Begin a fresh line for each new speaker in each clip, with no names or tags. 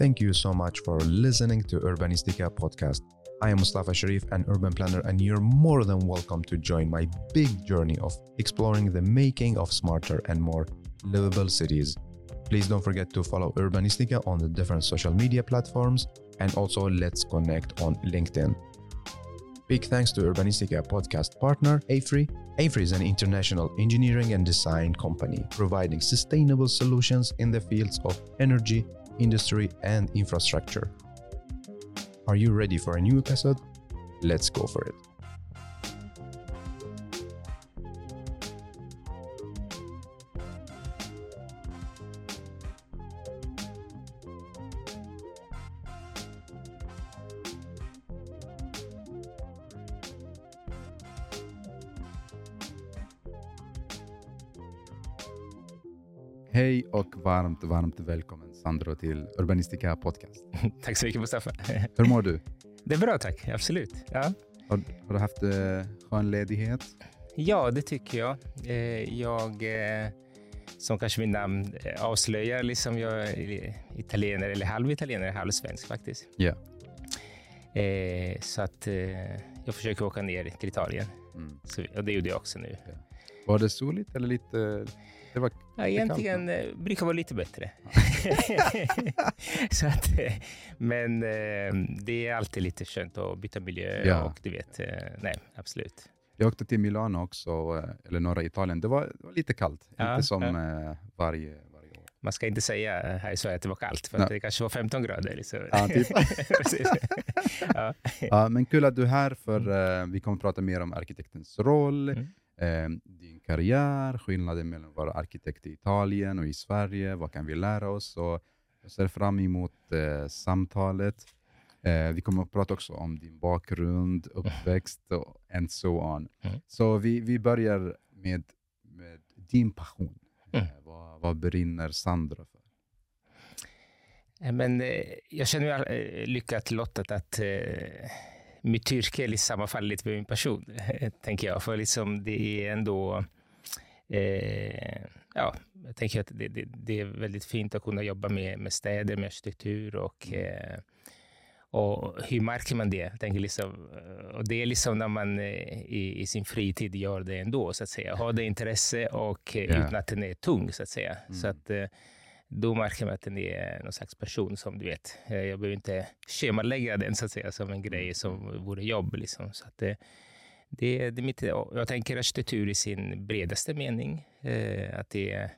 Thank you so much for listening to Urbanistica podcast. I am Mustafa Sharif, an urban planner, and you're more than welcome to join my big journey of exploring the making of smarter and more livable cities. Please don't forget to follow Urbanistica on the different social media platforms and also let's connect on LinkedIn. Big thanks to Urbanistica podcast partner AFRI. AFRI is an international engineering and design company providing sustainable solutions in the fields of energy, industry, and infrastructure. Are you ready for a new episode? Let's go for it.
Varmt, varmt välkommen Sandro till Urbanistica Podcast.
tack så mycket Mustafa.
Hur mår du?
Det är bra tack, absolut. Ja,
Har, har du haft eh, skön ledighet?
ja det tycker jag. Eh, jag, eh, som kanske mitt namn eh, avslöjar, liksom jag är italienare, eller halvitalienare, halvsvensk faktiskt.
Ja.
Eh, så att eh, jag försöker åka ner till Italien.
Mm.
Så, och det gjorde jag också nu.
Var det soligt eller lite... Det var,
Ja, egentligen eh, brukar vara lite bättre. så att, eh, men eh, det är alltid lite skönt att byta miljö
Ja.
och du vet, nej absolut.
jag åkte till Milano också, eller norra Italien. Det var, det var lite kallt.
Ja,
inte som
ja.
varje, varje år.
Man ska inte säga här i Sverige att det var kallt, för det kanske var 15 grader. Liksom.
Ja, typ.
Ja.
Ja, men kul att du är här, för eh, vi kommer prata mer om arkitektens roll,
Mm.
Eh, din karriär, skillnaden mellan att vara arkitekt i Italien och i Sverige, vad kan vi lära oss? Och jag ser fram emot eh, samtalet. Eh, vi kommer att prata också om din bakgrund, uppväxt och and so on.
Mm.
Så vi, vi börjar med, med din passion.
Mm.
Eh, vad, vad brinner Sandra för?
Eh, Men eh, jag känner mig lyckat lottad att eh, mitt yrke liksom sammanfaller lite med min person, tänker jag. För liksom det är ändå... Eh, ja, jag tänker att det, det, det är väldigt fint att kunna jobba med, med städer, med arkitektur och eh, och hur märker man det? Jag tänker liksom, eh, och det är liksom när man eh, i, i sin fritid gör det ändå, så att säga. Har det intresse och
Ja.
utan att den är tung, så att säga. Så
Mm.
att, eh, då märker man att den är någon slags person som du vet. eh, Jag behöver inte schemalägga den så att säga som en grej som vore jobb. Liksom. Så att det, det, det är mitt, jag tänker arkitektur i sin bredaste mening. Eh, att det är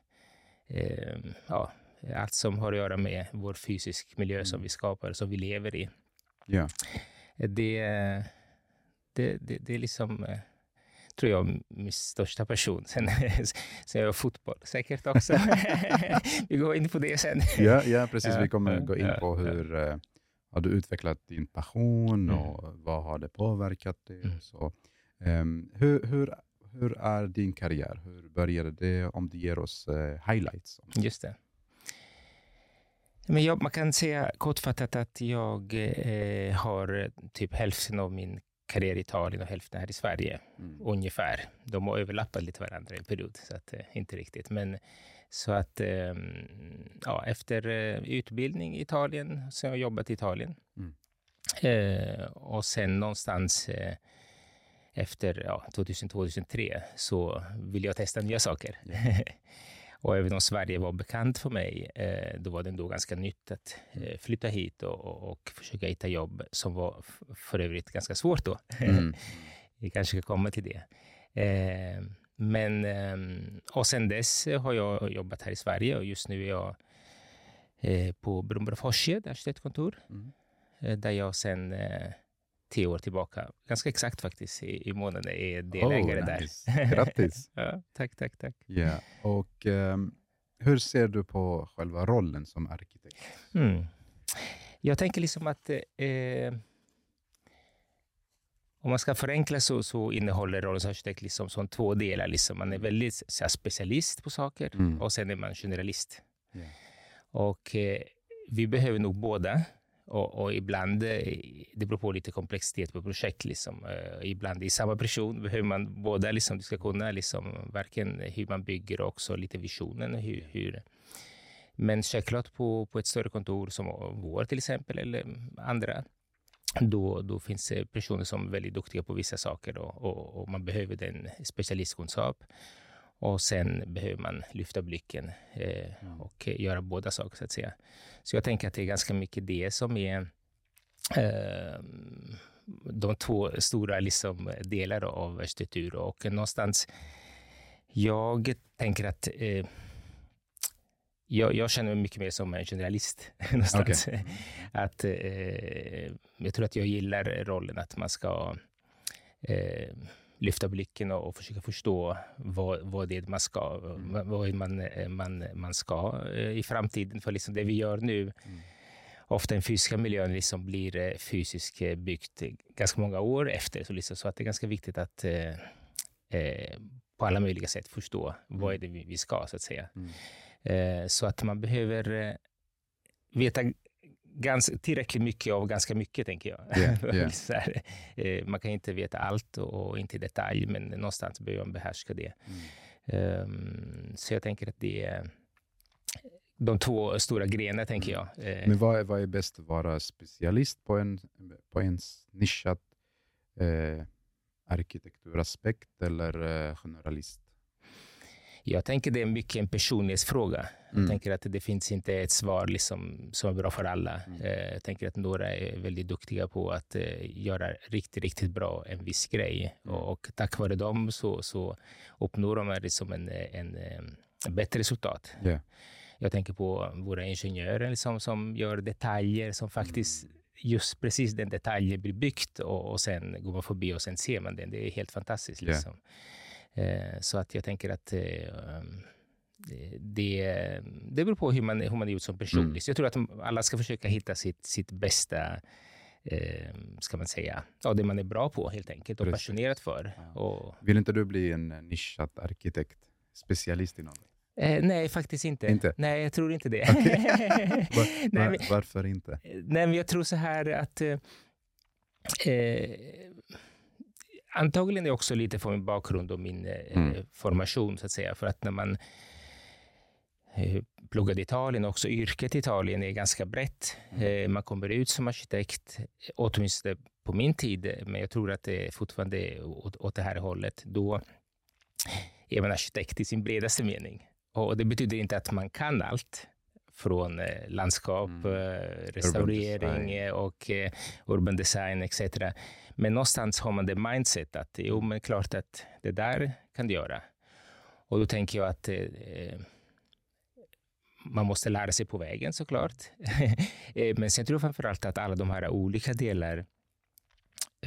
eh, ja, allt som har att göra med vår fysisk miljö som vi skapar, som vi lever i.
Ja.
Det, det, det, det är liksom, eh, tror jag, min största passion. Sen, sen jag gör fotboll säkert också. vi går in på det sen.
Ja, ja, precis.
Ja,
vi kommer gå in
ja,
på hur eh, har du utvecklat din passion
Mm.
och vad har det påverkat dig?
Mm.
och Så, Ehm, hur, hur, hur är din karriär? Hur började det? Om du ger oss eh, highlights.
Just det. Men jag, man kan säga kortfattat att jag eh, har typ hälften av min karriär i Italien och hälften här i Sverige.
Mm.
ungefär. De har överlappat lite varandra i en period, så att, eh, inte riktigt. Men så att eh, ja, efter eh, utbildning i Italien, så har jag jobbat i Italien.
Mm.
Eh, och sen någonstans eh, efter ja, 2000-2003 så vill jag testa nya saker. och även om Sverige var bekant för mig, eh, då var det ändå ganska nytt att eh, flytta hit och, och, och försöka hitta jobb som var för övrigt ganska svårt då.
Mm.
Vi kanske ska komma till det. Eh, men, och sen dess har jag jobbat här i Sverige och just nu är jag på Bromberg Forsie, arkitektkontor,
Mm.
där jag sen tio år tillbaka, ganska exakt faktiskt, i, i månaden är delägare
Oh,
där.
nice. Grattis!
ja, tack, tack, tack.
Ja. Och, ehm, hur ser du på själva rollen som arkitekt?
Mm. Jag tänker liksom att eh, om man ska förenkla så, så innehåller rollen som arkitekt liksom som två delar. Liksom. Man är väldigt så här, specialist på saker
Mm.
och sen är man generalist.
Ja.
Och eh, vi behöver nog båda. Och, och ibland, eh, det beror på lite komplexitet på projekt. Liksom. Eh, ibland i samma person behöver man båda. Liksom, du ska kunna liksom, varken hur man bygger och också lite visionen. Hur, hur, Men självklart på, på ett större kontor som vår till exempel, eller andra, då, då finns det personer som är väldigt duktiga på vissa saker då, och, och, man behöver den specialistkunskap. Och sen behöver man lyfta blicken eh, mm. och göra båda saker, så att säga. Så jag tänker att det är ganska mycket det som är eh, de två stora liksom, delar av arkitektur. Och någonstans, jag tänker att eh, jag, jag, känner mig mycket mer som en generalist. någonstans. Okay. Att, eh, jag tror att jag gillar rollen att man ska eh, lyfta blicken och, och, försöka förstå vad, vad det är man ska, mm. vad man, man, man ska eh, i framtiden. För liksom det vi gör nu, mm. ofta den fysiska miljön liksom blir eh, fysiskt eh, byggt ganska många år efter. Så, liksom, så att det är ganska viktigt att eh, på alla möjliga sätt förstå vad mm. är det vi, ska, så att säga. Mm. Eh, så att man behöver eh, veta ganska, tillräckligt mycket av ganska mycket, tänker jag. Yeah, yeah. här, eh, man kan inte veta allt och inte i detalj, men någonstans behöver man behärska det. Mm. Um, så jag tänker att det är de två stora grenarna, tänker
mm.
jag.
Men vad är, vad är bäst att vara specialist på en, på en nischad eh, arkitekturaspekt eller eh, generalist?
Jag tänker det är mycket en personlighetsfråga. Mm. Jag tänker att det finns inte ett svar liksom som är bra för alla. Mm. Eh, jag tänker att några är väldigt duktiga på att eh, göra riktigt, riktigt bra en viss grej. Mm. Och, tack vare dem så, så uppnår de liksom en, en, en bättre resultat. Yeah. Jag tänker på våra ingenjörer liksom, som gör detaljer som faktiskt mm. just precis den detaljen blir byggt och, och sen går man förbi och sen ser man den. Det är helt fantastiskt. Liksom. Yeah. Eh, så att jag tänker att eh, det, det beror på hur man, hur man är gjort som person. Mm. Jag tror att alla ska försöka hitta sitt, sitt bästa, eh, ska man säga, ja, det man är bra på helt enkelt och Precis. passionerat för. Ja. Och,
Vill inte du bli en nischad arkitekt, specialist i något?
Eh, nej, faktiskt inte.
inte.
Nej, jag tror inte det.
var, nej, men, varför inte?
Nej, men jag tror så här att eh, antagligen är det också lite från min bakgrund och min eh, mm. formation, så att säga. För att när man eh, pluggade Italien, också yrket i Italien är ganska brett. Mm. Eh, man kommer ut som arkitekt, åtminstone på min tid, men jag tror att det är fortfarande åt, åt det här hållet. Då är man arkitekt i sin bredaste mening. Och det betyder inte att man kan allt från eh, landskap, mm. Eh, restaurering och eh, urban design etc. Men någonstans har man det mindset att jo, men klart att det där kan du göra. Och då tänker jag att eh, man måste lära sig på vägen såklart. men sen tror jag framför allt att alla de här olika delar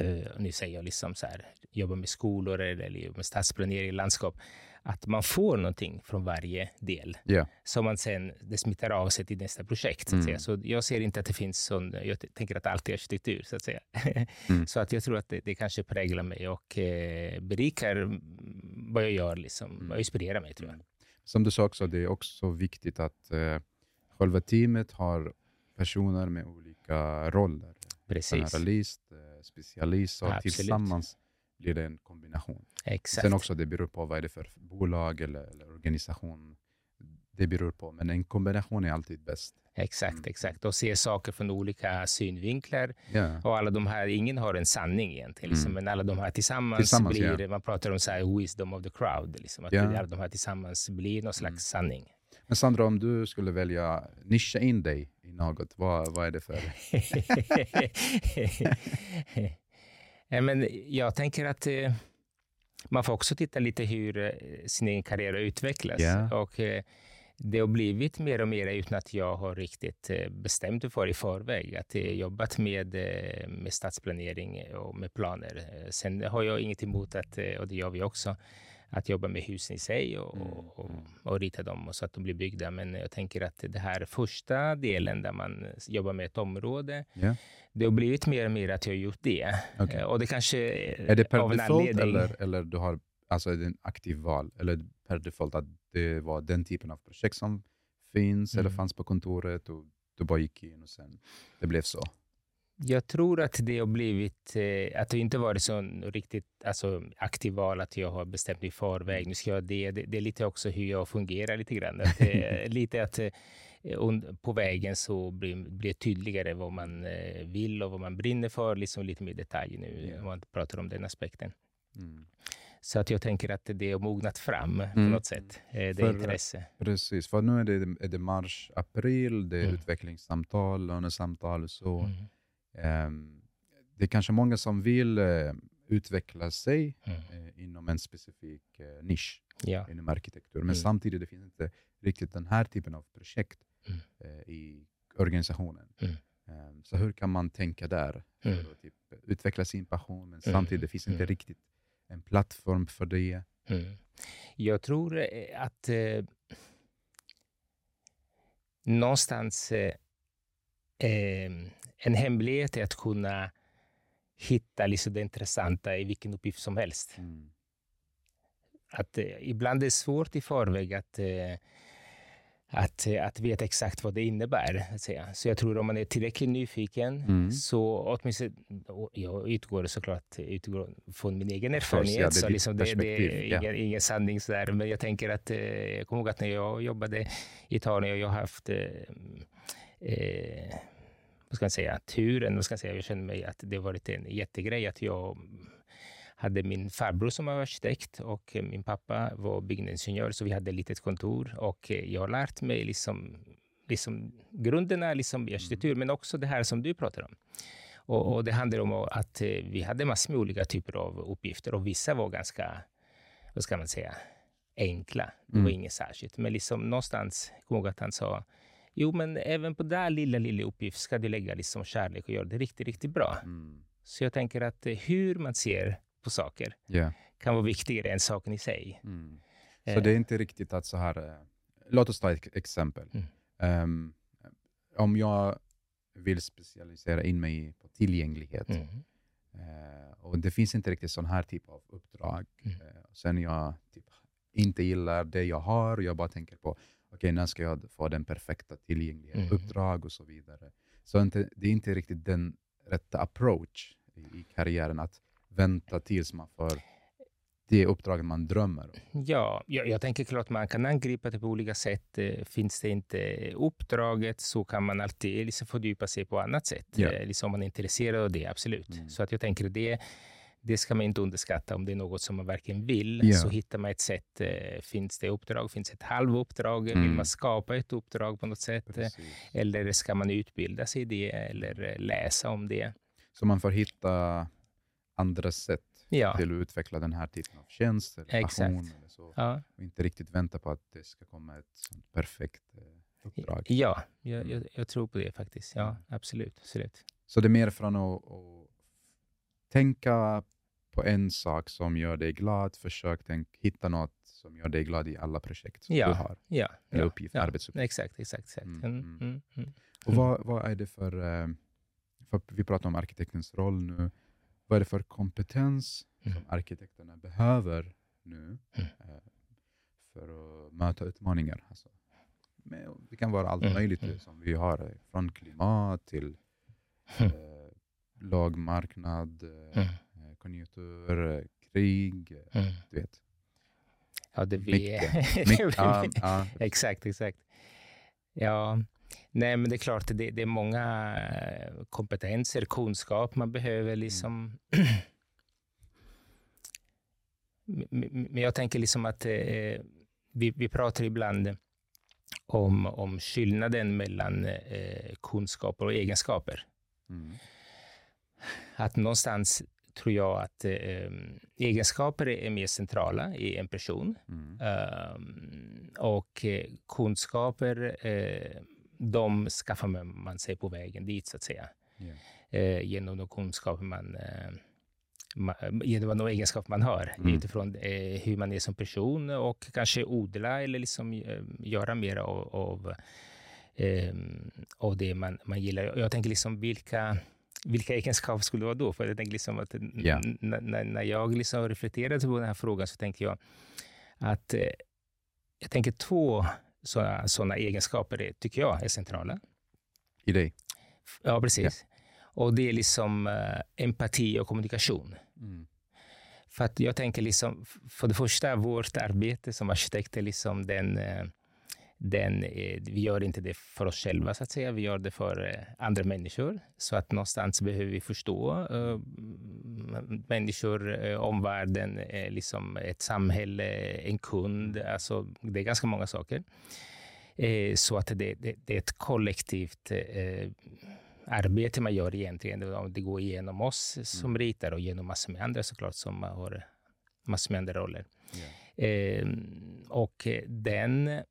Uh, nu säger jag liksom så här, jobba med skolor eller med stadsplanering, landskap att man får någonting från varje del yeah. som man sen det smittar av sig till nästa projekt. Så, att mm. säga. så jag ser inte att det finns sån, jag tänker att allt är arkitektur så att säga. mm. Så att jag tror att det, det kanske präglar mig och eh, berikar vad jag gör, liksom, mm. och inspirerar mig tror jag.
Som du sa också, det är också viktigt att eh, själva teamet har personer med olika roller.
Precis.
Generalist, eh, specialist och Absolut. tillsammans blir det en kombination.
Exakt.
Sen också, det beror på vad det är för bolag eller, eller organisation. Det beror på, men en kombination är alltid bäst.
Exakt, mm. exakt. Och se saker från olika synvinklar. Yeah. Och alla de här, ingen har en sanning egentligen, liksom, mm. men alla de här tillsammans, tillsammans blir, yeah. man pratar om så här, wisdom of the crowd, liksom, att yeah. alla de här tillsammans blir någon slags mm. sanning.
Men Sandra, om du skulle välja nischa in dig i något, vad, vad är det för?
men jag tänker att eh, man får också titta lite hur eh, sin egen karriär utvecklas. Yeah. Och, eh, det har blivit mer och mer utan att jag har riktigt eh, bestämt mig för i förväg. Att jag jobbat med, med stadsplanering och med planer. Sen har jag inget emot att, och det gör vi också, att jobba med husen i sig och, mm. och, mm. och, rita dem så att de blir byggda. Men jag tänker att det här första delen där man jobbar med ett område, yeah. det har blivit mer och mer att jag har gjort det. Okay. Och det kanske
är det per default eller, eller du har alltså en aktiv val? Eller per default att det var den typen av projekt som finns mm. eller fanns på kontoret och du bara gick in och sen det blev så?
Jag tror att det har blivit, eh, att det inte varit så riktigt alltså, aktiv val, att jag har bestämt mig i förväg, nu ska jag det. det. Det är lite också hur jag fungerar lite grann. Att, eh, lite att eh, på vägen så blir, blir det tydligare vad man vill och vad man brinner för, liksom lite mer detalj nu, yeah. om man pratar om den aspekten. Mm. Så att jag tänker att det har mognat fram mm. på något sätt, det för, intresse.
Precis, för nu är det, är det mars, april, det är mm. utvecklingssamtal, lönesamtal. Så, um, det är kanske många som vill uh, utveckla sig mm. uh, inom en specifik uh, nisch ja. inom arkitektur, men mm. samtidigt det finns inte riktigt den här typen av projekt mm. i organisationen. Um, så hur kan man tänka där? För att typ, utveckla sin passion, men samtidigt det finns inte riktigt en plattform för det? Mm.
Jag tror eh, att eh, någonstans eh, eh, en hemlighet är att kunna hitta liksom det intressanta i vilken uppgift som helst. Mm. Att, eh, ibland är det svårt i förväg att eh, att, att veta exakt vad det innebär. Att säga. Så jag tror om man är tillräckligt nyfiken, mm. så åtminstone, jag utgår såklart utgår från min egen erfarenhet, ja, det så liksom det, det, är ja. ingen, ingen sanning sådär, men jag tänker att, eh, jag kommer ihåg att när jag jobbade i Italien, och jag har haft eh, eh, vad ska man säga, turen, vad ska jag säga, jag känner mig att det har varit en jättegrej att jag hade min farbror som var arkitekt och min pappa var byggnadsingenjör, så vi hade ett litet kontor och jag har lärt mig liksom, liksom grunderna liksom i arkitektur, men också det här som du pratar om. Och, och, det handlar om att vi hade massor med olika typer av uppgifter och vissa var ganska, vad ska man säga, enkla. Det var mm. inget särskilt. Men liksom någonstans, jag kommer ihåg att han sa, jo men även på den lilla, lilla uppgift ska du lägga liksom kärlek och göra det riktigt, riktigt bra. Mm. Så jag tänker att eh, hur man ser på saker yeah. kan vara viktigare än saken i sig.
Mm. Så eh. det är inte riktigt att så här, eh, låt oss ta ett exempel. Mm. Um, om jag vill specialisera in mig på tillgänglighet, uh, och det finns inte riktigt sån här typ av uppdrag, uh, sen jag typ, inte gillar det jag har, och jag bara tänker på okay, när ska jag få den perfekta tillgängligheten, mm. uppdrag och så vidare. Så inte, det är inte riktigt den rätta approach i, i karriären, att vänta tills man får det uppdraget man drömmer om?
Ja, jag, jag tänker klart man kan angripa det på olika sätt. Eh, finns det inte uppdraget så kan man alltid liksom fördjupa sig på annat sätt. Ja. Eh, liksom om man är intresserad av det, absolut. Mm. Så att jag tänker det, det ska man inte underskatta. Om det är något som man verkligen vill, ja. så hittar man ett sätt. Eh, finns det uppdrag? Finns det ett halvuppdrag? Mm. Vill man skapa ett uppdrag på något sätt? Precis. Eller ska man utbilda sig i det eller läsa om det?
Så man får hitta andra sätt ja. till att utveckla den här typen av tjänster, passion eller så. Ja. Och inte riktigt vänta på att det ska komma ett sånt perfekt eh, uppdrag.
Ja, jag, jag, mm. jag, tror på det faktiskt. Ja, mm. absolut. absolut.
Så det är mer från att, att tänka på en sak som gör dig glad, försök tänk, hitta något som gör dig glad i alla projekt som
ja,
du har.
Ja,
eller ja, uppgift,
ja,
arbetsuppgift.
Exakt, exakt. exakt. Mm, mm, mm,
mm. Och vad, vad är det för, eh, för... Vi pratar om arkitektens roll nu vad är det för kompetens mm. som arkitekterna behöver nu mm. eh, för att möta utmaningar? Alltså, med, det kan vara allt mm. möjligt mm. som vi har, eh, från klimat till mm. eh, låg marknad, eh, mm. eh konjunktur, krig, du vet.
Ja, det vi... Mycket. ja, ja. Exakt, exakt. Ja, Nej, men det är klart, det, det är många eh, kompetenser, kunskap man behöver. Mm. liksom... men jag tänker liksom att eh, vi, vi pratar ibland om, om skillnaden mellan eh, kunskaper och egenskaper. Mm. Att någonstans tror jag att eh, egenskaper är mer centrala i en person. Mm. Och eh, kunskaper eh, de skaffar man sig på vägen dit, så att säga. Yeah. Genom de kunskaper man eh, genom de egenskaper man har mm. utifrån eh, hur man är som person och kanske odla eller liksom, eh, göra mer av, av, eh, av det man, man gillar. Jag tänker liksom vilka, vilka egenskaper skulle det vara då? För jag liksom att yeah. när jag liksom reflekterade på den här frågan så tänkte jag att eh, jag tänker två sådana såna egenskaper är, tycker jag är centrala.
I dig?
Ja, precis. Ja. Och det är liksom uh, empati och kommunikation. Mm. För att jag tänker liksom, för det första, vårt arbete som arkitekter, liksom den, uh, den, eh, vi gör inte det för oss själva, så att säga. Vi gör det för eh, andra människor. Så att någonstans behöver vi förstå uh, människor, omvärlden, liksom ett samhälle, en kund. Alltså, det är ganska många saker. Så att det, det, det, är ett kollektivt arbete man gör egentligen. Det går igenom oss som mm. ritar och genom massor med andra såklart som har massor med andra roller. Yeah. och den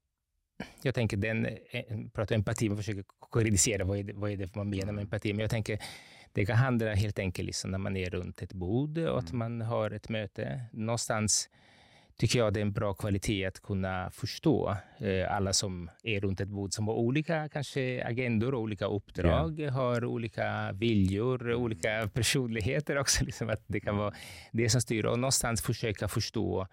jag tänker den, eh, pratar empati, man försöker korrigera vad är, det, vad är det man menar med empati, men jag tänker det kan handla helt enkelt liksom när man är runt ett bord och att mm. man har ett möte. Någonstans tycker jag det är en bra kvalitet att kunna förstå eh, alla som är runt ett bord som har olika kanske agendor, olika uppdrag, yeah. har olika viljor, mm. olika personligheter också. Liksom att det kan vara det som styr och någonstans försöka förstå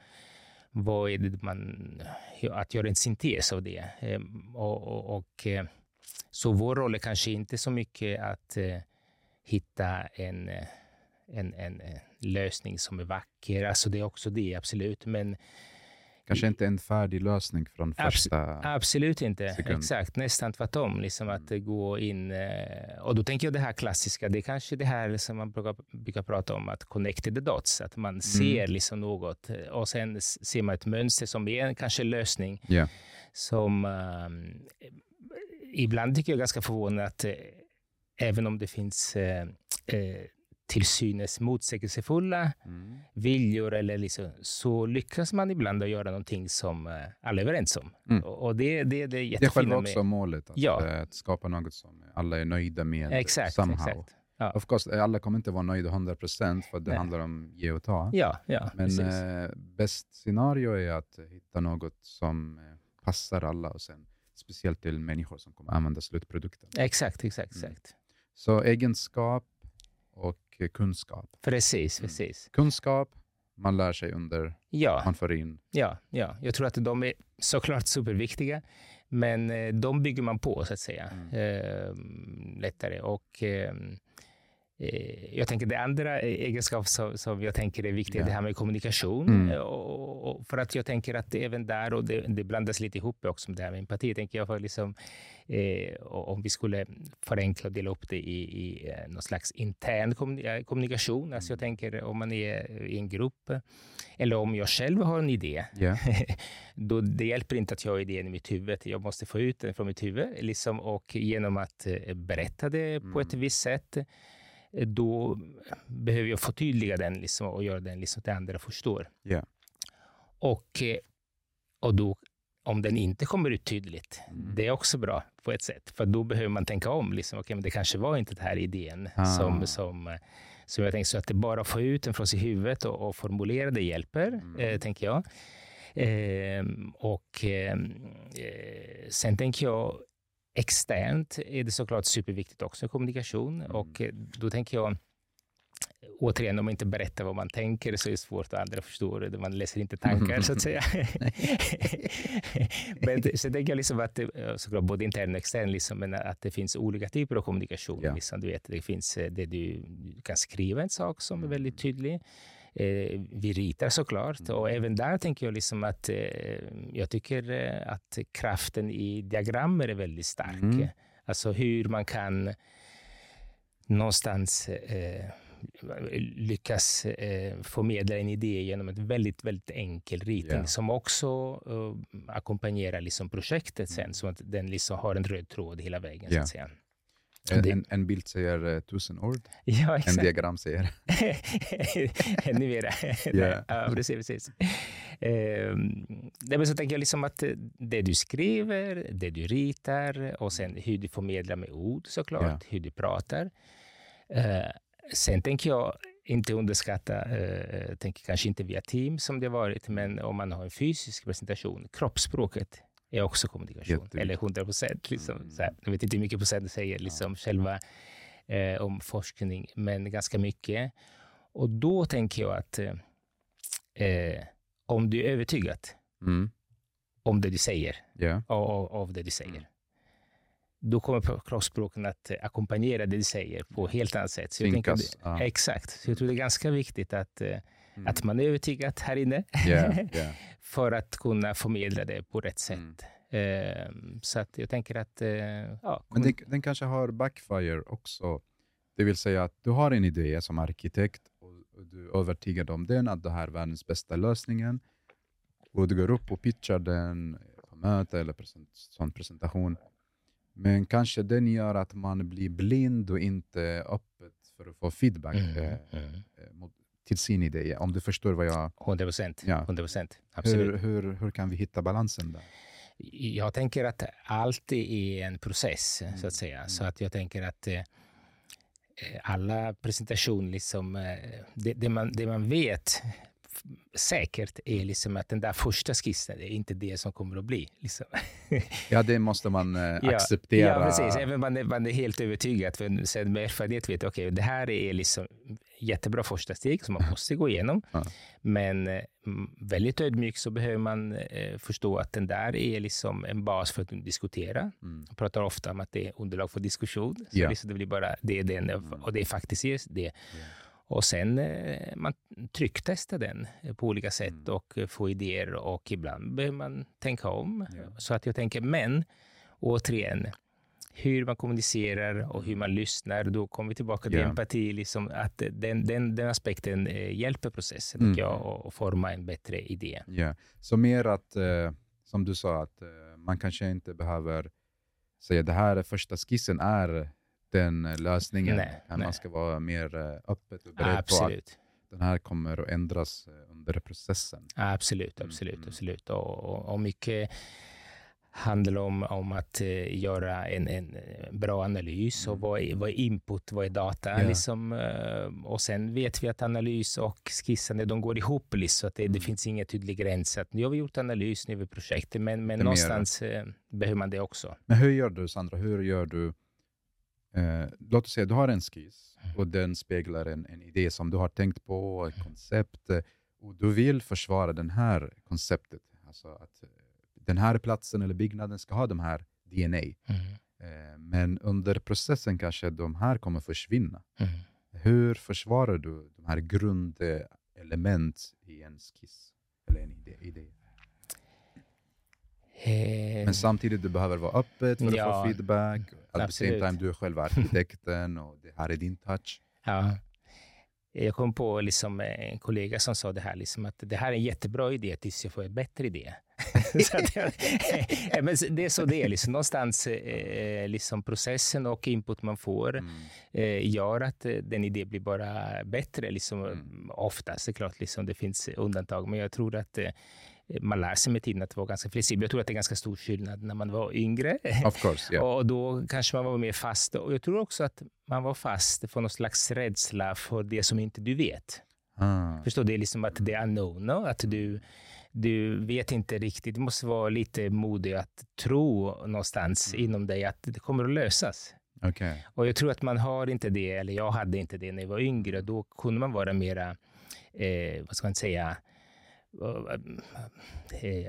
vad är det man, att göra en syntes av det. Ehm, och, och, och, eh, så vår roll är kanske inte så mycket att eh, hitta en, eh, en, en lösning som är vacker. Alltså det är också det, absolut. Men
Kanske inte en färdig lösning från första
Abs Absolut inte.
Sekund.
Exakt, nästan tvärtom. Liksom att mm. gå in... Eh, och då tänker jag det här klassiska, det är kanske det här som man brukar, brukar prata om, att connect the dots. Att man mm. ser liksom något och sen ser man ett mönster som är en kanske lösning.
Yeah.
Som um, ibland tycker jag är ganska förvånande att eh, även om det finns eh, eh, till synes motsägelsefulla mm. viljor eller liksom, så lyckas man ibland att göra någonting som uh, alla är överens om. Mm. Och, det, det, det är jättefina
Det är själva också med... målet, att, ja. Eh, att, skapa något som alla är nöjda med
exakt,
somehow.
Exakt. Ja.
Of course, alla kommer inte vara nöjda 100% för det Nej. handlar om ge och ta.
Ja, ja,
Men eh, bäst scenario är att hitta något som eh, passar alla och sen speciellt till människor som kommer använda slutprodukten.
Exakt, exakt, mm. exakt.
Så egenskap och kunskap.
Precis, mm. precis.
Kunskap, man lär sig under,
ja.
man får in.
Ja, ja, jag tror att de är såklart superviktiga, men eh, de bygger man på så att säga mm. eh, lättare. Och eh, Eh, jag tänker det andra egenskap som, som jag tänker är viktigt, yeah. det här med kommunikation. Mm. Eh, och, och, för att jag tänker att även där, och det, det, blandas lite ihop också med det här med empati, tänker jag för liksom, eh, om vi skulle förenkla och dela upp det i, i eh, någon slags intern kommunikation. Mm. Alltså jag tänker om man är i en grupp, eller om jag själv har en idé,
yeah.
då det hjälper inte att jag har idén i mitt huvud. Jag måste få ut den från mitt huvud liksom, och genom att berätta det på ett mm. visst sätt Eh, då behöver jag förtydliga den liksom, och göra den liksom, att andra förstår.
Yeah.
Och, eh, och då, om den inte kommer ut tydligt, mm. det är också bra på ett sätt. För då behöver man tänka om. Liksom, okay, men det kanske var inte den här idén ah. som, som, som jag tänkte. Så att det bara få ut den från sitt huvud och, och formulera det hjälper, mm. eh, tänker jag. Eh, och eh, sen tänker jag Externt är det såklart superviktigt också, kommunikation. Mm. Och eh, då tänker jag, återigen, om man inte berättar vad man tänker så är det svårt att andra förstår det. Man läser inte tankar, så att säga. men så tänker jag liksom att det, såklart både intern och extern, liksom, men att det finns olika typer av kommunikation. Ja. Liksom, du vet, det finns eh, det du, du kan skriva en sak som är väldigt mm. tydlig. Eh, vi ritar såklart mm. och även där tänker jag liksom att eh, jag tycker eh, att kraften i diagrammer är väldigt stark. Mm. Alltså hur man kan någonstans eh, lyckas eh, förmedla en idé genom en väldigt, väldigt enkel ritning yeah. som också uh, ackompanjerar liksom projektet sen, mm. så att den liksom har en röd tråd hela vägen. Yeah. Så att säga.
En, en, bild säger uh, tusen ord,
ja,
en diagram säger...
Ännu mera. yeah. ja, precis. precis. Uh, så tänker jag liksom att det du skriver, det du ritar och sen hur du förmedlar med ord såklart, yeah. hur du pratar. Uh, sen tänker jag inte underskatta, uh, tänker kanske inte via team som det varit, men om man har en fysisk presentation, kroppsspråket är också kommunikation. Eller 100 procent. Liksom, mm. jag vet inte hur mycket procent det säger liksom, ja. själva eh, om forskning, men ganska mycket. Och då tänker jag att eh, eh om du är övertygad mm. om det du säger,
yeah.
av, av det du säger, mm. då kommer kroppsspråken att ackompanjera det du säger på ett helt annat sätt. Så jag tänker, ja. Exakt. Så jag tror det är ganska viktigt att eh, Mm. Att man är övertygad här inne
yeah, yeah.
för att kunna förmedla det på rätt sätt. Eh, så att jag tänker att... Eh, ja,
Men den, den kanske har backfire också. Det vill säga att du har en idé som arkitekt och, och du är övertygad om den, att det här är världens bästa lösningen. Och du går upp och pitchar den på möte eller present, sån presentation. Men kanske den gör att man blir blind och inte öppet för att få feedback
Mm,
eh,
mm.
eh, mot, till sin idé. Om du förstår vad jag...
100 procent.
Ja.
100 procent. Absolut.
Hur, hur, hur kan vi hitta balansen där?
Jag tänker att allt är en process, så
Mm,
att säga.
mm.
Så att jag tänker att eh, alla presentationer, liksom, eh, det, det, man, det man vet säkert är liksom att den där första skissen är inte det som kommer att bli. Liksom.
Ja, det måste man eh,
Ja,
acceptera.
Ja, precis. Även man är, man är helt övertygad. För sen med erfarenhet vet jag okej, det här är liksom jättebra första steg som man måste gå igenom.
Ja.
Men eh, mm, väldigt ödmjuk så behöver man eh, förstå att den där är liksom en bas för att diskutera.
Mm.
Jag pratar ofta om att det är underlag för diskussion. Så
Ja.
liksom det blir bara det, är den, och det är faktiskt är det. Och sen eh, man trycktestar den eh, på olika sätt
Mm.
och eh, får idéer och ibland behöver man tänka om.
Ja.
Så att jag tänker, men återigen, hur man kommunicerar och hur man lyssnar, då kommer vi tillbaka till
Ja.
empati, liksom att den, den, den aspekten hjälper processen,
Mm.
jag, och forma en bättre idé.
Ja. Så mer att, som du sa, att man kanske inte behöver säga det här är första skissen är den eh, lösningen.
Nej, nej.
Man ska vara mer eh, öppet och beredd på att
Absolut.
den här kommer att ändras eh, under processen.
Absolut,
Mm,
absolut,
mm.
absolut. Och, och, mycket handlar om, om att göra en, en bra analys och
Mm.
vad är, vad är input, vad är data?
Ja.
Liksom, och sen vet vi att analys och skissande, de går ihop, liksom, så att det, det
Mm.
finns ingen tydlig gräns. Att nu har vi gjort analys, nu har vi projektet, men, men
Det är mer-
någonstans eh, behöver man det också.
Men hur gör du Sandra? Hur gör du? Eh, låt oss säga du har en skiss
Mm.
och den speglar en, en idé som du har tänkt på, ett koncept eh, och du vill försvara den här konceptet. Alltså att eh, den här platsen eller byggnaden ska ha de här DNA. Eh, men under processen kanske de här kommer försvinna.
Mm.
Hur försvarar du de här grundelement i en skiss eller en idé? idé?
Eh,
Men samtidigt du behöver vara öppet för att
Ja,
få feedback. At the same
absolut.
time, du är själv arkitekten och det här är din touch.
Ja. Jag kom på liksom en kollega som sa det här, liksom att det här är en jättebra idé tills jag får en bättre idé. men det är så det är. Liksom. Någonstans eh, liksom processen och input man får
Mm.
eh, gör att eh, den idén blir bara bättre. Liksom,
Mm.
Oftast, det är klart, liksom, det finns undantag. Men jag tror att eh, man lär sig med tiden att vara ganska flexibel. Jag tror att det är ganska stor skillnad när man var yngre.
Of course, yeah.
Och då kanske man var mer fast. Och jag tror också att man var fast för någon slags rädsla för det som inte du vet.
Ah.
Förstår? Det är liksom att det är unknown. no? Att du, du vet inte riktigt. Du måste vara lite modig att tro någonstans
Mm.
inom dig att det kommer att lösas.
Okej.
Och jag tror att man har inte det, eller jag hade inte det när jag var yngre. Då kunde man vara mera, eh, vad ska man säga, eh,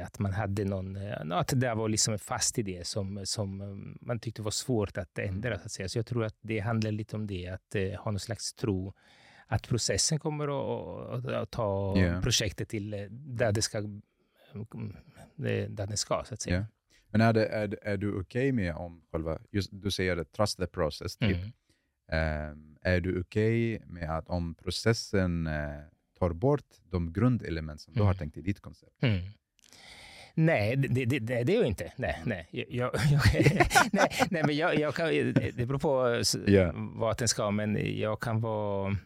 att man hade någon, eh, att det där var liksom en fast idé som, som eh, man tyckte var svårt att ändra. Så, att säga. så jag tror att det handlar lite om det, att eh, ha någon slags tro att processen kommer att, att, ta
Ja.
projektet till eh, där det ska, eh, där det ska, så att säga.
Ja. Men är, det, är, är du okej med om själva, just, du säger det, trust the process. Typ.
Mm.
Ehm, är du okej med att om processen eh, tar bort de grundelement som du har
Mm.
tänkt i ditt koncept?
Mm. Nej, det, det, det, det är jag inte. Nej, nej. Jag, jag, nej, nej, men jag, jag kan, det beror på
Ja.
vad den ska, men jag kan vara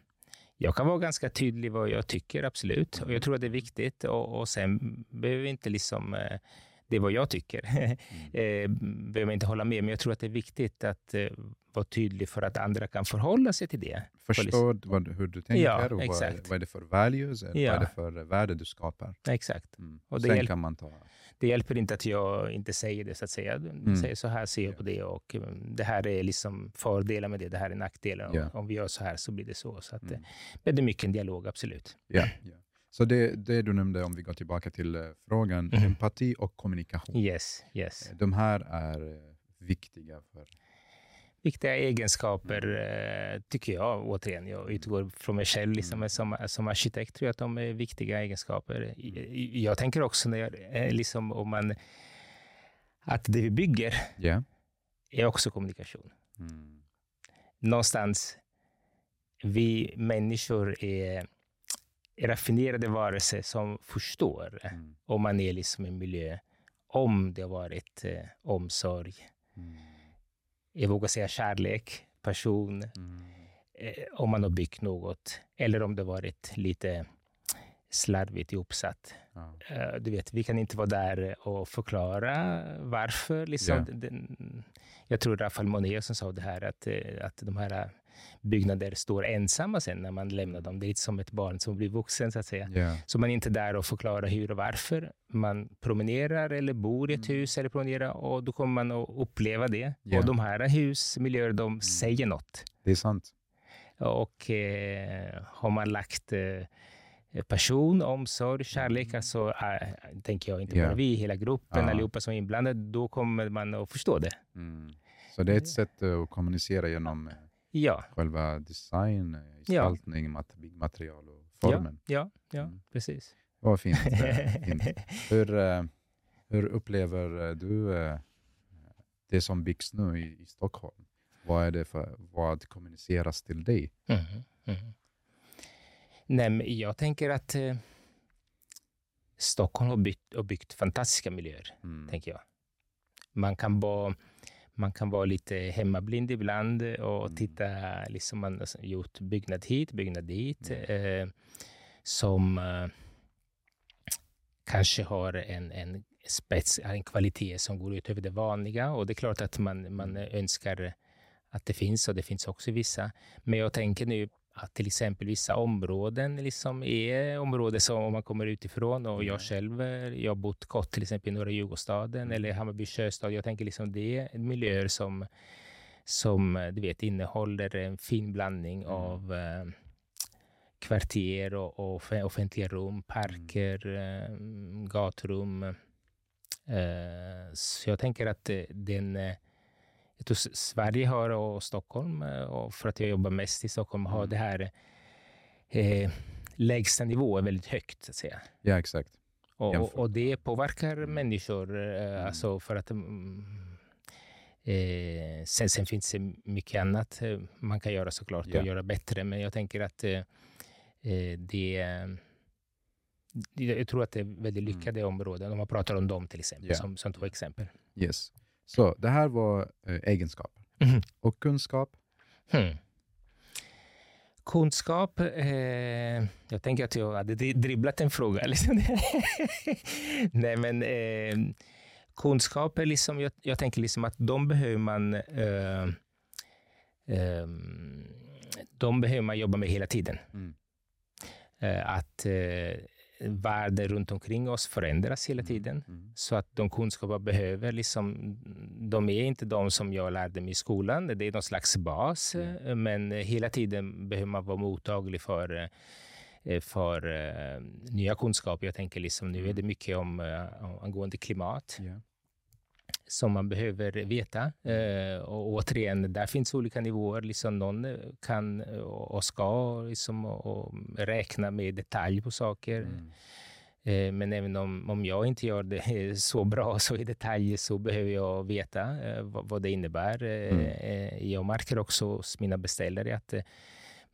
jag kan vara ganska tydlig vad jag tycker, absolut. Och jag tror att det är viktigt. Och, och sen behöver vi inte liksom... eh, Det är vad jag tycker. eh, behöver inte hålla med, men jag tror att det är viktigt att eh, vara tydlig för att andra kan förhålla sig till det.
Förstår vad, hur du tänker
Ja,
och
exakt.
vad är det för values,
Ja.
vad är det för värde du skapar?
Exakt.
Mm.
Och det
Sen
hjälp-
kan man ta...
Det hjälper inte att jag inte säger det, så att säga.
Mm.
säger så här ser jag på det och mm, det här är liksom fördelar med det, det här är nackdelar.
Ja.
Om vi gör så här så blir det så. så att,
Mm.
eh, Men det är mycket en dialog, absolut.
Ja, ja. Så det, det du nämnde, om vi går tillbaka till eh, frågan,
Mhm.
empati och kommunikation.
Yes, yes.
De här är eh, viktiga för...
Viktiga egenskaper, eh, tycker jag. Återigen, jag utgår från mig själv liksom,
Mm.
som, som arkitekt, tror jag att de är viktiga egenskaper. I- Jag tänker också när jag, eh, liksom, om man att det vi bygger
Ja.
är också kommunikation.
Mm.
Någonstans, vi människor är raffinerade varelser som förstår
Mm.
om man är liksom i en miljö, om det har varit eh, omsorg,
Mm.
jag vågar säga kärlek, passion,
Mm.
eh, om man har byggt något, eller om det varit lite slarvigt ihopsatt.
Ja.
Eh, Du vet, vi kan inte vara där och förklara varför. Liksom.
Ja.
Den, jag tror Rafael Monet som sa det här, att, eh, att de här byggnader står ensamma sen när man lämnar dem. Det är lite som ett barn som blir vuxen, så att säga.
Ja.
Så man är inte där och förklarar hur och varför. Man promenerar eller bor i ett
Mm.
hus eller promenerar och då kommer man att uppleva det.
Ja.
Och de här husmiljöer, de
Mm.
säger något.
Det är sant.
Och eh, har man lagt eh, passion, omsorg, kärlek,
Mm.
alltså, eh, tänker jag, inte bara vi, hela gruppen,
Ja.
allihopa som är inblandade, då kommer man att förstå det.
Mm. Så det är ett sätt eh, att kommunicera genom eh,
Ja,
själva design, eh, gestaltning, mat- byggmaterial och formen.
ja, ja
Mm.
precis.
Vad fint. eh, fint. Hur, eh, hur upplever du det som byggs nu i, i Stockholm? Vad, är det för, vad kommuniceras till dig?
Mhm, mhm. Nej, men jag tänker att eh, Stockholm har byggt, har byggt fantastiska miljöer,
Mm.
tänker jag. Man kan vara, man kan vara lite hemmablind ibland och
Mm.
titta, liksom man har gjort byggnad hit, byggnad dit,
Mm.
eh, som eh, kanske har en, en spets, en kvalitet som går utöver det vanliga. Och det är klart att man, man
Mm.
önskar att det finns, och det finns också vissa. Men jag tänker nu att till exempel vissa områden liksom är områden som om man kommer utifrån och
Ja.
jag själv, eh, jag har bott kort till exempel i norra Djurgårdsstaden
Mm.
eller Hammarby sjöstad. Jag tänker liksom det är miljöer som, som eh, du vet, innehåller en fin blandning
Mm.
av eh, kvarter och, och off- offentliga rum, parker, eh, gatrum. Eh, så jag tänker att den jag tror Sverige har och Stockholm, eh, och för att jag jobbar mest i Stockholm, har
Mm.
det här eh, lägsta nivån väldigt högt. Så att säga.
Ja, exakt.
Och, och, och det påverkar
Mm.
människor. Eh,
Mm.
alltså för att, mm, eh, sen, sen finns det mycket annat eh, man kan göra såklart
Ja.
och göra bättre. Men jag tänker att eh, eh, det jag tror att det är väldigt
Mm.
lyckade områden, om man pratar om dem till exempel,
Ja.
som, som två exempel.
Yes. Så det här var eh, egenskaper.
Mhm.
Och kunskap?
Hmm. Kunskap. Eh, jag tänker att jag hade dri- dribblat en fråga. Liksom. Nej, men eh, kunskap är liksom, jag, jag tänker liksom att de behöver man eh, eh, de behöver man jobba med hela tiden.
Mm.
Eh, att eh, världen runt omkring oss förändras hela tiden.
Mm.
Så att de kunskaper behöver, liksom, de är inte de som jag lärde mig i skolan. Det är någon slags bas,
Mm.
eh, men hela tiden behöver man vara mottaglig för, eh, för eh, nya kunskaper. Jag tänker liksom, nu är det mycket om uh, angående klimat
Ja.
Som man behöver veta. Eh, och återigen, där finns olika nivåer. Liksom någon eh, kan eh, och ska liksom, och, räkna med detalj på saker.
Mm.
Men även om, om jag inte gör det så bra så i detalj så behöver jag veta vad, vad det innebär.
Mm.
Jag märker också hos mina beställare att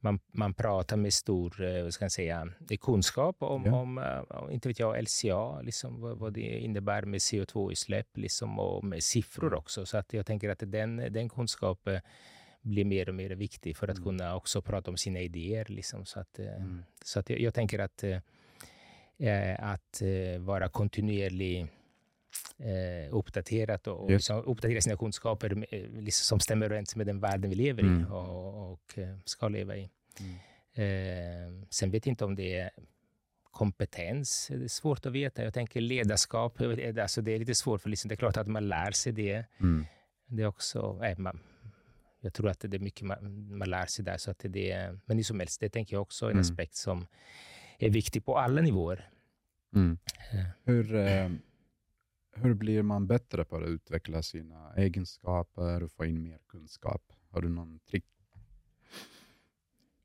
man, man pratar med stor eh, vad ska jag säga, är kunskap om,
Ja.
om eh, inte vet jag, LCA, liksom, vad, vad det innebär med CO2-utsläpp liksom, och med siffror
Mm.
också. Så att jag tänker att den, den kunskapen blir mer och mer viktig för att
Mm.
kunna också prata om sina idéer. Liksom, så att, eh,
Mm.
så att jag, jag tänker att, eh, eh, att eh, vara kontinuerlig eh, uppdaterat och, och liksom uppdatera sina kunskaper eh, liksom, som stämmer överens med den världen vi lever
Mm.
i och, och eh, ska leva i.
Mm.
Eh, sen vet jag inte om det är kompetens. Det är svårt att veta. Jag tänker ledarskap. Alltså det är lite svårt, för liksom, det är klart att man lär sig det.
Mm.
Det är också... Eh, man, jag tror att det är mycket man, man lär sig där. Så att det är, men hur som helst, det tänker jag också är en
Mm.
aspekt som är viktig på alla nivåer.
Mm. Hur, eh, hur blir man bättre på att utveckla sina egenskaper och få in mer kunskap? Har du någon trick?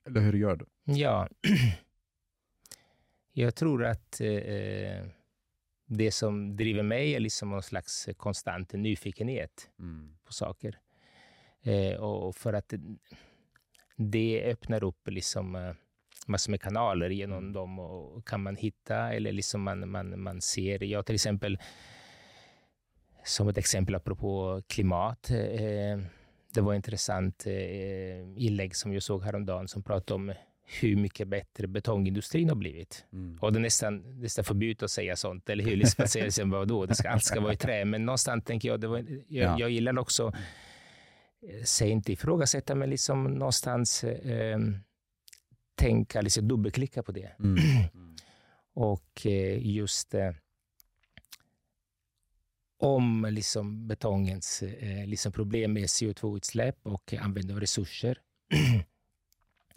Eller hur gör du?
Ja, jag tror att eh, det som driver mig är liksom någon slags konstant nyfikenhet
Mm.
på saker. Eh, och för att det, det öppnar upp liksom eh, massor med kanaler genom dem och kan man hitta eller liksom man, man, man ser. Jag till exempel, som ett exempel apropå klimat, eh, det var intressant eh, inlägg som jag såg häromdagen som pratade om hur mycket bättre betongindustrin har blivit.
Mm.
Och det är nästan, nästan förbjudet att säga sånt, eller hur? Liksom säga sen, vadå, det ska, allt ska vara i trä. Men någonstans tänker jag, det var, jag,
Ja.
jag gillar också, eh, säg inte ifrågasätta, men liksom någonstans eh, tänka, liksom dubbelklicka på det.
Mm. Mm.
Och eh, just eh, om liksom betongens eh, liksom problem med CO2-utsläpp och användning av resurser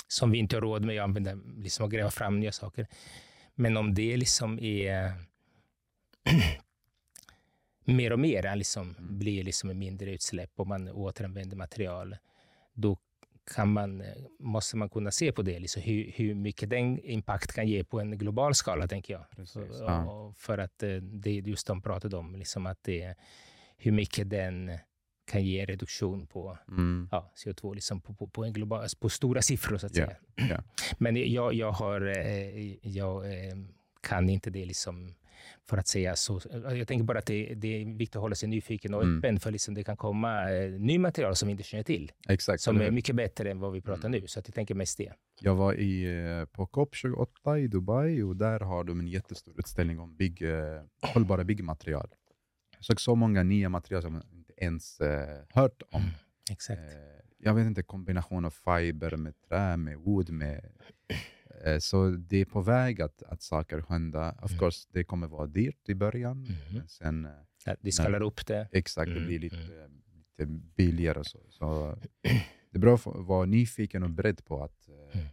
som vi inte har råd med att använda, liksom att gräva fram nya saker. Men om det liksom är mer och mer liksom
Mm.
blir liksom mindre utsläpp och man återanvänder material, då kan man, måste man kunna se på det, liksom hur, hur mycket den impact kan ge på en global skala, tänker jag.
Precis, ja.
för att eh, det är just de pratade om, liksom att det hur mycket den kan ge reduktion på
Mm.
ja, CO2 liksom på, på, på, en global, på stora siffror, så att
Ja,
säga.
ja.
Men jag, jag, har, eh, jag eh, kan inte det liksom för att säga så. Jag tänker bara att det, det är viktigt att hålla sig nyfiken och
Mm.
öppen för liksom det kan komma eh, ny material som vi inte känner till,
Exakt.
som är mycket bättre än vad vi pratar
Mm.
nu. Så att jag tänker mest det.
Jag var i, eh, på COP28 i Dubai och där har de en jättestor utställning om bygg, eh, hållbara byggmaterial. Jag såg så många nya material som jag inte ens eh, hört om.
Exakt.
Eh, jag vet inte, kombination av fiber med trä, med wood, med... Eh, så det är på väg att, att saker hända. Of
Mm.
course, det kommer vara dyrt i början. Men sen, eh,
Ja, Vi skalar upp det.
exakt, det
Mm,
blir lite,
mm.
lite billigare. Och så. så det är bra att vara nyfiken och beredd på att eh,
Mm.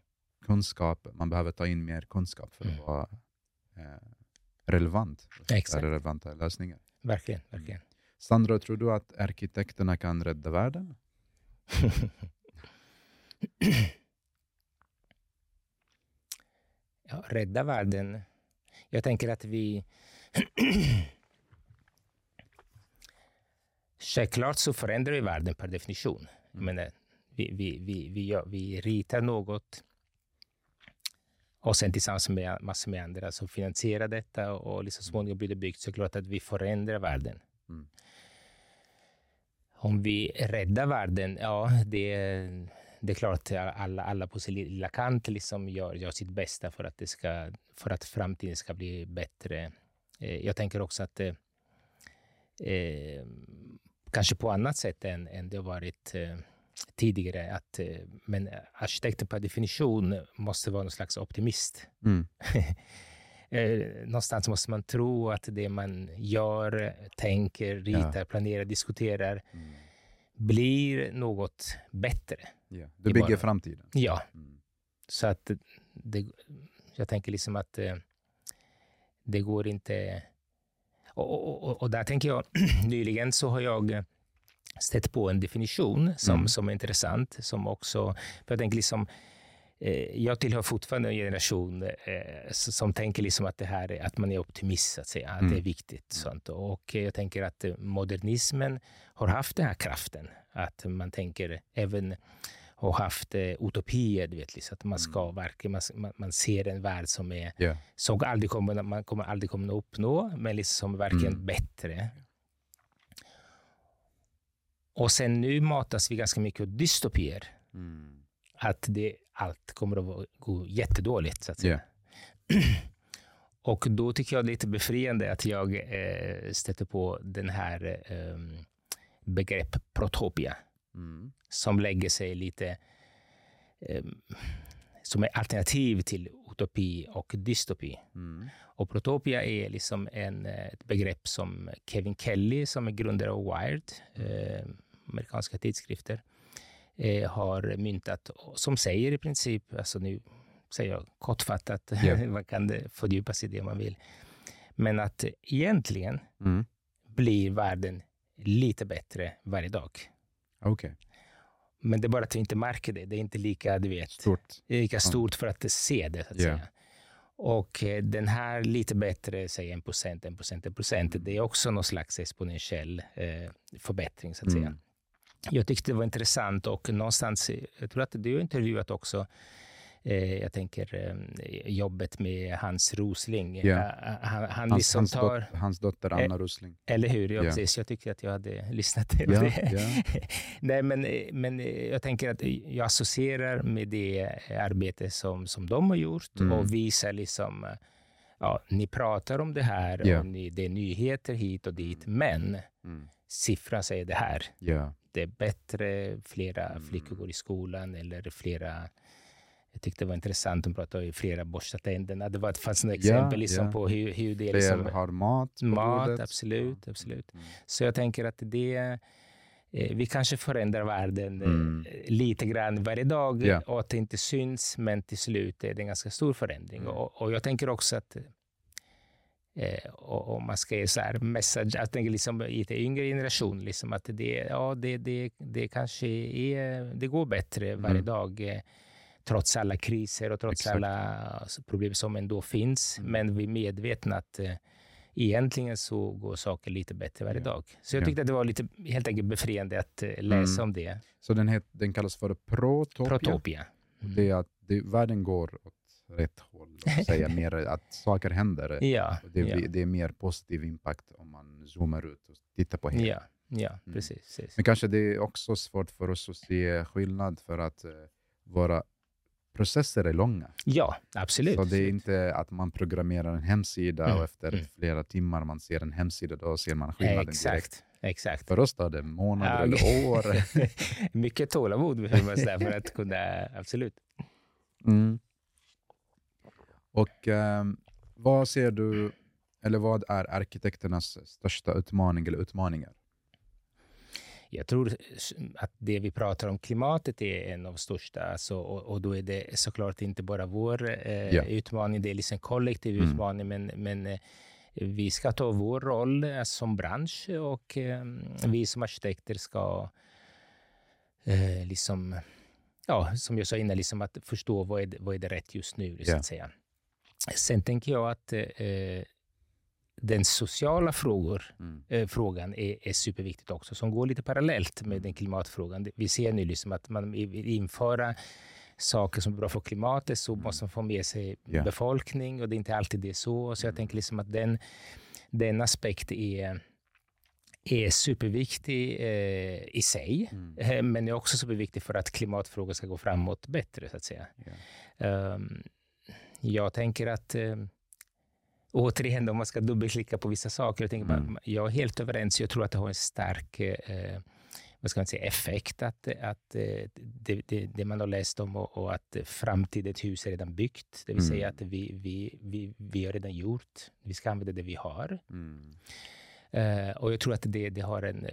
kunskap, man behöver ta in mer kunskap för att
Mm.
vara eh, relevant.
Exakt.
Relevanta lösningar.
Verkligen, verkligen.
Sandra, tror du att arkitekterna kan rädda världen?
ja, rädda världen. Jag tänker att vi... Självklart så förändrar vi världen per definition. Jag
Mm.
menar, vi, vi, vi, vi, gör, vi ritar något och sen tillsammans med massor med andra som finansierar detta och liksom småningom blir det byggt så är klart att vi förändrar världen.
Mm.
Om vi räddar världen, ja, det, det är klart att alla, alla på sin lilla kant liksom gör, gör sitt bästa för att, det ska, för att framtiden ska bli bättre. Eh, jag tänker också att eh, eh, kanske på annat sätt än, än det har varit eh, tidigare, att, eh, men arkitekten per definition måste vara någon slags optimist.
Mm.
Eh, någonstans måste man tro att det man gör, tänker, ritar, planerar, diskuterar
Mm.
Blir något bättre.
Ja. Du bygger
bara-
framtiden.
Ja,
Mm.
så att det, jag tänker liksom att eh, det går inte... Och, och, och, och där tänker jag, nyligen så har jag eh, stött på en definition som,
Mm.
som är intressant, som också... För jag tänker liksom, jag tillhör fortfarande en generation eh, som tänker liksom att det här är, att man är optimist, att säga, att
Mm.
det är viktigt. Sånt. Och eh, jag tänker att eh, modernismen har haft den här kraften, att man tänker även och haft eh, utopier, vet, liksom, att man ska
Mm.
verkligen, man, man, ser en värld som är
Ja.
som aldrig kommer, man kommer aldrig kommer att uppnå, men liksom verkligen
Mm.
bättre. Och sen nu matas vi ganska mycket av dystopier.
Mm.
Att det, allt kommer att gå jättedåligt, så att säga.
Ja.
Och då tycker jag det är lite befriande att jag eh, stöter på den här eh, begrepp protopia,
Mm.
som lägger sig lite eh, som är alternativ till utopi och dystopi.
Mm.
Och Protopia är liksom en, eh, ett begrepp som Kevin Kelly, som är grundare av Wired, eh, amerikanska tidskrifter, eh, har myntat, som säger i princip, alltså nu säger jag kortfattat,
Ja.
man kan fördjupa sig i det man vill, men att egentligen
Mm.
blir världen lite bättre varje dag.
Okej,
Men det är bara att vi inte märker det. Det är inte lika, du vet,
stort.
lika stort för att se det. Så att
Ja.
säga. Och eh, den här lite bättre, säg en procent, en procent, en procent, det är också någon slags exponentiell eh, förbättring så att säga. Jag tyckte det var intressant och någonstans, jag tror att du har intervjuat också eh, jag tänker eh, jobbet med Hans Rosling. Eh, Han, han
Hans,
liksom
hans,
tar...
dot, hans dotter Anna Rosling.
Eller hur? Ja,
Ja.
precis. Jag tyckte att jag hade lyssnat till
Ja,
det. Nej, men, men jag tänker att jag associerar med det arbete som, som de har gjort
Mm.
och visar liksom, ja, ni pratar om det här och ni, det är nyheter hit och dit, men
Mm.
siffran säger det här.
Ja.
Det är bättre, flera
Mm.
flickor går i skolan eller flera jag tyckte det var intressant, de pratade om flera borstar tänderna. Det var, det fanns några
Ja,
exempel liksom
ja.
på hur, hur det Liksom,
har mat
mat,
bordet.
absolut,
Ja.
absolut.
Mm.
Så jag tänker att det, eh, vi kanske förändrar världen eh,
Mm.
lite grann varje dag
Ja.
och att det inte syns, men till slut är det en ganska stor förändring.
Mm.
Och, och jag tänker också att eh, och, och man ska så här message, jag tänker liksom i det yngre generation, liksom att det, ja, det, det, det kanske är, det går bättre varje
Mm.
dag. Eh, trots alla kriser och trots
Exakt.
alla problem som ändå finns.
Mm.
Men vi är medvetna att eh, egentligen så går saker lite bättre varje
Ja.
dag. Så jag
Ja.
tyckte att det var lite helt enkelt befriande att eh, läsa
Mm.
om det.
Så den, het, den kallas för protopia.
Protopia. Mm.
Det är att det, världen går åt rätt håll. Och säga mer att saker händer.
Ja,
det,
ja,
det är mer positiv impact om man zoomar ut och tittar på helheten.
ja, ja,
Mm.
precis.
Men kanske det är också svårt för oss att se skillnad för att eh, våra processer är långa.
Ja, absolut.
Så det är inte att man programmerar en hemsida
Mm,
och efter
mm.
flera timmar man ser en hemsida, då ser man skillnaden direkt.
Exakt, exakt.
För oss tar det månader
Ja,
eller år.
Mycket tålamod behöver man säga för att kunna, absolut.
Mm. Och ehm, vad ser du, eller vad är arkitekternas största utmaning eller utmaningar?
Jag tror att det vi pratar om klimatet är en av de största. Alltså, och, och då är det såklart inte bara vår eh,
Ja.
utmaning, det är liksom en kollektiv
Mm.
utmaning. Men, men eh, vi ska ta vår roll eh, som bransch och eh, vi som arkitekter ska eh, liksom, ja, som jag sa innan, liksom att förstå vad är vad är det rätt just nu. Så
Ja.
att säga. Sen tänker jag att eh, den sociala frågor
Mm.
eh, frågan är, är superviktigt också, som går lite parallellt med den klimatfrågan. Vi ser nu liksom att man vill införa saker som är bra för klimatet, så måste man få med sig
Ja.
befolkning och det är inte alltid det är så. Så jag tänker liksom att den, den aspekt är, är superviktig eh, i sig,
Mm.
eh, men är också superviktig för att klimatfrågor ska gå framåt bättre, så att säga. Ehm, jag tänker att eh, återigen, om man ska dubbelklicka på vissa saker, jag, tänker
Mm.
bara, jag är helt överens. Jag tror att det har en stark eh, vad ska man säga, effekt att, att eh, det, det, det man har läst om och, och att framtidens hus är redan byggt. Det vill
Mm.
säga att vi, vi, vi, vi har redan gjort. Vi ska använda det vi har.
Mm.
Eh, och jag tror att det, det har en eh,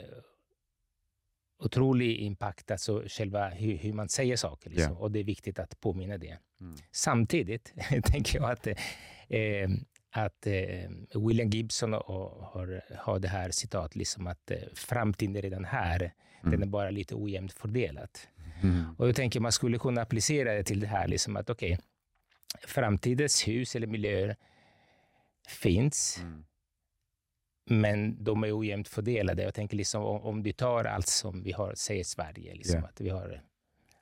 otrolig impact, alltså själva hur, hur man säger saker. Liksom.
Ja.
Och det är viktigt att påminna det.
Mm.
Samtidigt tänker jag att, eh, att eh, William Gibson har, har, har det här citat, liksom att eh, framtiden är redan här, den är
Mm.
bara lite ojämnt fördelad.
Mm.
Och jag tänker man skulle kunna applicera det till det här, liksom att okej, framtidens hus eller miljöer finns,
Mm.
Men de är ojämnt fördelade. Jag tänker liksom om, om du tar allt som vi har, säg Sverige, liksom,
Ja.
att vi har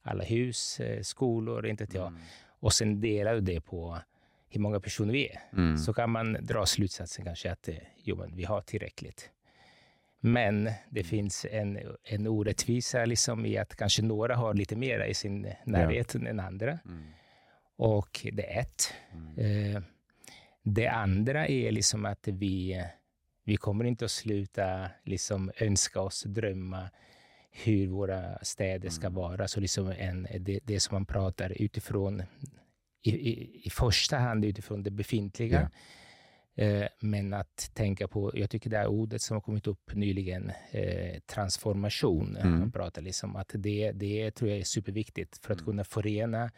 alla hus, eh, skolor, inte jag,
Mm.
och sen delar du det på hur många personer vi är,
Mm.
så kan man dra slutsatsen kanske att eh, jo, men vi har tillräckligt. Men det
Mm. finns
en, en orättvisa liksom i att kanske några har lite mer i sin närhet än andra.
Mm.
Och det är ett.
Mm.
Eh, det andra är liksom att vi, vi kommer inte att sluta liksom önska oss, drömma hur våra städer ska
Mm.
vara. Så liksom en, det, det som man pratar utifrån, i, i, i första hand utifrån det befintliga. Eh, men att tänka på, jag tycker det här ordet som har kommit upp nyligen, eh, transformation.
Mm.
Man pratar liksom att det, det tror jag är superviktigt för att
Mm.
kunna förena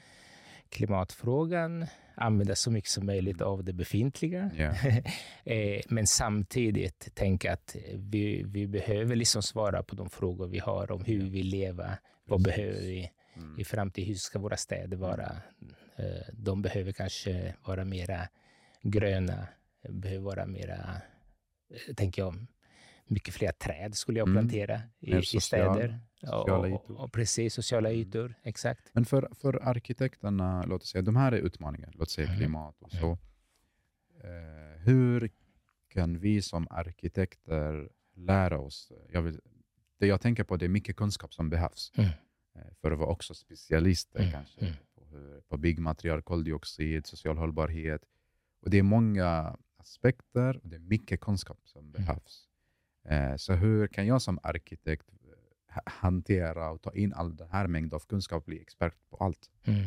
klimatfrågan, använda så mycket som möjligt
Mm.
av det befintliga. Eh, men samtidigt tänka att vi, vi behöver liksom svara på de frågor vi har om hur vi vill leva. Vad
Precis.
behöver vi
Mm.
i framtiden? Hur ska våra städer vara Eh, de behöver kanske vara mera gröna, behöver vara mera, eh, tänker jag, mycket fler träd skulle jag
Mm.
plantera i,
Mer
i
social-
städer.
sociala
och,
ytor.
och, och precis, sociala
Mm.
ytor, exakt.
Men för, för arkitekterna, låt oss säga, de här är utmaningar, låt säga
Mm.
klimat och så. Eh, hur kan vi som arkitekter lära oss? Jag vill, det jag tänker på det är mycket kunskap som behövs
Mm.
eh, för att vara också specialister
Mm,
kanske
mm.
på, hur- på byggmaterial, koldioxid, social hållbarhet. Och det är många aspekter och det är mycket kunskap som
Mm.
behövs. Eh, så hur kan jag som arkitekt eh, ha- hantera och ta in all den här mängden av kunskap och bli expert på allt?
Mm.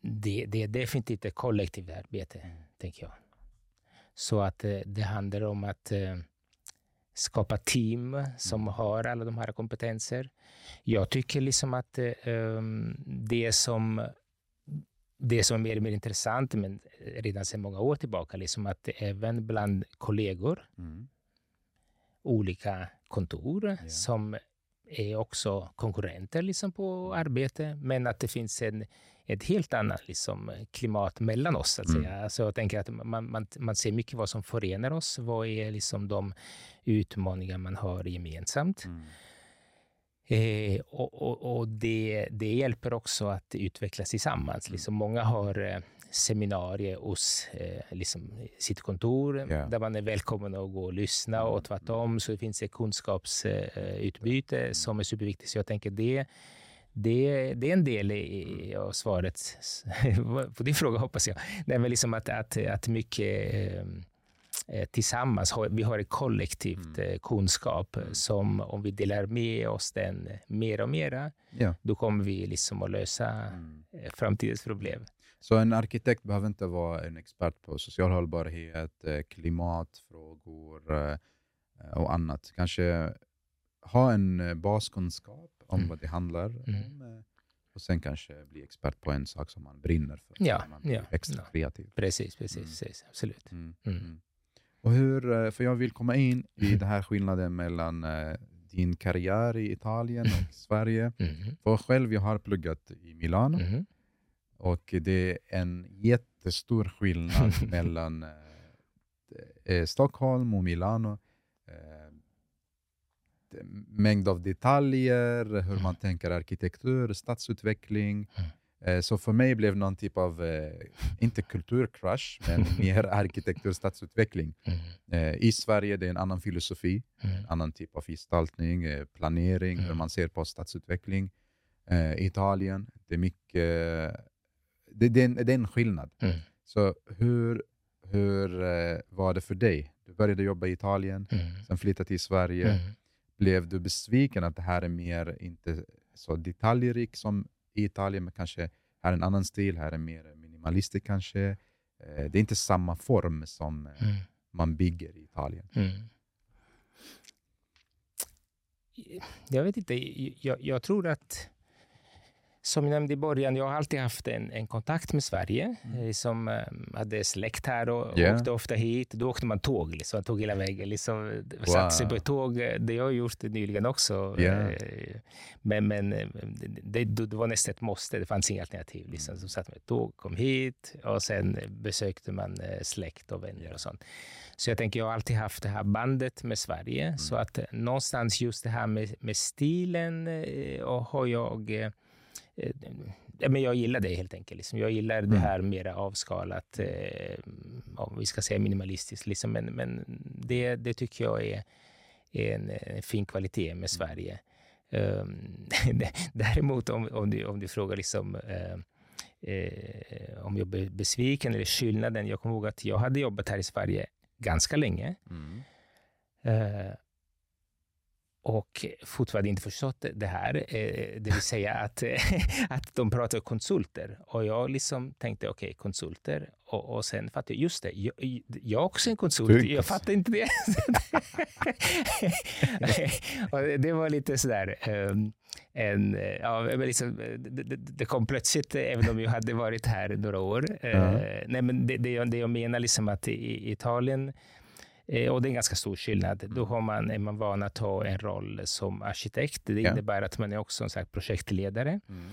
Det, det är definitivt ett kollektivt arbete, tänker jag. Så att eh, det handlar om att skapa team som har alla de här kompetenser. Jag tycker liksom att eh, um, det som det som är mer och mer intressant, men redan sedan många år tillbaka, liksom att även bland kollegor,
Mm.
olika kontor
Ja.
som är också konkurrenter liksom på arbete, men att det finns en, ett helt annat liksom, klimat mellan oss. Så att
Mm.
säga. Alltså, jag tänker att man, man, man ser mycket vad som förenar oss. Vad är liksom de utmaningar man har gemensamt?
Mm.
Eh, och och, och det, det hjälper också att utvecklas tillsammans.
Mm.
Liksom många har eh, seminarier hos eh, liksom sitt kontor
Ja.
där man är välkommen att gå och lyssna och
Mm.
tvärtom så finns det kunskapsutbyte som är superviktigt. Så jag tänker det, det, det är en del i, av svaret på din fråga hoppas jag. Nej, men liksom att, att, att mycket eh, eh, tillsammans, har, vi har ett kollektivt
Mm.
eh, kunskap som om vi delar med oss den mer och mera,
Ja.
då kommer vi liksom att lösa
Mm.
eh, framtidens problem.
Så en arkitekt behöver inte vara en expert på social hållbarhet, eh, klimatfrågor eh, och annat. Kanske ha en eh, baskunskap om
Mm.
vad det handlar
Mm.
om eh, och sen kanske bli expert på en sak som man brinner för.
Ja,
man blir
ja,
extra
ja.
kreativ.
Precis, precis,
Mm.
precis absolut.
Mm.
Mm.
Mm. Och hur, eh, för jag vill komma in i den här skillnaden mellan eh, din karriär i Italien och Sverige.
Mhm.
För själv jag har pluggat i Milano
Mhm.
och det är en jättestor skillnad mellan eh, eh, Stockholm och Milano. Eh, mängd av detaljer, hur man tänker arkitektur, stadsutveckling.
Mm.
Eh, så för mig blev någon typ av, eh, inte kulturcrush, men mer arkitektur, stadsutveckling.
Mhm.
Eh, I Sverige det är en annan filosofi,
Mhm.
en annan typ av gestaltning, planering, hur
Mm.
man ser på stadsutveckling. I Italien, det är mycket... Det, det, är en, det är en skillnad.
Mm.
Så hur, hur var det för dig? Du började jobba i Italien, sen flyttade till Sverige. Blev du besviken att det här är mer, inte så detaljrikt som i Italien, men kanske här är en annan stil, här är mer minimalistiskt kanske. Eh, det är inte samma form som eh,
Mm.
man bygger i Italien.
Mm. Jag vet inte, jag, jag tror att som jag nämnde i början, jag har alltid haft en, en kontakt med Sverige. Mm. Som eh, hade släkt här och
Yeah.
åkte ofta hit. Då åkte man tåg, liksom, tog hela vägen. Liksom,
Wow.
Satte sig på ett tåg. Det har jag gjort nyligen också.
Yeah.
Eh, Men, men eh, det, det, var nästan ett måste, det fanns inga alternativ. Liksom. Så satt man ett tåg, kom hit och sen besökte man eh, släkt och vänner och sånt. Så jag tänker, jag har alltid haft det här bandet med Sverige. Så att eh, någonstans just det här med, med stilen eh, och har jag... eh, men jag gillar det helt enkelt. Liksom. Jag gillar det
Mm.
här mera avskalat, eh, om vi ska säga minimalistiskt. Liksom. Men, men det, det tycker jag är, är en, en fin kvalitet med Sverige. Um, däremot om, om, du, om du frågar liksom, eh, eh, om jag är besviken eller skillnaden. Jag kommer ihåg att jag hade jobbat här i Sverige ganska länge. Eh, och fortfarande inte förstått det här. Eh, det vill säga att, att de pratar konsulter. Och jag liksom tänkte, okej, okay, konsulter. Och, och sen fattade jag, just det, jag, jag är också en konsult. Jag fattar inte det. och det var lite sådär, um, en, ja, men liksom, det, det, kom plötsligt, även om jag hade varit här några år. Uh, nej, men det, det, jag, det jag menar liksom att i, i Italien och det är en ganska stor skillnad. Då har man, är man van att ha en roll som arkitekt. Det
Ja.
innebär att man är också en projektledare.
Mm.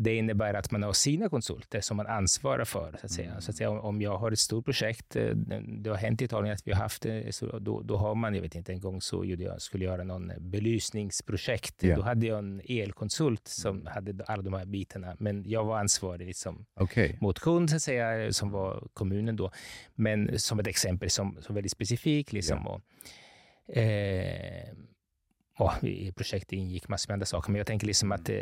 Det innebär att man har sina konsulter som man ansvarar för. Så att säga.
Mm.
Så att säga, om jag har ett stort projekt, eh, det har hänt i Italien att vi har haft det, så då, då har man, jag vet inte, en gång så jag, skulle jag göra någon belysningsprojekt.
Ja.
Då hade jag en elkonsult som hade alla de här bitarna, men jag var ansvarig liksom,
Okej.
mot kund, så att säga, som var kommunen då. Men som ett exempel som, som väldigt specifikt. Liksom, och, eh, och I projektet ingick massor med andra saker, men jag tänker liksom att, eh,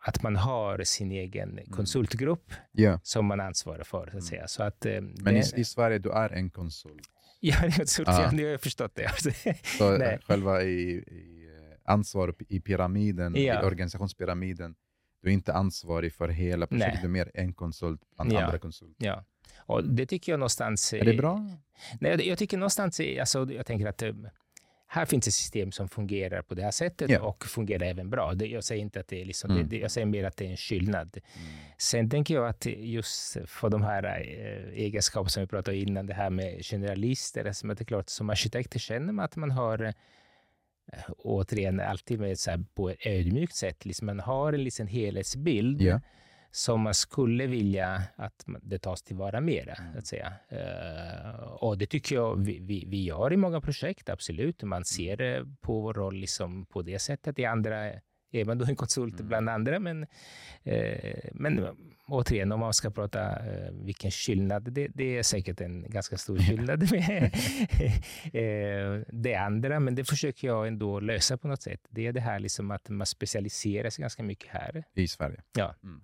att man har sin egen konsultgrupp
Ja.
som man ansvarar för. Så att säga. Så att, eh,
Men i,
det,
i Sverige, du är en konsult.
ja, det är konsult,
Ja.
ja. nu har jag förstått det.
Så
Nej.
eh, själva i, i eh, ansvar i pyramiden,
Ja.
i organisationspyramiden, du är inte ansvarig för hela projektet,
Nej.
du är mer en konsult bland
Ja.
andra konsulter.
ja. Och det tycker jag någonstans...
Är det bra?
Nej, jag- tycker någonstans, alltså, jag tänker att eh, här finns ett system som fungerar på det här sättet
Ja.
och fungerar även bra. Det, jag säger inte att det är liksom,
Mm.
det, jag säger mer att det är en skillnad. Sen tänker jag att just för de här eh, egenskaper som vi pratade om innan, det här med generalister, alltså, det är klart, som arkitekter känner man att man har eh, återigen alltid med så här, på ett ödmjukt sätt, liksom man har en liten helhetsbild
Ja.
Som man skulle vilja att det tas tillvara mera. så Att säga. Eh, och det tycker jag vi, vi, vi gör i många projekt, absolut. Man ser eh, på vår roll liksom på det sättet. I andra är man då en konsult bland andra, men, eh, men återigen, om man ska prata vilken skillnad, det, det är säkert en ganska stor skillnad med det andra, men det försöker jag ändå lösa på något sätt. Det är det här liksom att man specialiserar sig ganska mycket här.
I Sverige.
Ja.
Mm.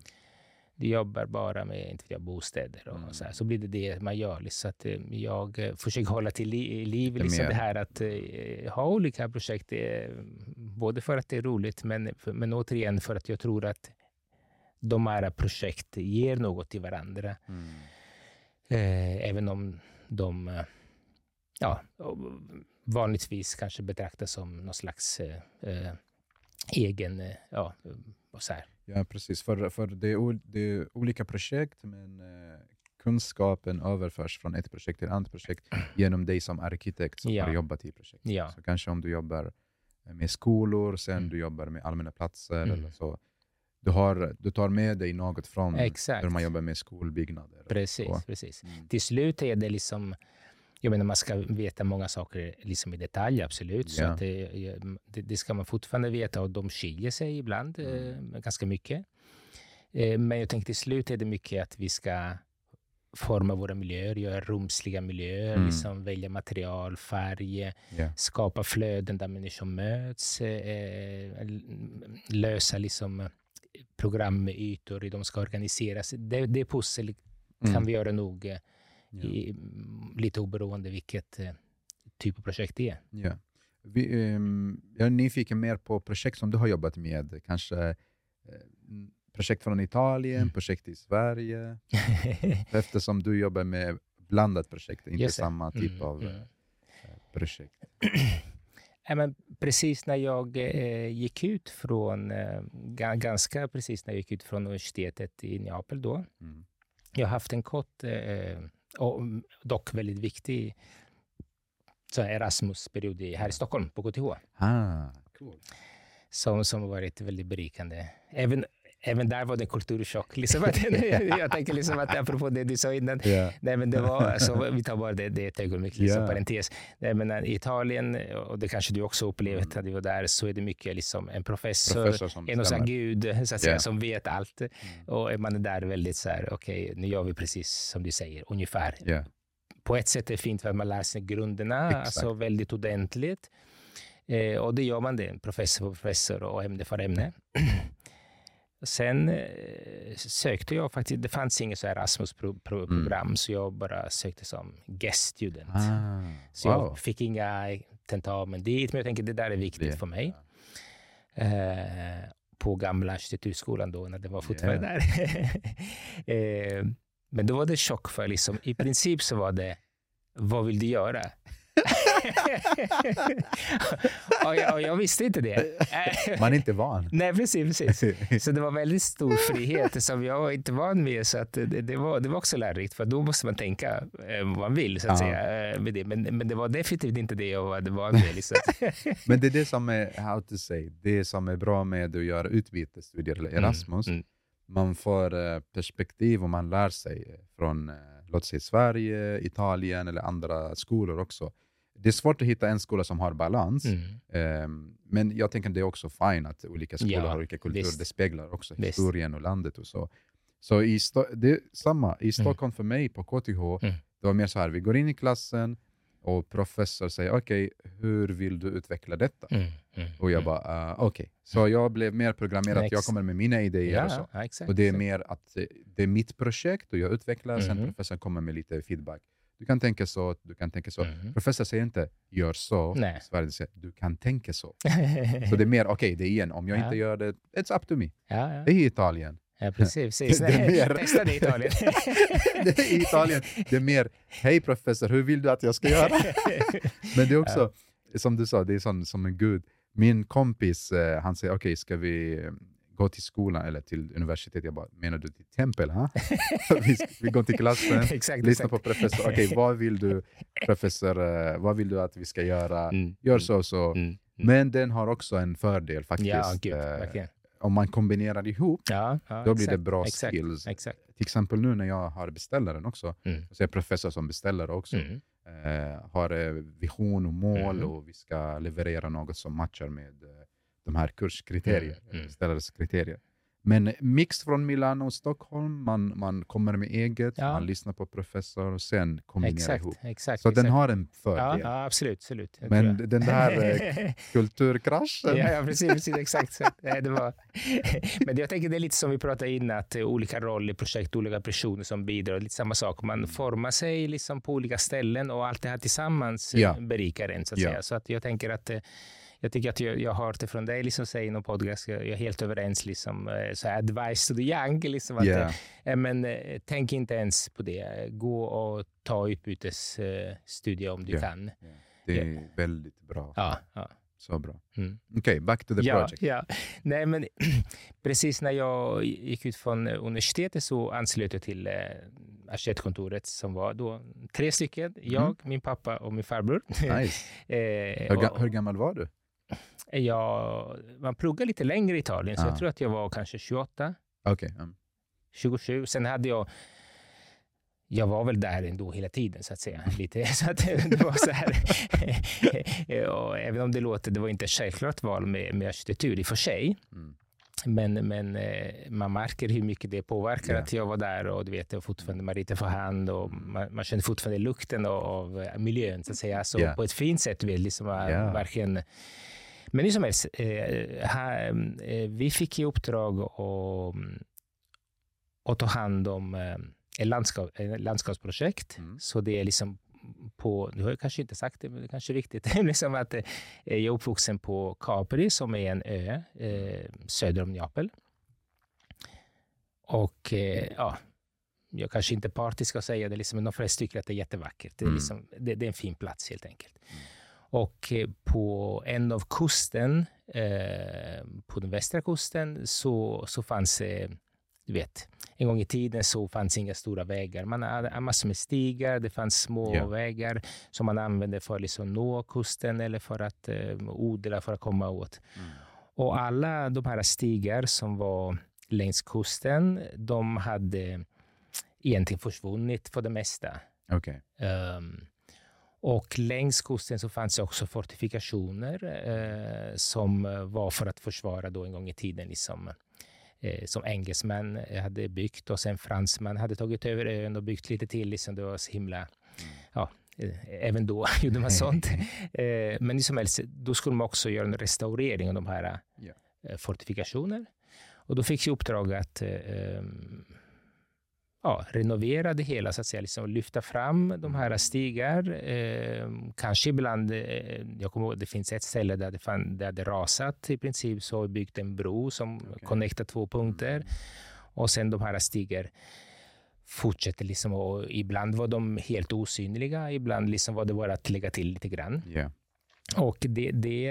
Du jobbar bara med inte jag, bostäder och
Mm.
så, här. så blir det det man gör. liksom. Så att, eh, jag eh, försöker hålla till li- i liv liksom
mer.
det här att eh, ha olika projekt. Eh, både för att det är roligt, men, för, men återigen för att jag tror att de här projekt ger något till varandra.
Mm.
Eh, även om de eh, ja, vanligtvis kanske betraktas som någon slags eh, eh, egen... Eh, ja, så här.
Ja, precis. För, för det, är, det är olika projekt, men eh, kunskapen överförs från ett projekt till ett annat projekt genom dig som arkitekt som
Ja.
har jobbat i projektet.
Ja.
Så kanske om du jobbar med skolor, sen
Mm.
du jobbar med allmänna platser,
Mm.
eller så. Du, har, du tar med dig något från
Exakt.
hur man jobbar med skolbyggnader.
Precis, precis.
Mm.
Till slut är det liksom... Jag menar, man ska veta många saker liksom i detalj, absolut. Så
Ja.
att det, det, det ska man fortfarande veta och de skiljer sig ibland
Mm.
eh, ganska mycket. Eh, men jag tänker till slut är det mycket att vi ska forma våra miljöer, göra rumsliga miljöer,
Mm.
liksom välja material, färg,
Ja.
skapa flöden där människor möts, eh, l- lösa liksom programytor, hur de ska organiseras. Det, det pussel kan
Mm.
vi göra nog
Ja.
i, lite oberoende vilket eh, typ av projekt det är.
Ja. Vi, ehm, jag är nyfiken mer på projekt som du har jobbat med. Kanske eh, projekt från Italien,
Mm.
projekt i Sverige. Eftersom du jobbar med blandat projekt, inte
Just
samma typ
Mm,
av
mm.
eh, projekt.
Men precis när jag eh, gick ut från, eh, ga- ganska precis när jag gick ut från universitetet i Neapel då.
Mm.
Jag har haft en kort, eh, och dock väldigt viktig så Erasmus-period här i Stockholm på KTH.
Ah, cool.
som, som har varit väldigt berikande. Även, även där var det en kulturchock. Liksom att, jag tänker liksom att apropå det du sa innan,
Ja.
Nej, men det var, alltså, vi tar bara det, det ett ögonblick, liksom,
Ja.
parentes. Nej, men i Italien, och det kanske du också upplevde
Mm.
när du var där, så är det mycket liksom en professor,
Professor som
en och så gud så att säga,
Ja.
som vet allt.
Mm.
Och man är där väldigt så här, okej, nu gör vi precis som du säger, ungefär.
Ja.
På ett sätt är det fint för att man lär sig grunderna,
Exakt.
alltså väldigt ordentligt. Eh, och det gör man det, professor för professor och ämne för ämne. Sen eh, sökte jag faktiskt, det fanns inget så Erasmus-program, så jag bara sökte som guest student.
Ah,
Så
wow.
jag fick inga tentamen dit, men jag tänker det där är viktigt
Det-
för mig. Eh, på gamla arkitekturskolan då, när det var fortfarande där. eh, men då var det chock för liksom, i princip så var det, vad vill du göra? och, jag, och jag visste inte det.
Man är inte van.
Nej, precis, precis. Så det var väldigt stor frihet som jag var inte van med. Så att det, det, var, det var också lärorikt, för då måste man tänka eh, vad man vill. Så att
Ja.
säga, eh, med det. Men, men det var definitivt inte det jag var van med. Liksom.
Men det är det som är, how to say, det som är bra med att göra utbytesstudier eller Erasmus.
Mm, mm.
man får eh, perspektiv och man lär sig från låt säga Sverige, Italien eller andra skolor också. Det är svårt att hitta en skola som har balans,
Mm.
Ehm, men jag tänker att det är också fine att olika skolor
Ja,
har olika kulturer. Det speglar också
Visst.
historien och landet och så. Så i Sto- det samma i Stockholm för mig på KTH,
Mm.
det var mer så här, vi går in i klassen och professor säger okej, hur vill du utveckla detta?
Mm. Mm.
Och jag
Mm.
bara, uh, okej. Så jag blev mer programmerad, jag kommer med mina idéer och så.
Ja, ja, exakt.
Och det är
exakt.
mer att eh, det är mitt projekt och jag utvecklar, sen
Mhm.
professorn kommer med lite feedback. Du kan tänka så, du kan tänka så.
Mhm.
Professor säger inte gör så,
Nej.
Sverige säger du kan tänka så. Så det är mer, okej, det är igen, om jag
Ja.
inte gör det, it's up to me.
ja, ja.
Det är i Italien.
ja, precis. precis.
Det är mer-
Testa det i Italien.
det är Italien. Det är mer, hej professor, hur vill du att jag ska göra? Men det är också, som du sa, det är sån, som en gud. Min kompis, eh, han säger, okej, ska vi gå till skolan eller till universitetet? Jag bara, menar du till tempel? Ha? vi, vi går till klassen,
exakt,
lyssna
exakt.
på professor. Okej, vad vill du, professor, eh, vad vill du att vi ska göra?
Mm.
Gör så och så.
Mm. Mm.
Men den har också en fördel faktiskt.
Ja, gud,
eh, om man kombinerar ihop,
Ja, ja,
då blir det bra
exakt,
skills.
Exakt.
Till exempel nu när jag har beställaren också,
Mm.
så är jag professor som beställare också.
Mm.
Eh, har eh, vision och mål
Mhm.
och vi ska leverera något som matchar med eh, de här kurskriterier,
Mm, mm.
Men mix från Milano och Stockholm, man, man kommer med eget,
Ja.
man lyssnar på professor och sen kombinerar
Exakt,
ihop.
exakt.
Så
exakt.
den har en
ja,
fördel.
ja, absolut. absolut. Det
Men den där eh, kulturkraschen,
Ja, ja precis, precis exakt. Så, nej, det var... Men jag tänker det är lite som vi pratade innan, att är olika roller i projekt, olika personer som bidrar. Lite samma sak,
Mm.
man formar sig liksom på olika ställen och allt det här tillsammans eh,
Ja.
berikar en. Så att
Ja.
säga. Så att jag tänker att eh, jag tycker att jag, jag har hört det från dig, liksom, säger i någon podcast, jag jag är helt överens, liksom, eh, så här, advice to the young. Liksom, att,
Ja.
eh, men tänk inte ens på det. Gå och ta utbytesstudie om du
Ja.
kan.
det är väldigt bra.
Ja, ja.
Så bra.
Mm.
Okej, back to the
ja,
project.
Ja. Nej, men precis när jag gick ut från universitetet så anslöt jag till eh, arkitektkontoret som var då tre stycken. Jag, min pappa och min farbror.
Nice.
eh,
Hur, ga- hur gammal var du?
Jag, man pluggar lite längre i Italien, så
Ja.
jag tror att jag var kanske 28,
Okej. mm.
27. Sen hade jag jag var väl där ändå hela tiden, så att säga. Lite, så att det var så här. och även om det låter, det var inte ett självklart val med, med arkitektur i och för sig.
Mm.
Men, men eh, man märker hur mycket det påverkar
Ja.
att jag var där och du vet, var fortfarande Marita för hand och man, man kände fortfarande lukten av, av miljön så att säga. Så
Ja.
på ett fint sätt, liksom,
Ja.
verkligen. Men hur som helst, eh, här, eh, vi fick i uppdrag att, att ta hand om eh, ett landskap, ett landskapsprojekt.
Mm.
Så det är liksom på, du har jag kanske inte sagt det, men det kanske är viktigt, liksom att eh, jag är uppvuxen på Capri som är en ö eh, söder om Neapel. Och eh, ja, jag kanske inte är partisk ska säga det, liksom, men de flesta tycker att det är jättevackert. Det är,
Mm.
liksom, det, det är en fin plats helt enkelt. Och eh, på en av kusten, eh, på den västra kusten, så, så fanns det, du vet, en gång i tiden så fanns inga stora vägar. Man hade massor med stigar, det fanns små
Ja.
vägar som man använde för att liksom nå kusten eller för att eh, odla, för att komma åt.
Mm.
Och alla de här stigar som var längs kusten, de hade egentligen försvunnit för det mesta.
Okej.
Ehm, och längs kusten så fanns det också fortifikationer eh, som var för att försvara då en gång i tiden liksom, eh, som engelsmän hade byggt och sen fransmän hade tagit över ön och byggt lite till. Liksom det var så himla, ja, eh, även då gjorde man sånt. eh, men som helst, då skulle man också göra en restaurering av de här
Ja.
eh, fortifikationer. Och då fick jag uppdrag att eh, ehm, ja, renovera det hela, så att säga, liksom lyfta fram de här stigar. Eh, kanske ibland, eh, jag kommer ihåg, det finns ett ställe där det, fann, där det rasat i princip, så har vi byggt en bro som
Okej.
connectar två punkter. Och sen de här stigar fortsätter liksom, och ibland var de helt osynliga, ibland liksom var det bara att lägga till lite grann.
Ja.
Och det, det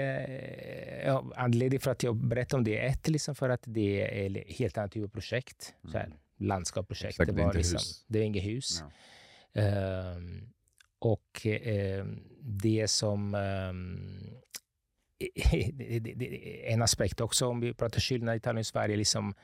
ja, anledningen för att jag berättar om det är ett, liksom för att det är ett helt annat typ av projekt. Så landskapsprojekt.
Exakt, det är
liksom,
hus.
Det är inget hus.
Ja.
Ehm, och ehm, det som... det- det- det- en aspekt också, om vi pratar skillnad i Italien och Sverige, liksom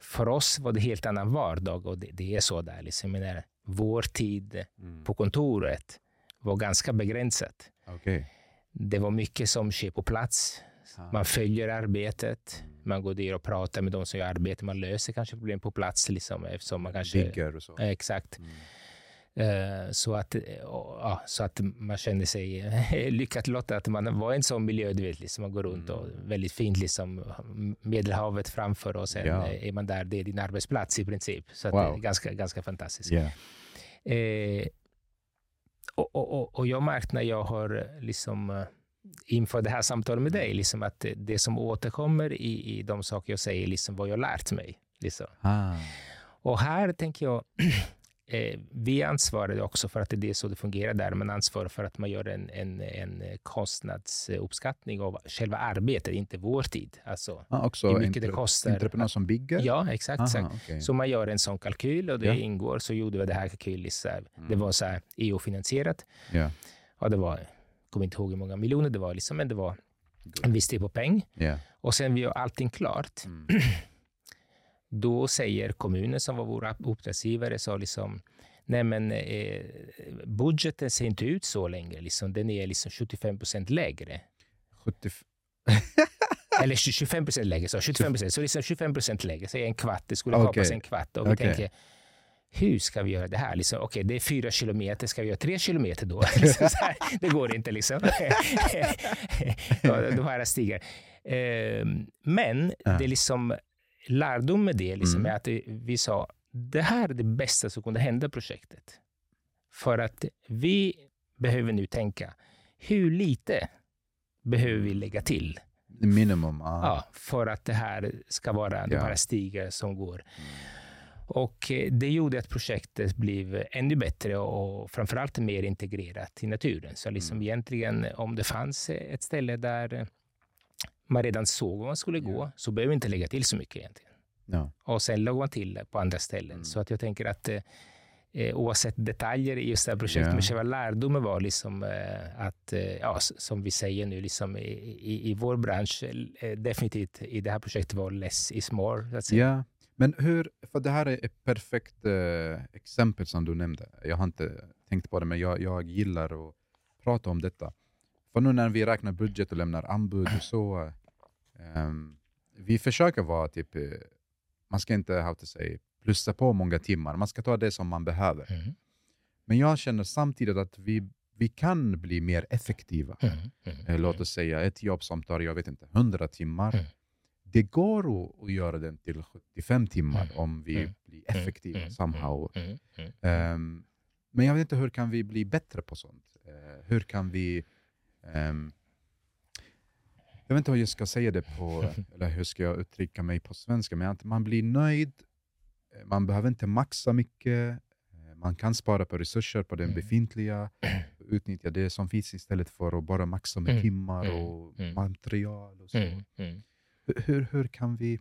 för oss var det helt annan vardag och det, det är så där. Liksom. Jag menar, vår tid
Mm.
på kontoret var ganska begränsat.
Okej.
Det var mycket som sker på plats.
Ah.
Man följer arbetet. Man går dit och pratar med de som gör arbete. Man löser kanske problem på plats liksom, eftersom man kanske...
Bygger och så.
Exakt.
Mm.
Eh, Så att, ja, så att man känner sig eh, lyckat lottad att man var i en sån miljö, du vet, liksom, man går runt och väldigt fint, liksom, Medelhavet framför och sen
Ja.
är man där, det är din arbetsplats i princip. Så
Wow.
det är ganska, ganska fantastiskt.
Yeah.
Och, och, och, jag märkt när jag har liksom, inför det här samtalet med dig, liksom att det, som återkommer i, i de saker jag säger, liksom vad jag lärt mig. Liksom.
Ah.
Och här tänker jag, eh, vi ansvarar också för att det är så det fungerar där, men ansvarar för att man gör en, en, en kostnadsuppskattning av själva arbetet, inte vår tid. Alltså,
Ah, också
hur mycket det kostar.
Entreprenör som bygger?
Ja, exakt.
Aha,
exakt.
okej.
Så man gör en sån kalkyl och det
Ja.
ingår, så gjorde vi det här kalkyl, så här, det var så EU-finansierat.
Ja.
Ja, det var, kommer inte ihåg hur många miljoner det var, liksom, men det var en viss typ av peng.
Ja.
Och sen vi gör allting klart.
Mm.
Då säger kommunen som var vår uppdragsgivare, sa liksom, nej men eh, budgeten ser inte ut så längre, liksom. den är liksom 75 procent lägre.
70...
Eller 25 procent lägre, så 75 procent, så liksom 25 procent lägre, så en kvart, det skulle
Okej.
kapas en kvart. Och vi tänker, hur ska vi göra det här? Liksom, Okej, det är fyra kilometer, ska vi göra tre kilometer då? Liksom här, det går inte liksom. de här stigar. Eh, men det är liksom lärdom med det liksom,
Mm.
är att vi sa, det här är det bästa som kunde hända projektet. För att vi behöver nu tänka, hur lite behöver vi lägga till?
Minimum. Ah.
Ja, för att det här ska vara de
Ja.
här stigar som går. Och eh, det gjorde att projektet blev ännu bättre och framförallt mer integrerat i naturen. Så liksom
Mm.
egentligen, om det fanns ett ställe där eh, man redan såg var man skulle gå,
Ja.
så behöver vi inte lägga till så mycket egentligen.
Ja.
Och sen lade man till på andra ställen.
Mm.
Så att jag tänker att eh, eh, oavsett detaljer i just det här projektet,
Ja.
men själva lärdomen var liksom eh, att, eh, ja, som vi säger nu, liksom i, i, i vår bransch, eh, definitivt i det här projektet var less is more.
Ja, men hur, för det här är ett perfekt eh, exempel som du nämnde. Jag har inte tänkt på det, men jag, jag gillar att prata om detta. För nu när vi räknar budget och lämnar anbud och så, ehm, vi försöker vara typ, eh, man ska inte ha to say, plussa på många timmar, man ska ta det som man behöver.
Mm,
Men jag känner samtidigt att vi, vi kan bli mer effektiva.
mm, mm,
Eh, Låt oss säga ett jobb som tar, jag vet inte, 100 timmar. Det går att, att göra den till 75 timmar
Mm.
om vi
Mm.
blir effektiva
mm,
somehow.
mm, mm.
Ehm, men jag vet inte, hur kan vi bli bättre på sånt? Eh, hur kan vi... ehm, jag vet inte hur jag ska säga det på, eller hur ska jag uttrycka mig på svenska, men att man blir nöjd, eh, man behöver inte maxa mycket, eh, man kan spara på resurser på den befintliga, utnyttja det som finns istället för att bara maxa med
Mm.
timmar
Mm.
och material och så. Hur- Hur, kan vi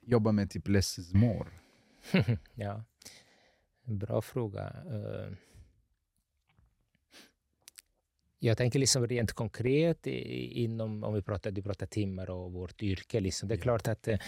jobba med typ less is more?
ja, bra fråga. Eh, Jag tänker liksom rent konkret inom, om vi pratar, du pratar timmar och vårt yrke. Liksom. Det är
Ja.
klart att eh,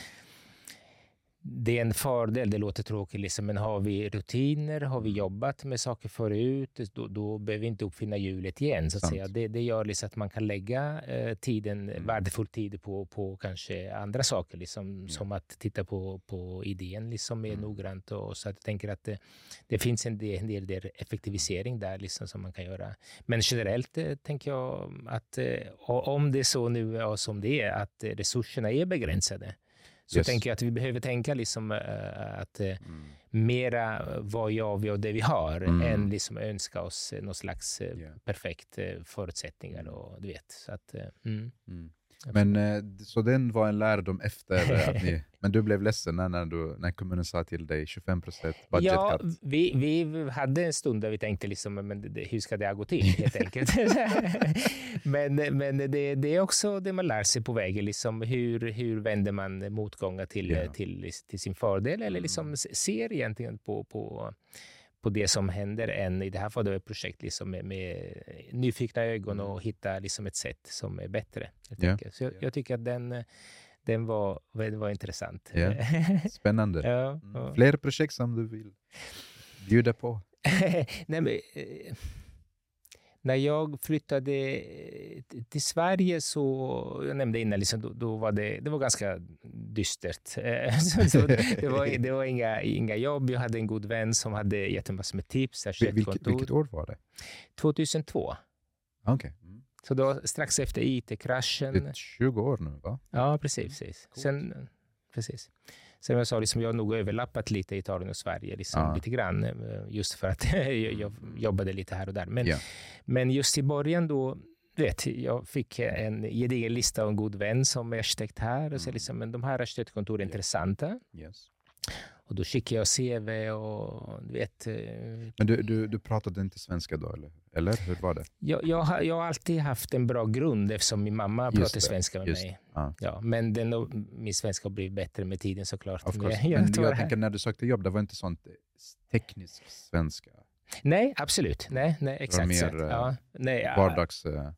det är en fördel, det låter tråkigt, liksom, men har vi rutiner, har vi
Mm.
jobbat med saker förut, då, då behöver vi inte uppfinna hjulet igen. Så att säga. Det, det gör liksom att man kan lägga eh, tiden,
Mm.
värdefull tid på, på kanske andra saker, liksom,
Ja.
som att titta på, på idén liksom, mer
Mm.
noggrant. Och, så att jag tänker att det, det finns en del, en del, del effektivisering där liksom, som man kan göra. Men generellt eh, tänker jag att eh, om det är så nu ja, som det är, att resurserna är begränsade, så
Yes.
tänker jag att vi behöver tänka liksom, eh, att eh,
Mm.
mera eh, vad gör vi av det vi har,
Mm.
än liksom önska oss någon slags
Ja.
perfekt förutsättningar.
Mm.
Och, du vet, så att, eh, mm.
Men eh, så den var en lärdom efter att ni, men du blev ledsen när, när, du, när kommunen sa till dig 25% budget
Ja,
cut?
vi, vi hade en stund där vi tänkte liksom, men hur ska det här gå till helt enkelt. men men det, det är också det man lär sig på vägen. Liksom, hur, hur vänder man motgångar till,
Ja.
till, till sin fördel? Eller liksom
Mm.
ser egentligen på, på, på det som händer än i det här fallet ett projekt liksom med, med nyfikna ögon
Mm.
och hitta liksom ett sätt som är bättre. enkelt. Så jag,
Ja.
jag tycker att den, den var, den var intressant.
Ja. Spännande.
ja,
Mm. Fler projekt som du vill bjuda på?
Nej, men, eh, när jag flyttade eh, till Sverige så, jag nämnde innan, liksom, då, då var det, det var ganska dystert. Eh, så, det, var, det var inga, inga jobb. Jag hade en god vän som hade gett en massor med tips.
Vil- vilket, vilket år var det?
2002.
Okej. Mm.
Så då, strax efter
Det
IT-kraschen.
är 20 år nu va?
Ja, precis. precis. Sen, precis. Sen jag sa, liksom, jag har nog överlappat lite i Italien och Sverige, liksom,
Ja.
lite grann, eh, just för att jag, jag jobbade lite här och där. Men,
Ja.
men just i början då, vet, jag fick en gedigen lista av en god vän som är arkitekt här. Och så
Mm.
liksom, men de här arkitektkontoren är
Ja.
intressanta.
Yes.
Och då skickade jag CV och du vet, eh,
Men du, du, du pratade inte svenska då eller? Eller hur var det?
jag, jag, har, jag har alltid haft en bra grund eftersom min mamma
Just
pratar
det,
svenska med mig.
Ja.
Ja, men den, min svenska har blivit bättre med tiden såklart.
Of
Men jag,
Men jag
det
tänker när du sökte jobb, det var inte sånt eh, teknisk svenska.
Nej, absolut. Nej, nej exakt.
mer,
så att-
eh,
ja, nej, ja,
Vardags...
äh,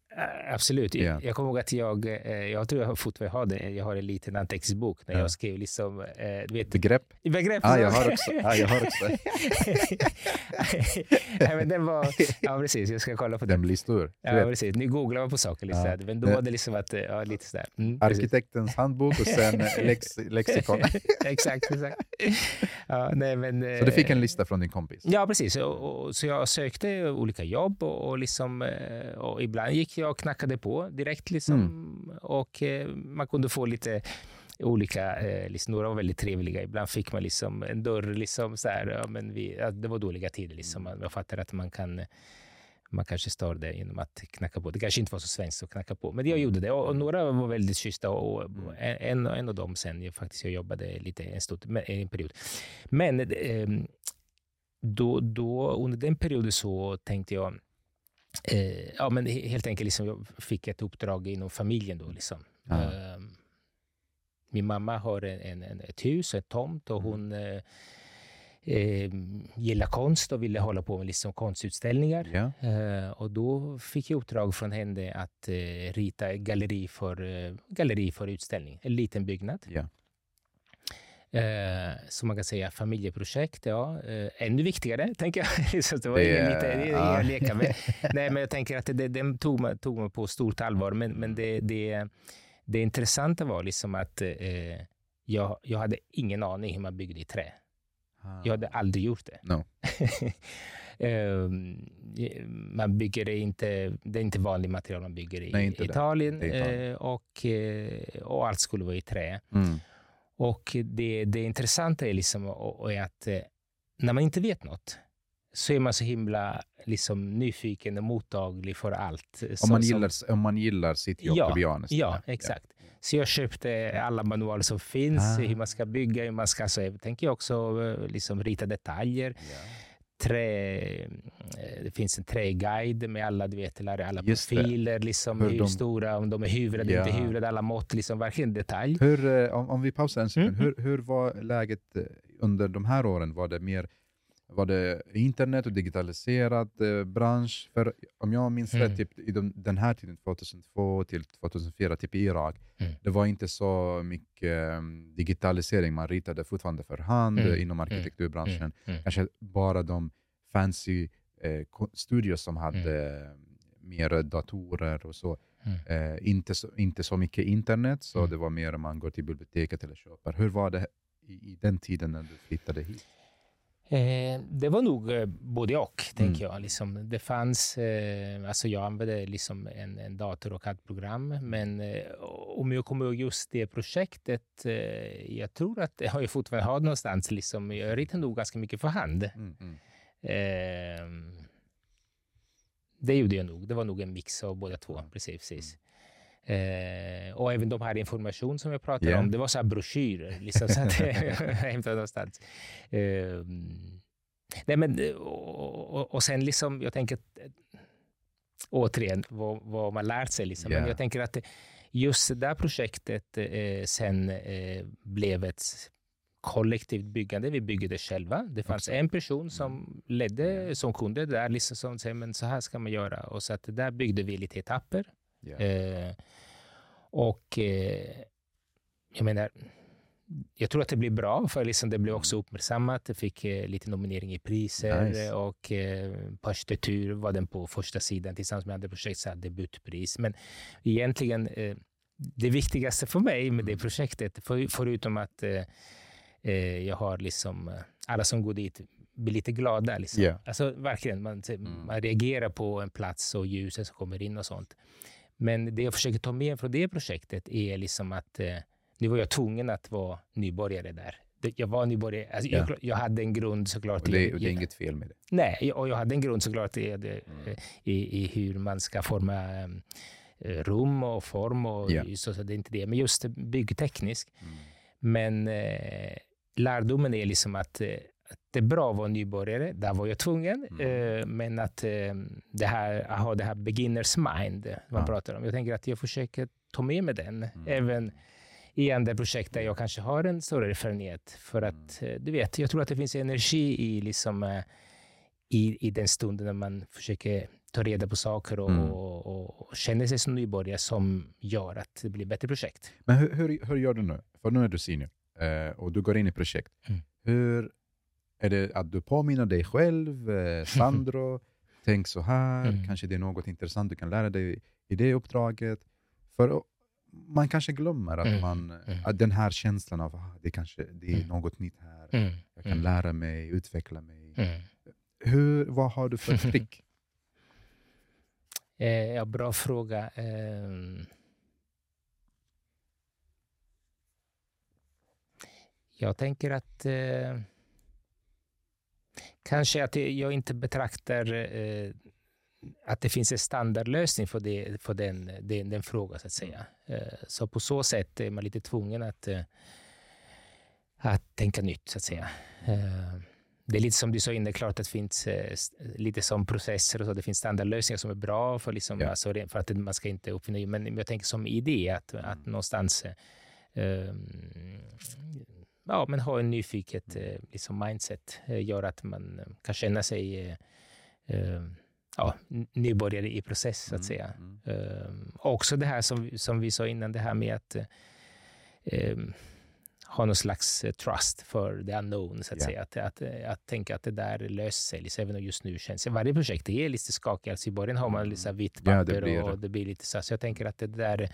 absolut.
Ja.
Jag, kommer ihåg att jag, eh, jag tror jag har fortfarande har det, jag har en liten anteckningsbok när
Ja.
jag skrev liksom, eh, du vet,
begrepp.
begrepp.
Ah, jag har också. Ah, jag har också.
nej, men den var, ja precis, jag ska kolla på
Den
den.
blir stor.
Ja, precis. Nu googlar man på saker lite
Ja.
men då var det liksom att, eh, ja, lite sådär. Mm, precis.
Arkitektens handbok och sen eh, lex, lexikon.
exakt, exakt. Ja, nej, men,
Så du fick en
eh,
lista från din kompis?
Ja, precis. Och, och, så jag sökte olika jobb och, och, liksom, eh, och ibland gick jag och knackade på direkt. Liksom,
Mm.
Och eh, man kunde få lite olika, eh, liksom, några var väldigt trevliga. Ibland fick man liksom en dörr, liksom, så här, ja, men vi, ja, det var dåliga tider. Liksom. Man- Jag fattar att man kan man kanske stör det genom att knacka på. Det kanske inte var så svenskt att knacka på, men jag gjorde det. Och, och några var väldigt schyssta och, och
Mm.
en, en av dem sen, jag, faktiskt, jag jobbade lite en, stort, en period. Men eh, då, då, under den perioden så tänkte jag, eh, ja men he- helt enkelt, liksom, jag fick ett uppdrag inom familjen då. Liksom. Eh, min mamma har en, en, ett hus, ett tomt och
Mm.
hon eh, eh, gillar konst och ville hålla på med liksom konstutställningar.
Ja.
Eh, och då fick jag uppdrag från henne att eh, rita galleri för, eh, galleri för utställning, en liten byggnad.
Ja.
Eh, som man kan säga familjeprojekt, ja. Eh, ännu viktigare, tänker jag. Så det var
Det är-
lite, det
ja.
inga leka med. Nej, men jag tänker att det, den tog man, tog man på stort allvar. Men, men det, det, det intressanta var liksom att eh, jag, jag hade ingen aning hur man byggde i trä. Jag hade aldrig gjort det.
No.
Ehm, man bygger inte, det är inte vanligt material man bygger i
Nej,
Italien. eh, och, eh, och allt skulle vara i trä.
Mm.
Och det, det intressanta är, liksom, och, är att eh, när man inte vet något så är man så himla liksom, nyfiken och mottaglig för allt. eh,
Om,
som-
man
som-
gillar, om man gillar sitt jobb,
Ja,
to be honest.
Ja, exakt. Så jag köpte alla manualer som finns,
Ah.
hur man ska bygga, hur man ska, så jag tänker också eh, liksom, rita detaljer.
Ja.
Trä, eh, det finns en träguide med alla, du vet, alla
det.
profiler, liksom,
Hur
hur,
de-
stora, om de är hyvrade,
Ja.
inte hyvrade, alla mått, liksom, verkligen detalj.
Hur, eh, om, om vi pausar en sekund,
Mm.
hur, hur var läget eh, under de här åren? Var det mer var det internet och digitaliserad eh, bransch? För om jag minns
Mm.
rätt, typ, i de, den här tiden, 2002 till 2004, typ i Irak,
Mm.
det var inte så mycket eh, digitalisering. Man ritade fortfarande för hand
Mm.
inom arkitekturbranschen.
Mm, mm.
Kanske bara de fancy eh, studios som hade eh, mer datorer och så.
Mm.
Eh, inte, så, inte så mycket internet, så
Mm.
det var mer om man går till biblioteket eller köper. Hur var det i, i den tiden när du flyttade hit?
Eh, det var nog eh, både och,
Mm.
tänker jag. Liksom, det fanns, eh, alltså jag använde liksom en, en dator och CAD-program, men eh, om jag kommer ihåg just det projektet, eh, jag tror att det har jag fortfarande har någonstans. Liksom, jag ritade nog ganska mycket för hand.
Mm, mm.
Eh, det gjorde jag nog. Det var nog en mix av båda två. Precis, precis. Eh, och även de här information som jag pratade
Ja.
om, det var så här broschyrer. Liksom, så att jag hämtade någonstans. Eh, nej, men, och, och, och sen liksom, jag tänker återigen, vad, vad man lärt sig. Liksom.
Ja.
Men jag tänker att just det där projektet eh, sen eh, blev ett kollektivt byggande. Vi byggde det själva. Det fanns en person som ledde,
Ja.
som kunde det där, liksom som säger men så här ska man göra. Och så att där byggde vi lite etapper. Eh, och eh, jag menar, jag tror att det blir bra, för liksom det blev också uppmärksammat. Det fick eh, lite nominering i priser
Nice.
och eh, på arkitektur var den på första sidan tillsammans med andra projekt, så debutpris. Men egentligen, eh, det viktigaste för mig med det projektet, för, förutom att eh, eh, jag har liksom, eh, alla som går dit blir lite glada. Liksom.
Ja.
Alltså verkligen, man, man reagerar på en plats och ljuset som kommer in och sånt. Men det jag försöker ta med från det projektet är liksom att eh, nu var jag tvungen att vara nybörjare där. Jag var nybörjare. Alltså,
Ja.
jag, jag hade en grund såklart.
Och det, och det är inget fel med det.
Nej, och jag hade en grund såklart i, det,
Mm.
i, i hur man ska forma eh, rum och form. Och,
Ja.
så, så det är inte det. Men just byggtekniskt.
Mm.
Men eh, lärdomen är liksom att, eh, att att vara nybörjare. Där var jag tvungen.
Mm.
Eh, men att eh, det här, att ha det här beginners mind man
Ja.
pratar om. Jag tänker att jag försöker ta med mig den.
Mm.
Även i andra projekt där jag kanske har en större erfarenhet. För att,
Mm.
eh, du vet, jag tror att det finns energi i, liksom, i, i den stunden när man försöker ta reda på saker och,
Mm.
och, och, och känner sig som nybörjare som gör att det blir bättre projekt.
Men hur, hur, hur gör du nu? För nu är du senior eh, och du går in i projekt.
Mm.
Hur Är det att du påminner dig själv, eh, Sandro, tänk så här,
Mm.
kanske det är något intressant du kan lära dig i det uppdraget. För man kanske glömmer att,
Mm,
man,
mm.
att den här känslan av att det kanske det är
Mm.
något nytt här,
Mm.
jag kan
Mm.
lära mig, utveckla mig. Hur, vad har du för trick?
Eh, ja, bra fråga. Ehm. jag tänker att eh, kanske att jag inte betraktar eh, att det finns en standardlösning för, det, för den, den, den frågan, så att säga. Eh, så på så sätt är man lite tvungen att, eh, att tänka nytt, så att säga. Det är lite som du sa innan, klart att det finns lite som processer och så, det finns standardlösningar som är bra för, liksom,
Ja.
alltså, för att man ska inte uppfinna, men jag tänker som idé att, att någonstans eh, ehm, ja, men ha en nyfiket eh, liksom mindset eh, gör att man eh, kan känna sig eh, eh, ja, nybörjare i process, så att säga.
Mm.
Um, också det här som, som vi sa innan, det här med att eh, em, ha någon slags trust för the unknown, så att
Ja.
säga. Att, att, att tänka att det där löser sig, liksom, även om just nu känns Varje projekt är lite skakigt. Alltså I början har man lite så här vitt
Mm. Ja, det
papper och
det.
det blir lite så. Så jag tänker att det där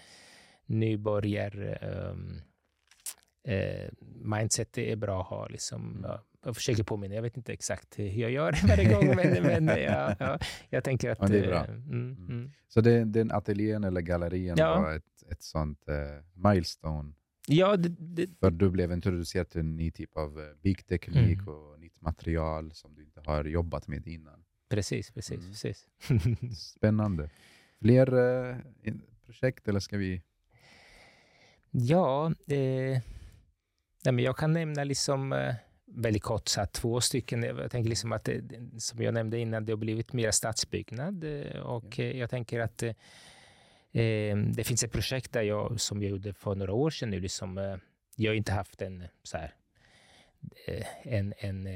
nybörjar um, eh, mindset är bra att ha. Liksom,
Mm.
ja, jag försöker påminna, jag vet inte exakt hur jag gör varje gång, men, men ja, ja, jag tänker att...
Ja, det är bra.
eh, Mm, mm.
Så det, den ateljén eller gallerien
Ja.
var ett, ett sånt eh, milestone
Ja, det, det,
För du blev introducerad till en ny typ av eh, byggteknik
Mm.
och nytt material som du inte har jobbat med innan.
precis, precis.
Mm.
precis.
Spännande. Fler in- projekt eller ska vi?
ja, eh, nej, men jag kan nämna liksom, eh, väldigt kort så två stycken. Jag tänker liksom att som jag nämnde innan, det har blivit mer stadsbyggnad eh, och eh, jag tänker att det finns ett projekt där jag, som jag gjorde för några år sedan nu. Liksom, jag har inte haft en så här, en, en,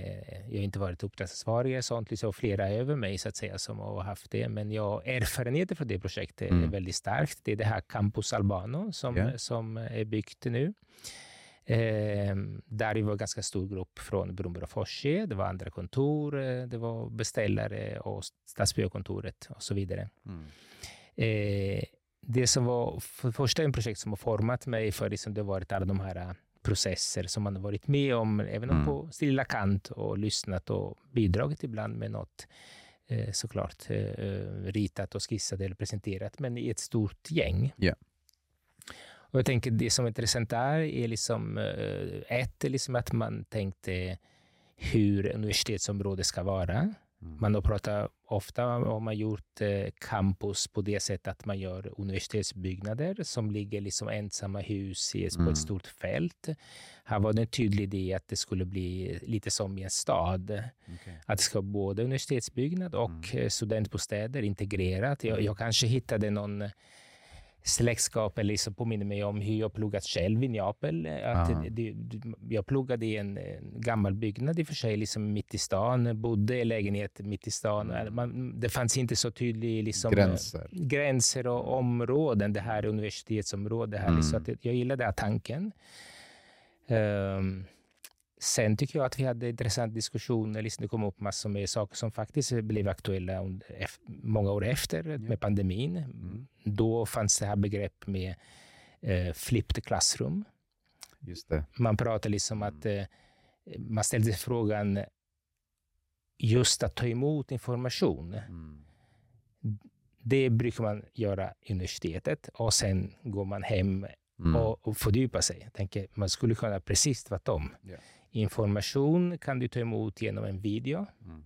jag har inte varit uppdragsansvarig och sånt, liksom flera över mig så att säga som har haft det. Men jag har erfarenheter från det projektet är
Mm.
väldigt starkt. Det är det här Campus Albano som,
Ja.
som är byggt nu. Eh, där det var en ganska stor grupp från Brunbro och Forsie. Det var andra kontor, eh, det var beställare och Stadsbyggkontoret och så vidare. Eh, det som var för första en projekt som har format mig för liksom det varit alla de här eh, processer som man har varit med om, även om
Mm.
på sin lilla kant och lyssnat och bidragit ibland med något eh, såklart ritat och skissat eller presenterat, men i ett stort gäng.
Ja.
Och jag tänker det som är intressant där är liksom eh, ett, liksom att man tänkte hur universitetsområdet ska vara.
Mm.
Man har pratat ofta om man gjort eh, campus på det sättet att man gör universitetsbyggnader som ligger liksom ensamma hus i, på
Mm.
ett stort fält. Här var det en tydlig idé att det skulle bli lite som i en stad.
Okej.
Att det ska vara både universitetsbyggnad och
Mm.
eh, studentbostäder integrerat. Jag, jag kanske hittade någon släktskap eller liksom påminner mig om hur jag pluggat själv i Neapel. Att det, det, jag pluggade i en, en gammal byggnad i och för sig, liksom mitt i stan. Bodde i lägenhet mitt i stan.
Mm.
Man, det fanns inte så tydliga liksom,
Gränser.
gränser och områden. Det här är universitetsområde. Här,
Mm.
så att jag gillar den tanken. Ehm, sen tycker jag att vi hade intressanta diskussioner. Liksom det kom upp massor med saker som faktiskt blev aktuella många år efter med pandemin.
Mm.
Då fanns det här begrepp med eh, flipped classroom. Man pratar liksom att eh, man ställde frågan just att ta emot information.
Mm.
Det brukar man göra i universitetet och sen går man hem
Mm.
och, och fördjupa sig. Jag tänker, man skulle kunna precis tvärtom.
Ja.
Information kan du ta emot genom en video.
Mm.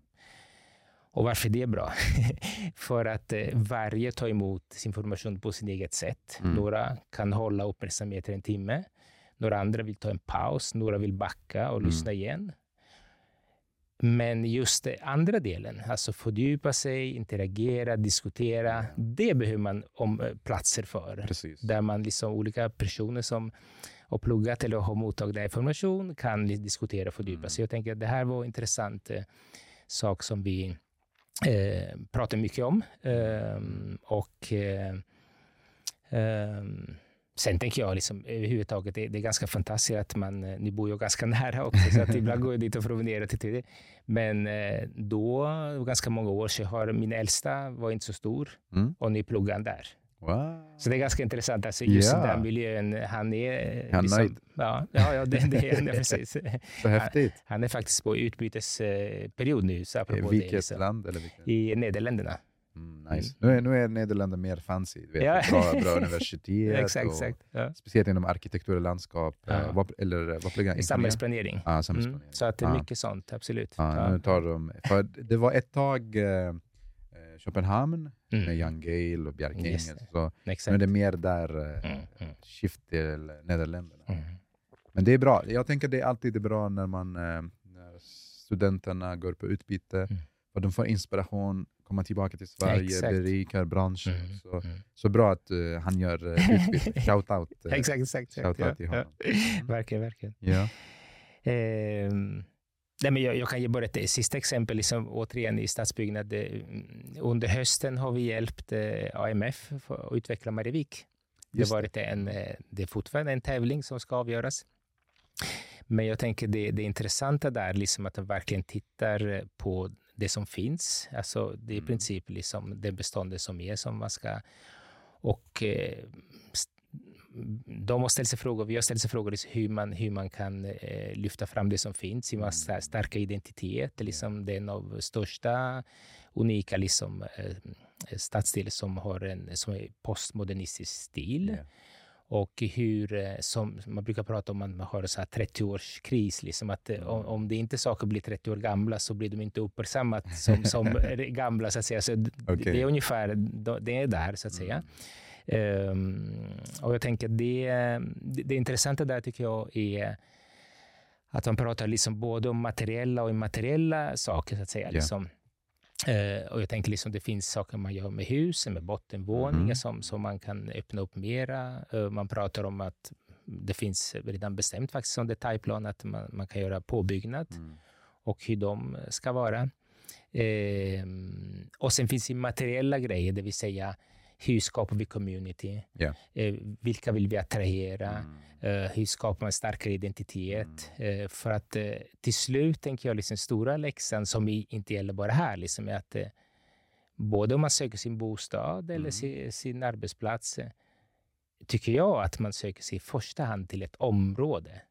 Och varför det är bra? För att eh, varje tar emot information på sin eget sätt.
Mm.
Några kan hålla uppmärksamheten en timme. Några andra vill ta en paus. Några vill backa och
Mm.
lyssna igen. Men just den andra delen, alltså fördjupa sig, interagera, diskutera, det behöver man om, eh, platser för
Precis.
där man liksom olika personer som har pluggat eller har mottagit information kan diskutera och fördjupa
Mm.
sig. Jag tänker att det här var en intressant eh, sak som vi eh, pratar mycket om. Ehm, och eh, ehm, Sen tänker jag liksom, överhuvudtaget, det, det är ganska fantastiskt att man, eh, nu bor jag ganska nära också, så att ibland går jag dit och promenerar till det. Men eh, då, ganska många år sedan, har min äldsta var inte så stor
Mm.
och nu pluggar han där.
Wow.
Så det är ganska intressant. Alltså just
Ja.
den miljön, han är...
Han
liksom? Ja, ja, ja det, det är han, precis.
Så häftigt.
Han är faktiskt på utbytesperiod nu. Så
I
apropå det,
vilket
liksom.
land? Eller vilket?
I Nederländerna.
Mm, nice. Nu, är, nu är Nederländerna mer fancy. Du vet,
Ja.
bra, bra universitet.
exakt,
och,
exakt. Ja.
Speciellt inom arkitektur och landskap.
Ja.
eh, vad, eller vad pluggar han?
Samhällsplanering. Mm.
samhällsplanering.
Så att det är mycket sånt, absolut.
Ja, nu tar de, för det var ett tag eh, Köpenhamn med
Mm.
Jan Gehl och Bjerke
det.
Så nu
Exakt.
är det mer där eh,
Mm, mm,
shift till Nederländerna.
mm.
Men det är bra. Jag tänker det är alltid bra när, man, eh, när studenterna går på utbyte.
Mm.
För de får inspiration, komma tillbaka till Sverige,
Exakt.
berikar branschen.
Mm,
Så,
mm.
så bra att eh, han gör uh, utbyte. Shout-out. eh,
Exakt, exakt.
Shout-out
Ja,
till
ja.
honom.
Verkligen, verkligen.
Ja.
Ehm, nej, men jag, jag kan ge bara ett sista exempel, liksom, återigen i stadsbyggnad. Eh, Under hösten har vi hjälpt eh, AMF att utveckla Marievik. Det, har varit en, eh, det är fortfarande en tävling som ska avgöras. Men jag tänker det, det intressanta där, liksom att de verkligen tittar på det som finns. Alltså det är i
Mm.
princip liksom det beståndet som är som man ska... Och eh, de har ställt sig frågor, vi har ställt sig frågor liksom hur, man, hur man kan eh, lyfta fram det som finns, hur man
Mm.
mm. stärka identitet. Liksom, Det är en av största unika liksom, eh, stadsdelar som har en som är postmodernistisk stil.
Ja.
Och hur, eh, som man brukar prata om, att man har så här 30-årskris. Liksom att eh, om, om det inte saker blir 30 år gamla så blir de inte uppmärksammat som, som gamla. Så att säga. Så
Okej.
Det är ungefär det är där, så att säga. Ehm, och jag tänker det, det, det intressanta där tycker jag är att man pratar liksom både om materiella och immateriella saker. så att säga.
Ja.
Liksom. Eh, och jag tänker liksom det finns saker man gör med husen, med bottenvåningar
Mhm.
som, som man kan öppna upp mera. Eh, man pratar om att det finns redan bestämt faktiskt som detaljplan att man, man kan göra påbyggnad
Mm.
och hur de ska vara. Ehm, och sen finns det materiella grejer, det vill säga hur skapar vi community?
Ja.
Eh, vilka vill vi attrahera?
Mm.
Eh, hur skapar man starkare identitet? Eh, för att eh, till slut tänker jag liksom stora läxan som inte gäller bara här, liksom, är att eh, både om man söker sin bostad eller
Mm.
sin, sin arbetsplats, eh, tycker jag att man söker sig i första hand till ett område.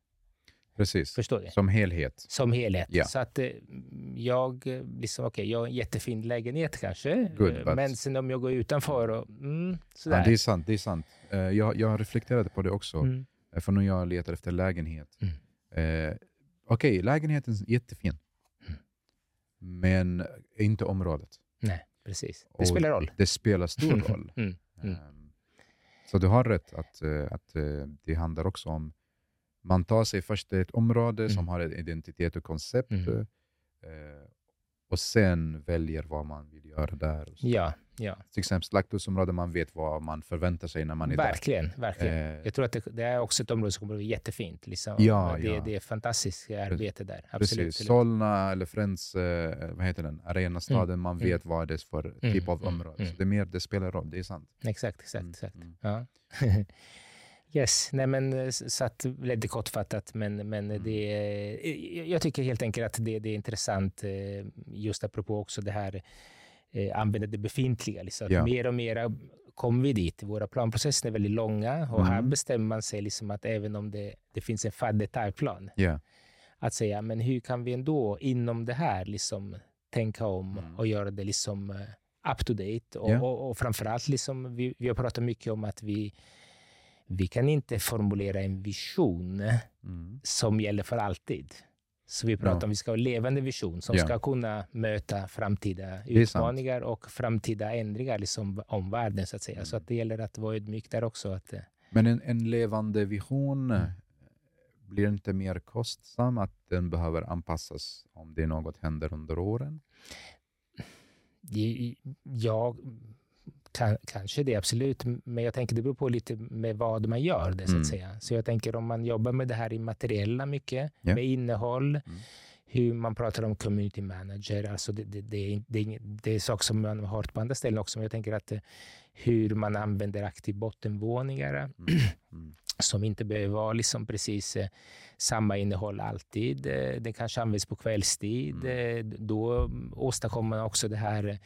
Precis,
Förstår du?
som helhet.
Som helhet.
Ja.
Så att eh, jag, eh, liksom, okej, jag har en jättefin lägenhet kanske,
Good,
eh,
but-
men sen om jag går utanför och mm,
Ja,
sådär.
det är sant. Det är sant. Jag, jag reflekterade på det också.
Mm.
För när jag letar efter lägenhet.
Mm.
Eh, Okej, lägenheten är jättefin.
Mm.
Men inte området.
Nej, precis. Det
Och
spelar roll.
Det spelar stor roll.
Mm. Mm.
Ehm, Så du har rätt att, att det handlar också om man tar sig först till ett område
Mm.
som har en identitet och koncept.
Mm.
eh, och sen väljer vad man vill göra där.
Ja, ja.
Till exempel laktusområde, man vet vad man förväntar sig när man är
Verkligen, verkligen.
där. Eh,
Jag tror att det, det är också ett område som kommer att bli jättefint. Liksom.
Ja,
det,
ja.
det är fantastiskt arbete där. Absolut.
Precis. Solna eller Friends, eh, vad heter den, arenastaden, man
mm.
vet vad det är för
Mm,
typ av
mm,
område.
mm.
Så det är mer, det spelar roll, det är sant.
Exakt, exakt.
Mm,
exakt.
mm.
Ja. yes, nej men eh, så att lite kortfattat, men, men
Mm.
det är, jag tycker helt enkelt att det, det är intressant, eh, just apropå också det här eh, använda det befintliga. Liksom.
Ja.
Mer och mer kommer vi dit. Våra planprocesser är väldigt långa och här
Mm.
bestämmer man sig liksom att även om det, det finns en färdig detaljplan,
Ja,
att säga, men hur kan vi ändå inom det här liksom tänka om
Mm.
och göra det liksom eh, up to date? Och,
Ja.
och, och framförallt, liksom, vi, vi har pratat mycket om att vi, vi kan inte formulera en vision
mm.
som gäller för alltid. Så vi pratar
Ja.
om att vi ska ha en levande vision som
Ja.
ska kunna möta framtida
sant.
utmaningar och framtida ändringar liksom, om världen. Så att säga. Så
Mm.
att det gäller att vara ödmjuk där också. Att, eh,
Men en, en levande vision
Mm.
eh, blir inte mer kostsam att den behöver anpassas om det är något händer under åren?
Det- Ja, kan, kanske det, absolut. Men jag tänker det beror på lite med vad man gör det, så
Mm.
att säga. Så jag tänker om man jobbar med det här i materiella mycket,
Ja.
med innehåll,
Mm.
hur man pratar om community manager, alltså det, det, det, är, det, det är saker som man har hört på andra ställen också, men jag tänker att eh, hur man använder aktiv bottenvåningar,
Mm. Mm.
som inte behöver vara liksom precis eh, samma innehåll alltid. Eh, det kanske används på kvällstid.
Mm.
Då åstadkommer man också det här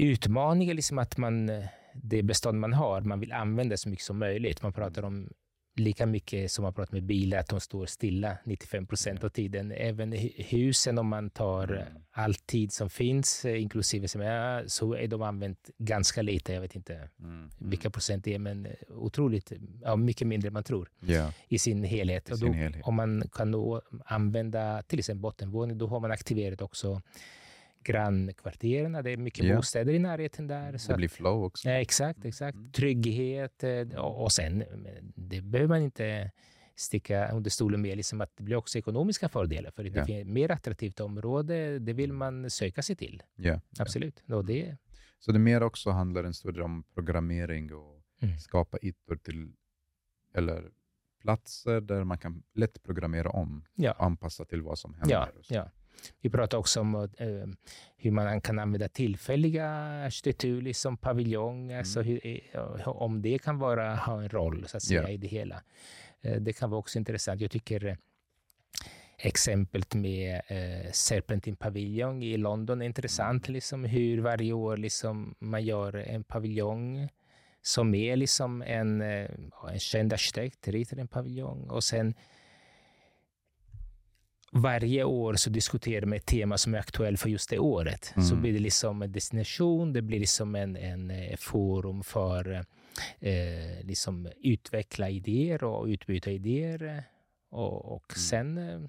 eh, utmaningen, liksom att man, eh, det bestånd man har, man vill använda så mycket som möjligt. Man pratar om lika mycket som man pratar med bilar, att de står stilla 95 procent av tiden. Även hu- husen, om man tar eh,
Mm.
all tid som finns, eh, inklusive semester, så är de använt ganska lite. Jag vet inte
Mm.
vilka procent det är, men otroligt, ja, mycket mindre än man tror
Ja,
i sin helhet.
i
Och
sin
då,
helhet.
om man kan då använda till exempel bottenvåning, då har man aktiverat också grannkvarteren. Det är mycket
Ja.
bostäder i närheten där. Så
Det blir flow också.
exakt, exakt.
Mm.
Trygghet eh, och, och sen, men det behöver man inte sticka under stolen med, liksom att det blir också ekonomiska fördelar. För det finns mer attraktivt område, det vill man söka sig till.
Ja.
Absolut. Och det,
Så det mer också handlar en stor del om programmering och
Mm.
skapa ytor till, eller platser där man kan lätt programmera om
ja.
och anpassa till vad som händer.
Ja, ja. Vi pratar också om eh, hur man kan använda tillfälliga arkitektur, liksom paviljong, alltså hur, eh, om det kan vara, ha en roll så att säga,
Ja.
i det hela. Eh, det kan vara också intressant. Jag tycker eh, exemplet med eh, Serpentine Pavilion i London är intressant. Liksom, hur varje år liksom, man gör en paviljong som är liksom en, en känd arkitekt, ritar en paviljong och sen varje år så diskuterar man ett tema som är aktuellt för just det året. Så
Mm.
blir det liksom en destination, det blir liksom en, en eh, forum för eh, liksom utveckla idéer och utbyta idéer. Och, och
Mm.
sen eh,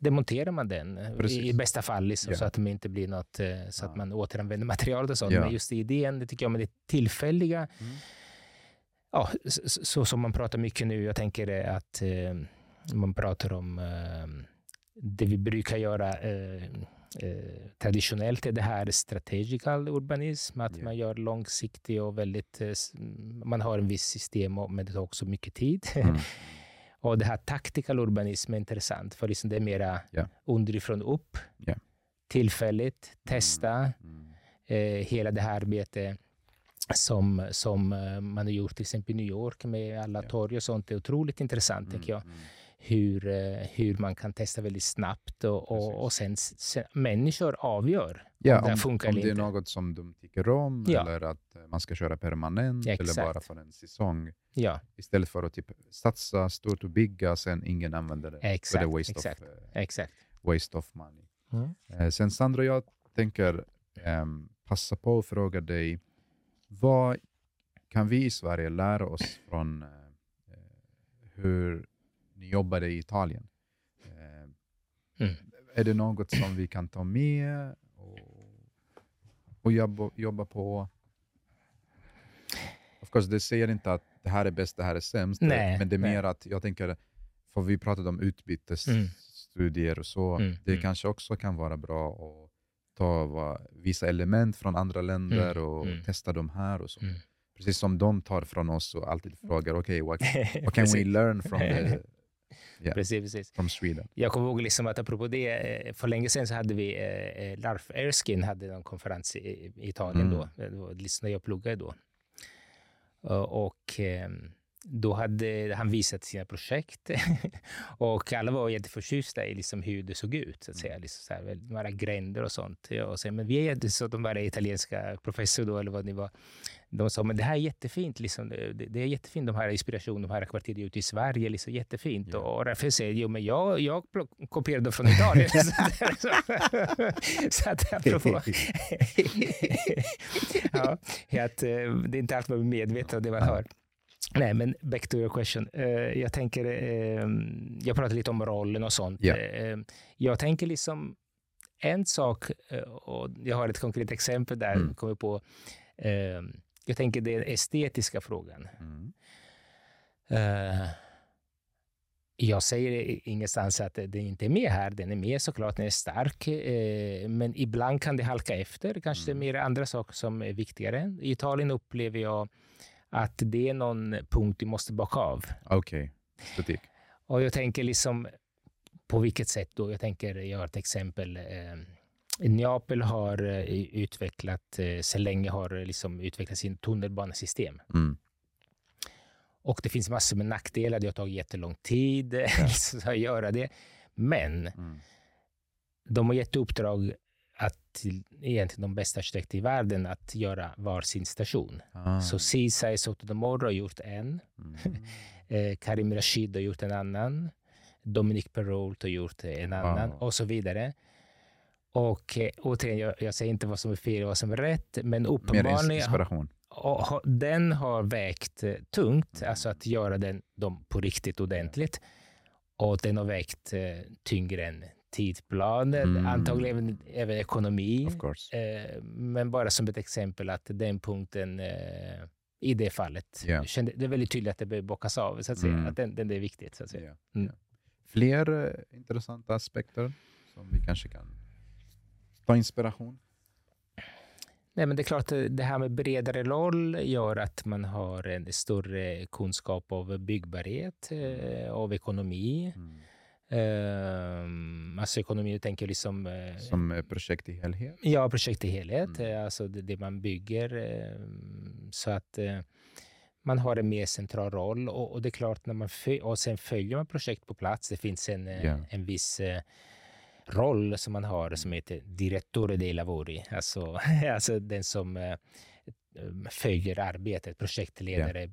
demonterar man den eh, i, i bästa fall, liksom,
Ja.
så att det inte blir något, eh, så att
Ja.
man återanvänder materialet och sånt.
Ja.
Men just idén, det tycker jag, med det tillfälliga,
Mm.
ja, så, så- så som man pratar mycket nu, jag tänker eh, att eh, man pratar om eh, det vi brukar göra eh, eh, traditionellt är det här strategical urbanism, att
Ja.
man gör långsiktig och väldigt, eh, man har en viss system men det tar också mycket tid.
Mm.
och det här tactical urbanism är intressant, för liksom det är mera
Ja.
underifrån upp,
Ja.
tillfälligt, testa,
Mm.
eh, hela det här arbetet som, som eh, man har gjort till exempel i New York med alla torg och sånt är otroligt intressant,
Mm.
tycker jag.
Mm.
Hur, eh, hur man kan testa väldigt snabbt och, och, och sen, sen människor avgör
Ja,
om det
om,
funkar
om
eller
det är något som de tycker om
Ja.
eller att eh, man ska köra permanent eller
Exakt.
bara för en säsong.
Ja,
Istället för att typ satsa stort och bygga sen ingen använder det.
Exakt.
är waste,
exakt,
Of, eh,
exakt.
waste of money.
Mm.
Sen Sandra, jag tänker ehm, passa på att fråga dig, vad kan vi i Sverige lära oss från eh, hur ni jobbade i Italien? Eh,
Mm.
Är det något som vi kan ta med och, och jobba, jobba på? Of course, det säger inte att det här är bäst, det här är sämst,
Nej,
men det är
nej.
mer att jag tänker, för vi pratade om
Mm.
utbytesstudier och så,
Mm,
det
mm.
kanske också kan vara bra att ta va, vissa element från andra länder
Mm,
och
mm.
testa dem här. och så.
Mm.
Precis som de tar från oss och alltid frågar, okej, what, what can we learn from, the, Yeah.
Precis, precis.
from Sweden?
Jag kommer ihåg liksom att apropå det, eh, för länge sedan så hade vi, eh, eh, Larf Erskine hade en konferens i, i Italien
Mm.
då, när jag pluggade då. Eh, Och eh, då hade han visat sina projekt och alla var jätteförtjusta i liksom hur det såg ut. Så att säga. Liksom så här, några gränder och sånt. Och sen, men vi är så de var italienska professor då, eller vad det var. De sa, men det här är jättefint. Liksom. Det, det är jättefint, de här inspiration, de här kvarteren ute i Sverige. Liksom, jättefint.
Ja.
Och Rafael säger, jo men jag, jag kopierade från Italien. så, så att apropå... ja, att, eh, det är inte allt man är medveten om det man hör. Nej, men back to your question. Eh, jag tänker, eh, jag pratade lite om rollen och sånt.
Ja.
Eh, jag tänker liksom en sak, eh, och jag har ett konkret exempel där,
Mm.
kommer på. Eh, jag tänker den estetiska frågan.
Mm.
Eh, jag säger ingenstans att den inte är med här. Den är med såklart, den är stark. Men ibland kan det halka efter. Kanske
Mm.
det är mer andra saker som är viktigare. I Italien upplever jag att det är någon punkt du måste baka av.
Okej, estetik.
Och jag tänker liksom på vilket sätt då? Jag tänker, jag har ett exempel. Eh, Neapel har eh, utvecklat, eh, så länge har eh, liksom utvecklat sin tunnelbanesystem.
Mm.
Och det finns massor med nackdelar. Det har tagit jättelång tid liksom, att göra det. Men
Mm.
de har gett uppdrag att egentligen de bästa arkitekter i världen att göra varsin station.
Ah.
Så Sisa i Sotodomoro har gjort en.
Mm.
Eh, Karim Rashid har gjort en annan. Dominic Perrault har gjort en annan
Wow.
och så vidare. Och eh, återigen, jag, jag säger inte vad som är fel och vad som är rätt, men
Mer
uppenbarligen
inspiration.
och den har vägt eh, tungt,
Mm.
alltså att göra den dem på riktigt ordentligt. Och den har vägt tyngre än tidsplanen,
Mm.
antagligen även, ekonomi. Eh, men bara som ett exempel att den punkten eh, i det fallet,
Ja.
kände, det är väldigt tydligt att det behöver bockas av, så att säga.
Mm.
Att den, den är viktigt. Så att säga.
Ja.
Mm.
Fler eh, intressanta aspekter som vi kanske kan ta inspiration?
Nej, men det är klart, eh, det här med bredare roll gör att man har en större kunskap av byggbarhet, eh, av ekonomi.
Mm.
Um, alltså ekonomi, jag tänker liksom... eh,
Som eh, projekt i helhet?
Ja, projekt i helhet,
Mm.
eh, alltså det, det man bygger. eh, Så att eh, man har en mer central roll. Och, och det är klart, när man och sen följer man projekt på plats. Det finns en,
Ja.
en viss roll som man har som heter direttore dei lavori. Alltså, alltså den som eh, följer arbetet, projektledare,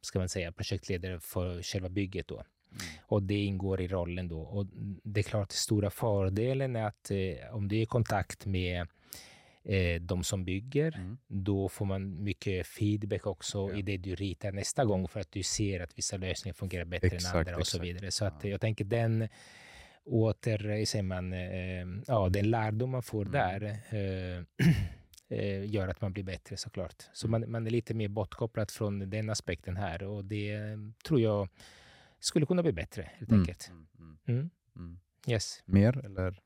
ska man säga, projektledare för själva bygget då. Och det ingår i rollen då. Och det är klart, stora fördelen är att eh, om du är i kontakt med eh, de som bygger,
Mm.
då får man mycket feedback också
Ja.
i det du ritar nästa gång för att du ser att vissa lösningar fungerar bättre
Exakt,
än andra och så
exakt.
vidare. Så att
Ja.
jag tänker den åter, eh, säger man, eh, ja, den lärdom man får
Mm.
där eh, eh, gör att man blir bättre såklart. Så man, man är lite mer bortkopplad från den aspekten här och det eh, tror jag skulle kunna bli bättre helt
Mm.
enkelt.
Mm. Mm.
Mm. Yes.
Mer eller?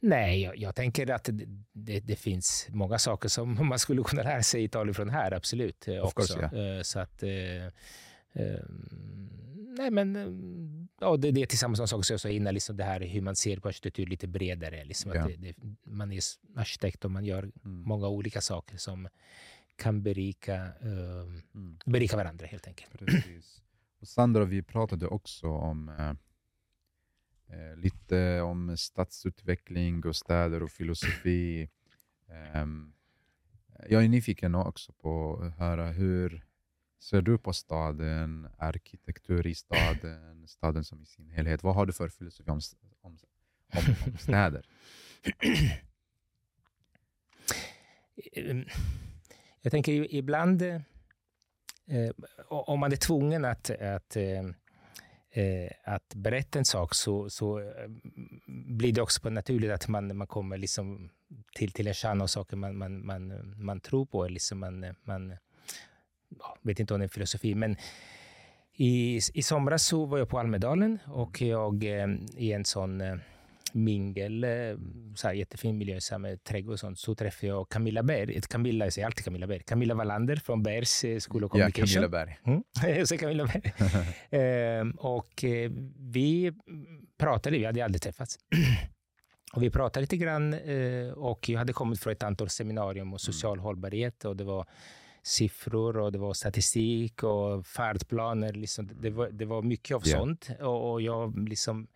Nej, jag, jag tänker att det, det, det finns många saker som man skulle kunna lära sig i Italien från här, absolut. eh,
Of
också.
course,
Eh, Så att... eh, nej, men eh, ja, det, det är tillsammans med saker som jag sa innan, liksom det här hur man ser på arkitektur lite bredare. Liksom
Ja.
att det, det, man är arkitekt och man gör
Mm.
många olika saker som kan berika, eh,
Mm.
berika varandra helt enkelt.
Precis. Och Sandra, vi pratade också om eh, eh, lite om stadsutveckling och städer och filosofi. Ehm, jag är nyfiken också på att höra hur ser du på staden, arkitektur i staden, staden som i sin helhet. Vad har du för filosofi om, om, om, om städer?
Jag tänker ibland, eh, eh, om man är tvungen att, att, eh, eh att berätta en sak så, så eh, blir det också naturligt att man, man kommer liksom till, till en kärna av saker man, man, man, man tror på. Liksom man, man ja, vet inte om det är en filosofi, men i, i somras så var jag på Almedalen och jag eh, i en sån eh, mingel, eh, så här jättefin miljö med trädgård och sånt, så träffade jag Camilla Berg. Camilla, jag säger alltid Camilla Berg. Camilla Wallander från Bergs eh, School of Communication.
Ja, Camilla Berg.
Mm. jag säger Camilla Berg. ehm, och eh, vi pratade, vi hade aldrig träffats. och vi pratade lite grann och jag hade kommit från ett antal seminarium om mm. social hållbarhet och det var siffror och det var statistik och färdplaner. Liksom, det, var, det var mycket av yeah. sånt. Och, och jag liksom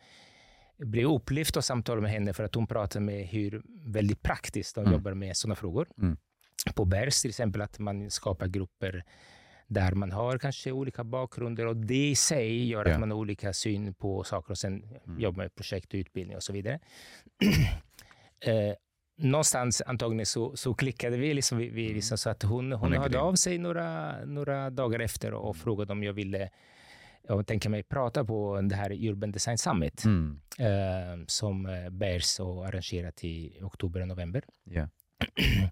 blev upplyft av samtal med henne för att hon pratade med hur väldigt praktiskt de mm. jobbar med sådana frågor. Mm. På Bärs till exempel, att man skapar grupper där man har kanske olika bakgrunder och det i sig gör ja. att man har olika syn på saker och sen mm. jobbar med projekt och utbildning och så vidare. eh, någonstans antagligen så, så klickade vi, liksom, vi, vi mm. liksom, så att hon, hon, hon hörde av sig några, några dagar efter och, och frågade om jag ville jag tänker mig prata på det här Urban Design Summit mm. eh, som eh, bärs och arrangerat i oktober och november.
Yeah.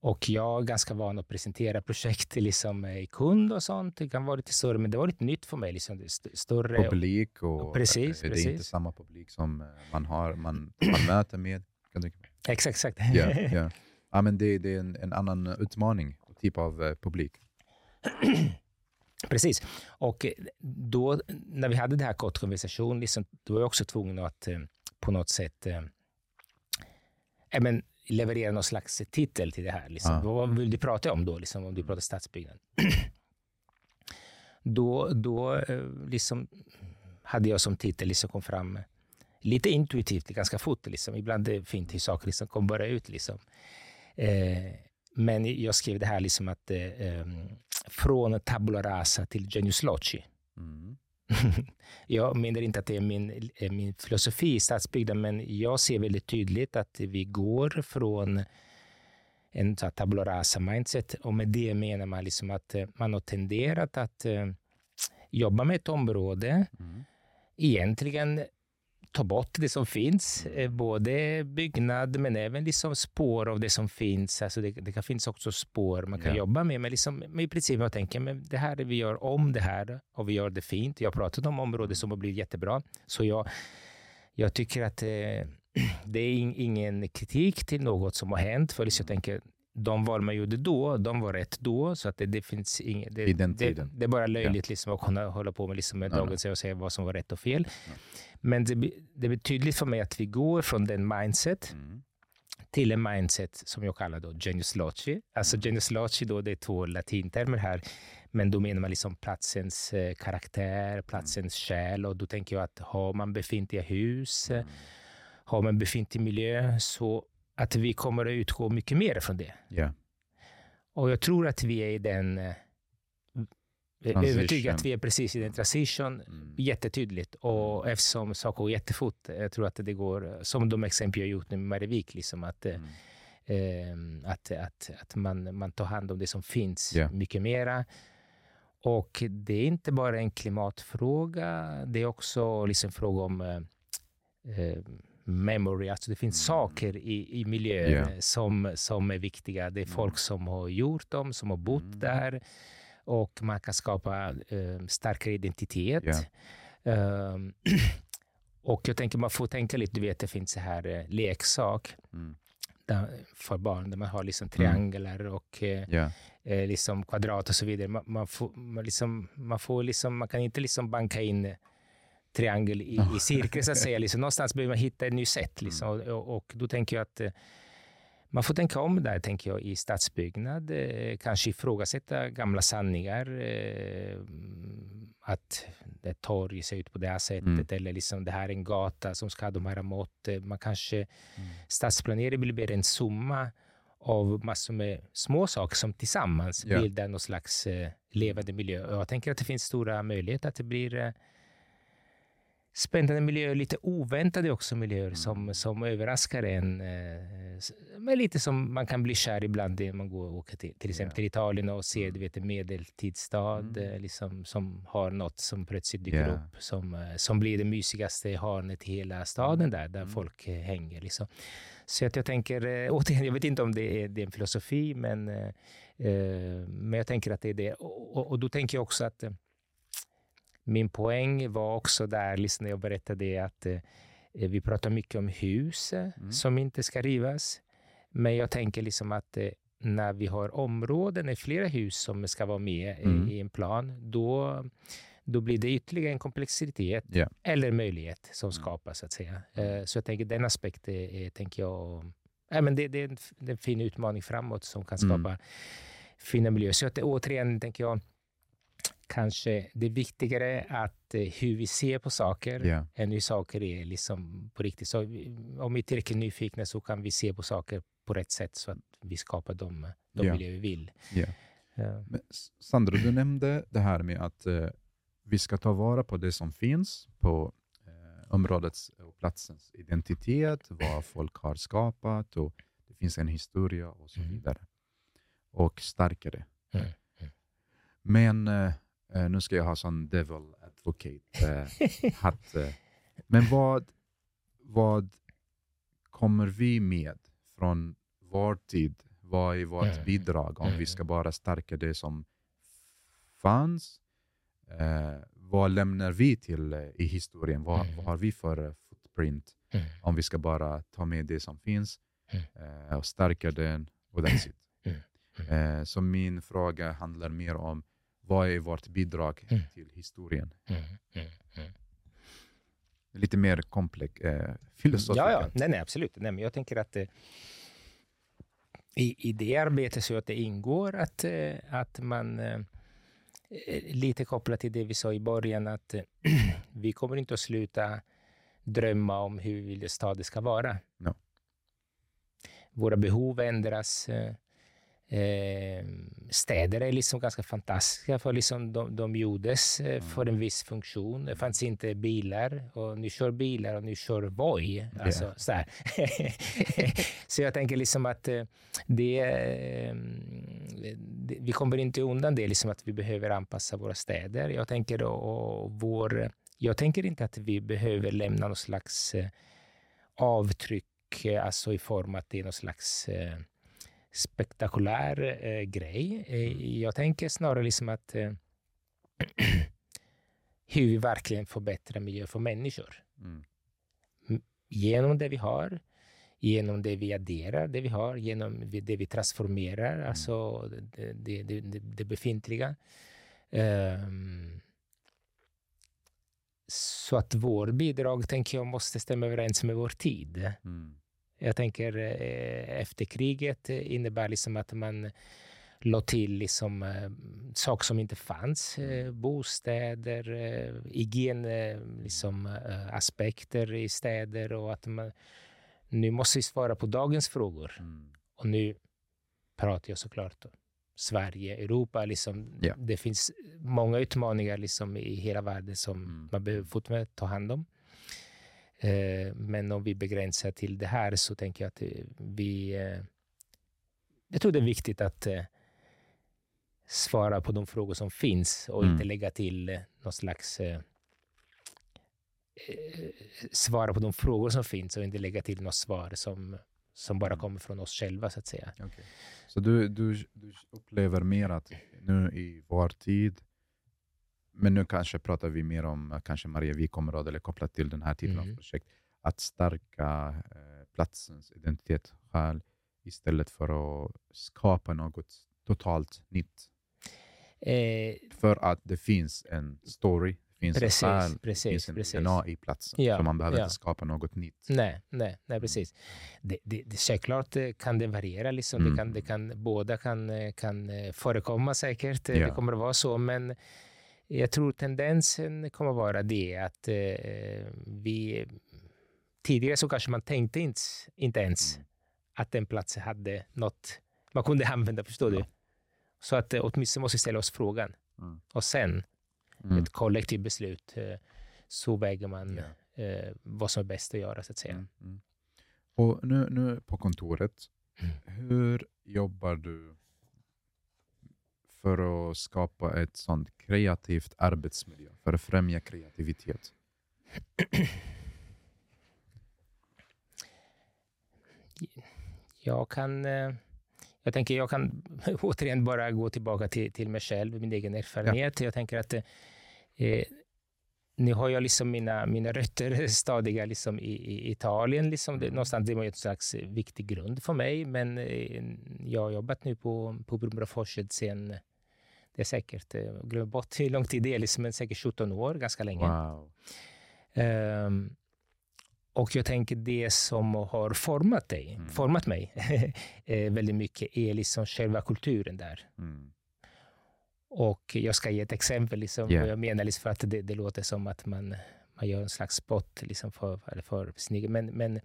och jag är ganska van att presentera projekt liksom, i kund och sånt. Det kan vara lite större, men det var lite nytt för mig. Liksom, st större
publik och, och
precis,
det är
precis.
inte samma publik som eh, man, har, man, man möter med.
Exakt, exakt.
Ja, ja. ja men det, det är en, en annan utmaning, typ av publik.
Precis. Och då, när vi hade den här kort konversation, liksom, då var jag också tvungen att eh, på något sätt eh, men, leverera någon slags titel till det här. Liksom. Ja. Vad vill du prata om då, liksom, om du pratar stadsbyggnad? då då eh, liksom, hade jag som titel liksom kom fram lite intuitivt, ganska fort. Liksom. Ibland är det fint hur saker liksom kommer bara ut. Liksom. Eh, men jag skrev det här liksom att eh, ehm, från tabula rasa till genius loci. Mm. jag menar inte att det är min, min filosofi i stadsbygden, men jag ser väldigt tydligt att vi går från en tabula rasa mindset och med det menar man liksom att eh, man har tenderat att eh, jobba med ett område mm. egentligen ta bort det som finns, eh, både byggnad men även liksom spår av det som finns. Alltså det, det kan finnas också spår man kan ja. jobba med, men, liksom, men i princip jag tänker men det här vi gör om det här och vi gör det fint. Jag har pratat om områden som har blivit jättebra, så jag, jag tycker att eh, det är ingen kritik till något som har hänt, för liksom jag tänker de val man gjorde då, de var rätt då. Så att det, det finns inget, det, det, det, är bara löjligt ja. liksom att kunna hålla på med, liksom med ja, dagens och säga vad som var rätt och fel. Ja. Men det, det är tydligt för mig att vi går från den mindset mm. till en mindset som jag kallar då genius loci. Alltså mm. genius loci, då, det är två latintermer här, men då menar man liksom platsens eh, karaktär, platsens mm. själ. Och då tänker jag att har man befintliga hus, mm. har man befintlig miljö, så att vi kommer att utgå mycket mer från det.
Yeah.
Och jag tror att vi är i den eh, Transition. övertygad att vi är precis i den transition, mm. jättetydligt. Och eftersom saker går jättefort, jag tror att det går, som de exempel jag gjort nu med Marevik, liksom att, mm. eh, att, att, att man, man tar hand om det som finns yeah. mycket mera. Och det är inte bara en klimatfråga, det är också liksom en fråga om eh, eh memory, alltså det finns mm. saker i, i miljön yeah. som, som är viktiga. Det är folk mm. som har gjort dem, som har bott mm. där och man kan skapa eh, starkare identitet. Yeah. Um, och jag tänker man får tänka lite, du vet det finns så här eh, leksak mm. där, för barn där man har liksom trianglar mm. och eh, yeah. eh, liksom kvadrat och så vidare. Man, man, får, man, liksom, man, får liksom, man kan inte liksom banka in triangel i, i cirkel, så att säga. Liksom, någonstans behöver man hitta ett nytt sätt. Liksom. Mm. Och, och, då tänker jag att eh, man får tänka om där, tänker jag, i stadsbyggnad. Eh, kanske ifrågasätta gamla sanningar. Eh, att ett torg ser ut på det här sättet, mm. eller liksom det här är en gata som ska ha de här måtten. Man kanske, mm. Stadsplanering blir mer en summa av massor med små saker som tillsammans yeah. bildar någon slags eh, levande miljö. Och jag tänker att det finns stora möjligheter att det blir eh, spännande miljöer, lite oväntade också miljöer mm. som, som överraskar en. Eh, men lite som man kan bli kär ibland när man går och åker till, till exempel till Italien och ser du vet, en medeltidsstad mm. Eh, liksom, som har något som plötsligt dyker yeah. upp som, eh, som blir det mysigaste hörnet i hela staden där, där mm. folk hänger. Liksom. Så att jag tänker, återigen, jag vet inte om det är, det är en filosofi, men, eh, men jag tänker att det är det. Och, och, och då tänker jag också att min poäng var också där, liksom när jag berättade att eh, Eh, vi pratar mycket om hus eh,
Mm.
som inte ska rivas. Men jag tänker liksom att eh, när vi har områden i flera hus som ska vara med eh,
Mm.
i en plan, då, då blir det ytterligare en komplexitet
Ja.
eller möjlighet som
Mm.
skapas. Så att säga. Eh, Så jag tänker den aspekten är, tänker jag, ja, men det, det, är en, det är en fin utmaning framåt som kan
Mm.
skapa fina miljöer. Så att, återigen tänker jag, kanske det är viktigare att eh, hur vi ser på saker
Ja.
än hur saker är liksom på riktigt. Så vi- om vi är tillräckligt nyfikna så kan vi se på saker på rätt sätt så att vi skapar de, de
Ja.
miljöer vi vill.
Ja.
Ja.
Sandra, du nämnde det här med att eh, vi ska ta vara på det som finns på eh, områdets och platsens identitet, vad folk har skapat och det finns en historia och så
Mm.
vidare. Och stärka det.
Mm, mm.
Men eh, eh, nu ska jag ha sån devil advocate eh, hatt. Eh. Men vad, vad kommer vi med från vår tid? Vad är vårt
Mm.
bidrag om
Mm.
vi ska bara stärka det som fanns? Eh, vad lämnar vi till i historien? Vad,
Mm.
vad har vi för footprint
Mm.
om vi ska bara ta med det som finns
Mm.
och stärka den och that's it.
Mm.
Så min fråga handlar mer om vad är vårt bidrag
Mm.
till historien?
Mm, mm, mm.
Lite mer komplex eh, filosofiskt.
Ja, ja. Nej, nej, absolut. Nej, men jag tänker att eh, i, i det arbetet så att det ingår att, eh, att man eh, eh, lite kopplat till det vi sa i början att eh, vi kommer inte att sluta drömma om hur vi vill att staden ska vara.
No.
Våra behov ändras. Eh, städer är liksom ganska fantastiska för liksom de, de gjordes eh, för en viss funktion. Det fanns inte bilar och nu kör bilar och nu kör Voi. Alltså, så, här. så jag tänker liksom att eh, det, eh, det, vi kommer inte undan det, liksom att vi behöver anpassa våra städer. Jag tänker, och, vår, jag tänker inte att vi behöver lämna någon slags eh, avtryck, alltså i form att det är någon slags spektakulär eh, grej. Eh, jag tänker snarare liksom att eh, hur vi verkligen förbättrar miljö för människor
Mm.
genom det vi har, genom det vi adderar, det vi har, genom det vi transformerar,
Mm.
alltså det, det, det, det, befintliga. Ehm, så att vår bidrag, tänker jag, måste stämma överens med vår tid.
Mm.
Jag tänker eh, efter kriget eh, innebär liksom att man la till liksom, eh, saker som inte fanns. Eh, bostäder, hygien, eh, liksom, aspekter i städer och att man nu måste vi svara på dagens frågor.
Mm.
Och nu pratar jag såklart om Sverige, Europa. Liksom,
Ja.
Det finns många utmaningar liksom, i hela världen som
Mm.
man behöver fortfarande ta hand om. Eh, men om vi begränsar till det här så tänker jag att eh, vi... Eh, jag tror det är viktigt att svara på de frågor som finns och
Mm.
inte lägga till någon slags... Svara på de frågor som finns och inte lägga till något svar som, som bara
Mm.
kommer från oss själva, så att säga.
Okej. Så du, du, du upplever mer att nu i vår tid, men nu kanske pratar vi mer om eh, kanske Marievikområdet eller kopplat till den här typen
Mm.
av projekt, att stärka eh, platsens identitet själv istället för att skapa något totalt nytt.
Eh,
För att det finns en story, det finns
Precis,
en själ,
precis,
finns en
precis.
DNA i platsen.
Ja,
så man behöver
ja.
inte skapa något nytt.
nej, nej, nej, precis. Det, det, det, självklart eh, kan det variera. Liksom.
Mm.
Det kan, det kan, båda kan, eh, kan förekomma säkert.
Ja.
Det kommer att vara så. Men jag tror tendensen kommer vara det att eh, vi... Tidigare så kanske man tänkte inte, inte ens
Mm.
att den platsen hade något man kunde använda, förstår
Ja.
du? Så att eh, åtminstone måste vi ställa oss frågan.
Mm.
Och sen,
Mm.
ett kollektivt beslut, eh, så väger man
Ja.
eh, vad som är bäst att göra, så att säga.
Mm, mm. Och nu, nu på kontoret, hur jobbar du för att skapa ett sånt kreativt arbetsmiljö, för att främja kreativitet?
Jag kan... Eh, jag tänker jag kan återigen bara gå tillbaka till, till mig själv, min egen erfarenhet. Jag tänker att eh, nu har jag liksom mina, mina rötter stadiga liksom i, i Italien. Liksom. Det, någonstans det var ett slags viktig grund för mig, men eh, jag har jobbat nu på, på Bromraforset sen, det är säkert, jag glömmer bort hur lång tid det är, liksom, men säkert 17 år, ganska länge.
Wow.
Um, och jag tänker det som har format dig,
Mm.
format mig eh, väldigt mycket är liksom själva kulturen där.
Mm.
Och jag ska ge ett exempel liksom,
Ja.
vad jag menar, liksom, för att det, det låter som att man, man gör en slags spot liksom, för, för, för sin egen- men, men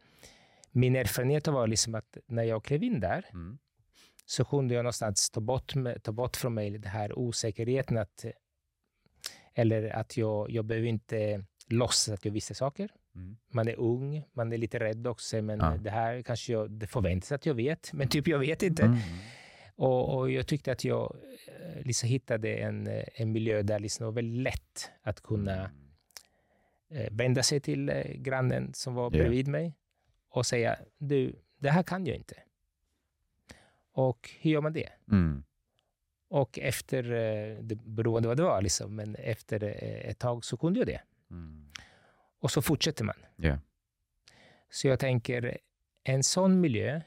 min erfarenhet var liksom att när jag klev in där
Mm.
Så kunde jag någonstans ta bort, ta bort från mig den här osäkerheten att, eller att jag, jag behöver inte låtsas att jag visste saker.
Mm.
Man är ung, man är lite rädd också, men
Ja.
det här kanske jag, det förväntas att jag vet, men typ jag vet inte.
Mm.
Och, och jag tyckte att jag eh, liksom hittade en, eh, en miljö där liksom det var väldigt lätt att kunna
Mm.
eh, vända sig till grannen som var bredvid mig och säga, du, det här kan jag inte. Och hur gör man det?
Mm.
Och efter, eh, det beroende vad det var, liksom, men efter eh, ett tag så kunde jag det.
Mm.
Och så fortsätter man.
Ja.
Så jag tänker, en sån miljö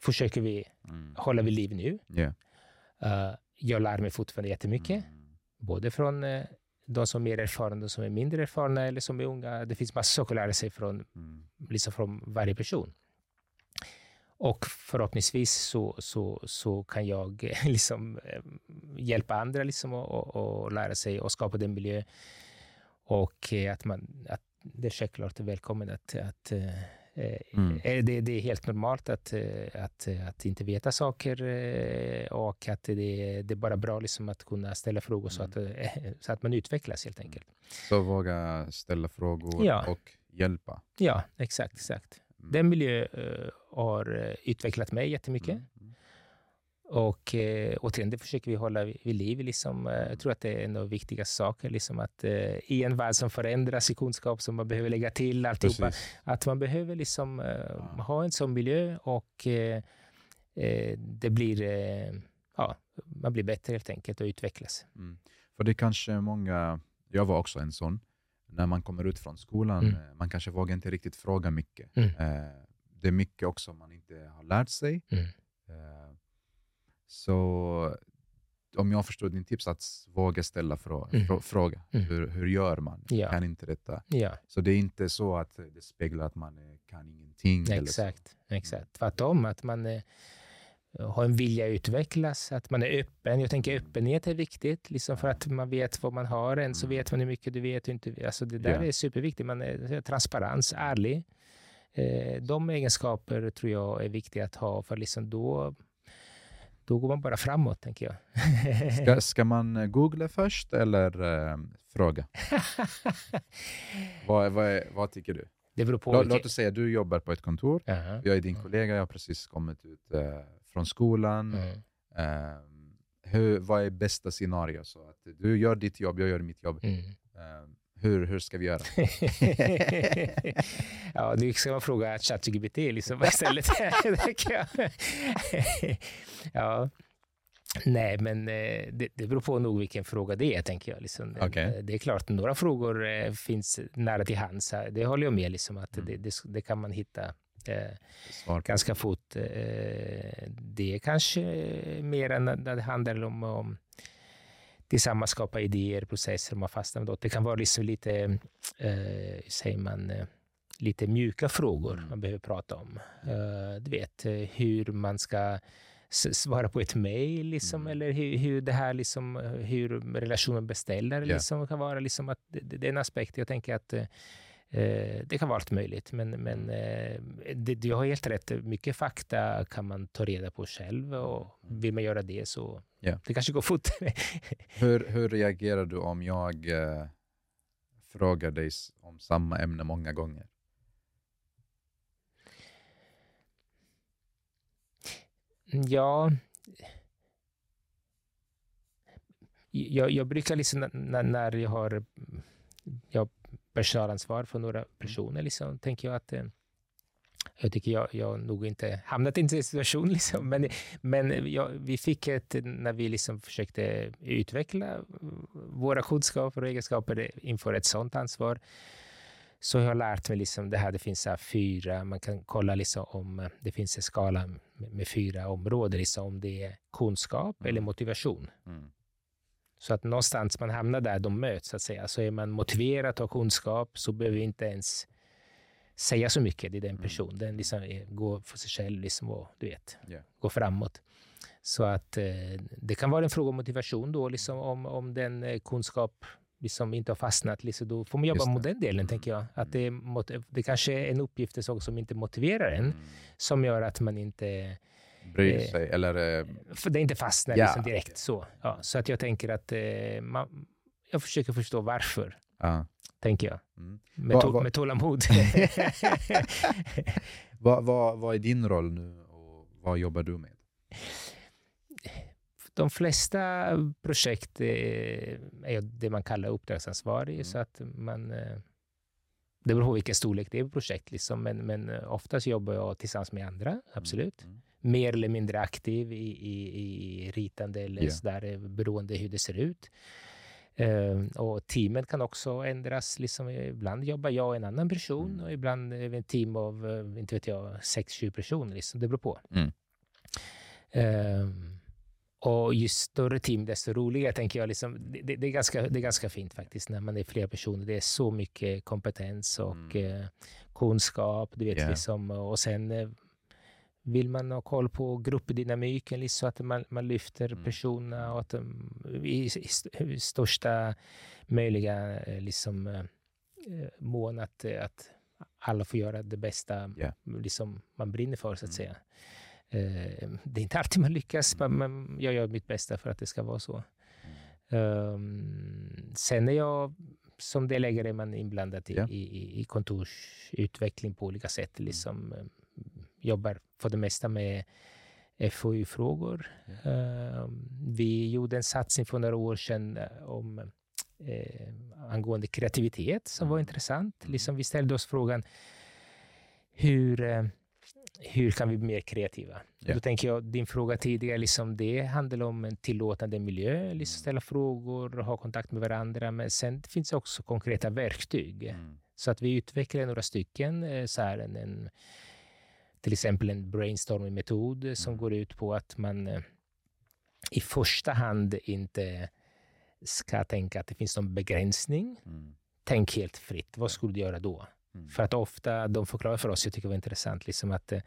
försöker vi
Mm.
hålla vid liv nu.
Ja.
Eh, jag lär mig fortfarande jättemycket,
Mm.
både från eh, de som är mer erfarna, de som är mindre erfarna eller som är unga. Det finns massor att lära sig från,
Mm.
liksom från varje person. Och förhoppningsvis så, så, så kan jag eh, liksom, eh, hjälpa andra liksom, och, lära sig och skapa den miljö. Och eh, att, man, att det är självklart är välkommen att, att
Mm.
det, det är helt normalt att, att, att inte veta saker och att det, det är bara bra liksom att kunna ställa frågor så, att, eh, så att man utvecklas helt enkelt.
Så våga ställa frågor
Ja.
och hjälpa.
Ja, exakt. exakt.
Mm.
Den miljö eh, har eh, utvecklat mig jättemycket.
Mm. Mm.
Och eh, återigen, det försöker vi hålla vid liv. Liksom. Eh, Jag tror att det är en av de viktigaste saker. Liksom att, eh, I en värld som förändras i kunskap, som man behöver lägga till alltihopa,
Precis.
att man behöver liksom, eh, ha en sån miljö och eh, eh, det blir, ja, man blir bättre helt enkelt och utvecklas.
Mm. För det kanske många, jag var också en sån, när man kommer ut från skolan,
Mm.
eh, man kanske vågar inte riktigt fråga mycket.
Mm.
Eh, det är mycket också man inte har lärt sig.
Mm.
Eh, så om jag förstår din tips, att våga ställa frå
Mm.
frå fråga.
Mm.
Hur, hur gör man?
Ja.
Kan inte detta?
Ja,
Så det är inte så att det speglar att man eh, kan ingenting.
exakt. exakt. Tvärtom, att man eh, har en vilja att utvecklas, att man är öppen. Jag tänker öppenhet är viktigt, liksom för att man vet vad man har. En så vet man hur mycket du vet. Och inte, alltså det där
Ja.
är superviktigt. Man är transparens, ärlig. Eh, de egenskaper tror jag är viktiga att ha, för liksom då, då går man bara framåt, tänker jag.
Ska, ska man googla först eller eh, fråga? vad, vad, vad tycker du?
det beror på.
Låt,
vilket-
låt oss säga att du jobbar på ett kontor.
Jaha.
Jag är din kollega, jag har precis kommit ut eh, från skolan.
Mm.
Eh, hur, vad är bästa scenario? Så att du gör ditt jobb, jag gör mitt jobb.
Mm.
Eh, hur, hur ska vi göra?
ja, nu ska man fråga ChatGPT liksom istället. ja. Nej, men eh, det, det beror på nog vilken fråga det är, tänker jag. Liksom. Eh, Det är klart, några frågor eh, finns nära till hands. Det håller jag med, liksom, att
Mm.
det, det, det kan man hitta eh, ganska fort. Eh, det är kanske mer än när det handlar om, om tillsammans skapa idéer, processer man fastnar med. Det kan vara liksom lite, eh, säger man, eh, lite mjuka frågor
Mm.
man behöver prata om. Eh, du vet, hur man ska svara på ett mejl, liksom,
Mm.
eller hur, hur det här, liksom, hur relationen beställare
Ja.
liksom, kan vara. Liksom, att det, det är en aspekt. Jag tänker att Eh, det kan vara allt möjligt, men, men eh, det, du har helt rätt. Mycket fakta kan man ta reda på själv och vill man göra det så
Ja.
det kanske går fortare.
Hur, hur reagerar du om jag eh, frågar dig om samma ämne många gånger?
ja, jag, jag brukar liksom när, när jag har jag har personalansvar för några personer, liksom, tänker jag att eh, jag tycker jag, jag nog inte hamnat i en situation, liksom. men, men jag, vi fick ett, när vi liksom försökte utveckla våra kunskaper och egenskaper inför ett sådant ansvar, så jag har lärt mig liksom det här, det finns här fyra, man kan kolla liksom om det finns en skala med, med fyra områden, liksom om det är kunskap mm. eller motivation. Mm. Så att någonstans man hamnar där de möts, så att säga. Så är man motiverad ha kunskap så behöver vi inte ens säga så mycket i den mm. personen. Den liksom går för sig själv liksom och du vet, yeah. går framåt. Så att eh, det kan vara en fråga om motivation då, liksom om, om den eh, kunskap liksom inte har fastnat, liksom, då får man jobba med den delen, mm. tänker jag. Att det, det kanske är en uppgift som inte motiverar en, mm. som gör att man inte
bryr eh, sig, eller... Eh,
för det inte fastnar ja. liksom direkt så. Ja, så att jag tänker att eh, man, jag försöker förstå varför. Ja. Tänker jag. Mm. Med, va, va, med tålamod.
vad, vad, vad är din roll nu och vad jobbar du med?
De flesta projekt är det man kallar uppdragsansvarig. Mm. Så att man, det beror på vilken storlek det är på projekt. Liksom. Men, men oftast jobbar jag tillsammans med andra, mm. absolut. Mm. Mer eller mindre aktiv i, i, i ritande eller yeah. sådär, beroende hur det ser ut. Uh, och teamet kan också ändras. Liksom, ibland jobbar jag och en annan person mm. och ibland är vi ett team av, inte vet jag, 6-7 personer. Liksom. Det beror på. Mm. Uh, och ju större team, desto roligare, tänker jag. Liksom, det, det, är ganska, det är ganska fint faktiskt när man är flera personer. Det är så mycket kompetens och mm. Eh, kunskap. Du vet, yeah. liksom, och sen eh, vill man ha koll på gruppdynamiken, liksom, så att man, man lyfter mm. personerna och att i, i, största möjliga eh, liksom, eh, mån att, att alla får göra det bästa yeah. liksom, man brinner för, så att mm. säga. Eh, det är inte alltid man lyckas, mm. men jag gör mitt bästa för att det ska vara så. Um, sen är jag som delägare man inblandad i, yeah. i, i kontorsutveckling på olika sätt. Liksom. Jobbar för det mesta med FoU-frågor. Yeah. Uh, vi gjorde en satsning för några år sedan eh, om eh, angående kreativitet som var mm. intressant. Mm. Liksom vi ställde oss frågan hur eh, hur kan vi bli mer kreativa? Yeah. Då tänker jag, din fråga tidigare, liksom det handlar om en tillåtande miljö, liksom ställa frågor, ha kontakt med varandra, men sen finns det också konkreta verktyg. Mm. Så att vi utvecklar några stycken, eh, så här en, en till exempel en brainstorming-metod som mm. går ut på att man eh, i första hand inte ska tänka att det finns någon begränsning. Mm. Tänk helt fritt. Vad skulle du göra då? Mm. För att ofta, de förklarar för oss, jag tycker det var intressant, liksom att eh,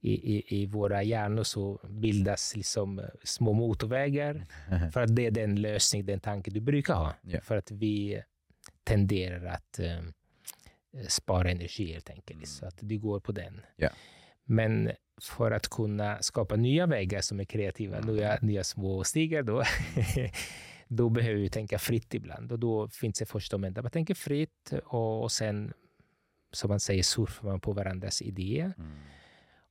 i, i, i våra hjärnor så bildas liksom eh, små motorvägar. För att det är den lösning, den tanke du brukar ha. Yeah. För att vi tenderar att eh, spara energi helt enkelt. Mm. Så att du går på den. Yeah. Men för att kunna skapa nya vägar som är kreativa, mm. nya, nya små stigar då, då behöver vi tänka fritt ibland. Och då finns det första momentet, man tänker fritt och, och sen som man säger, surfar man på varandras idéer. Mm.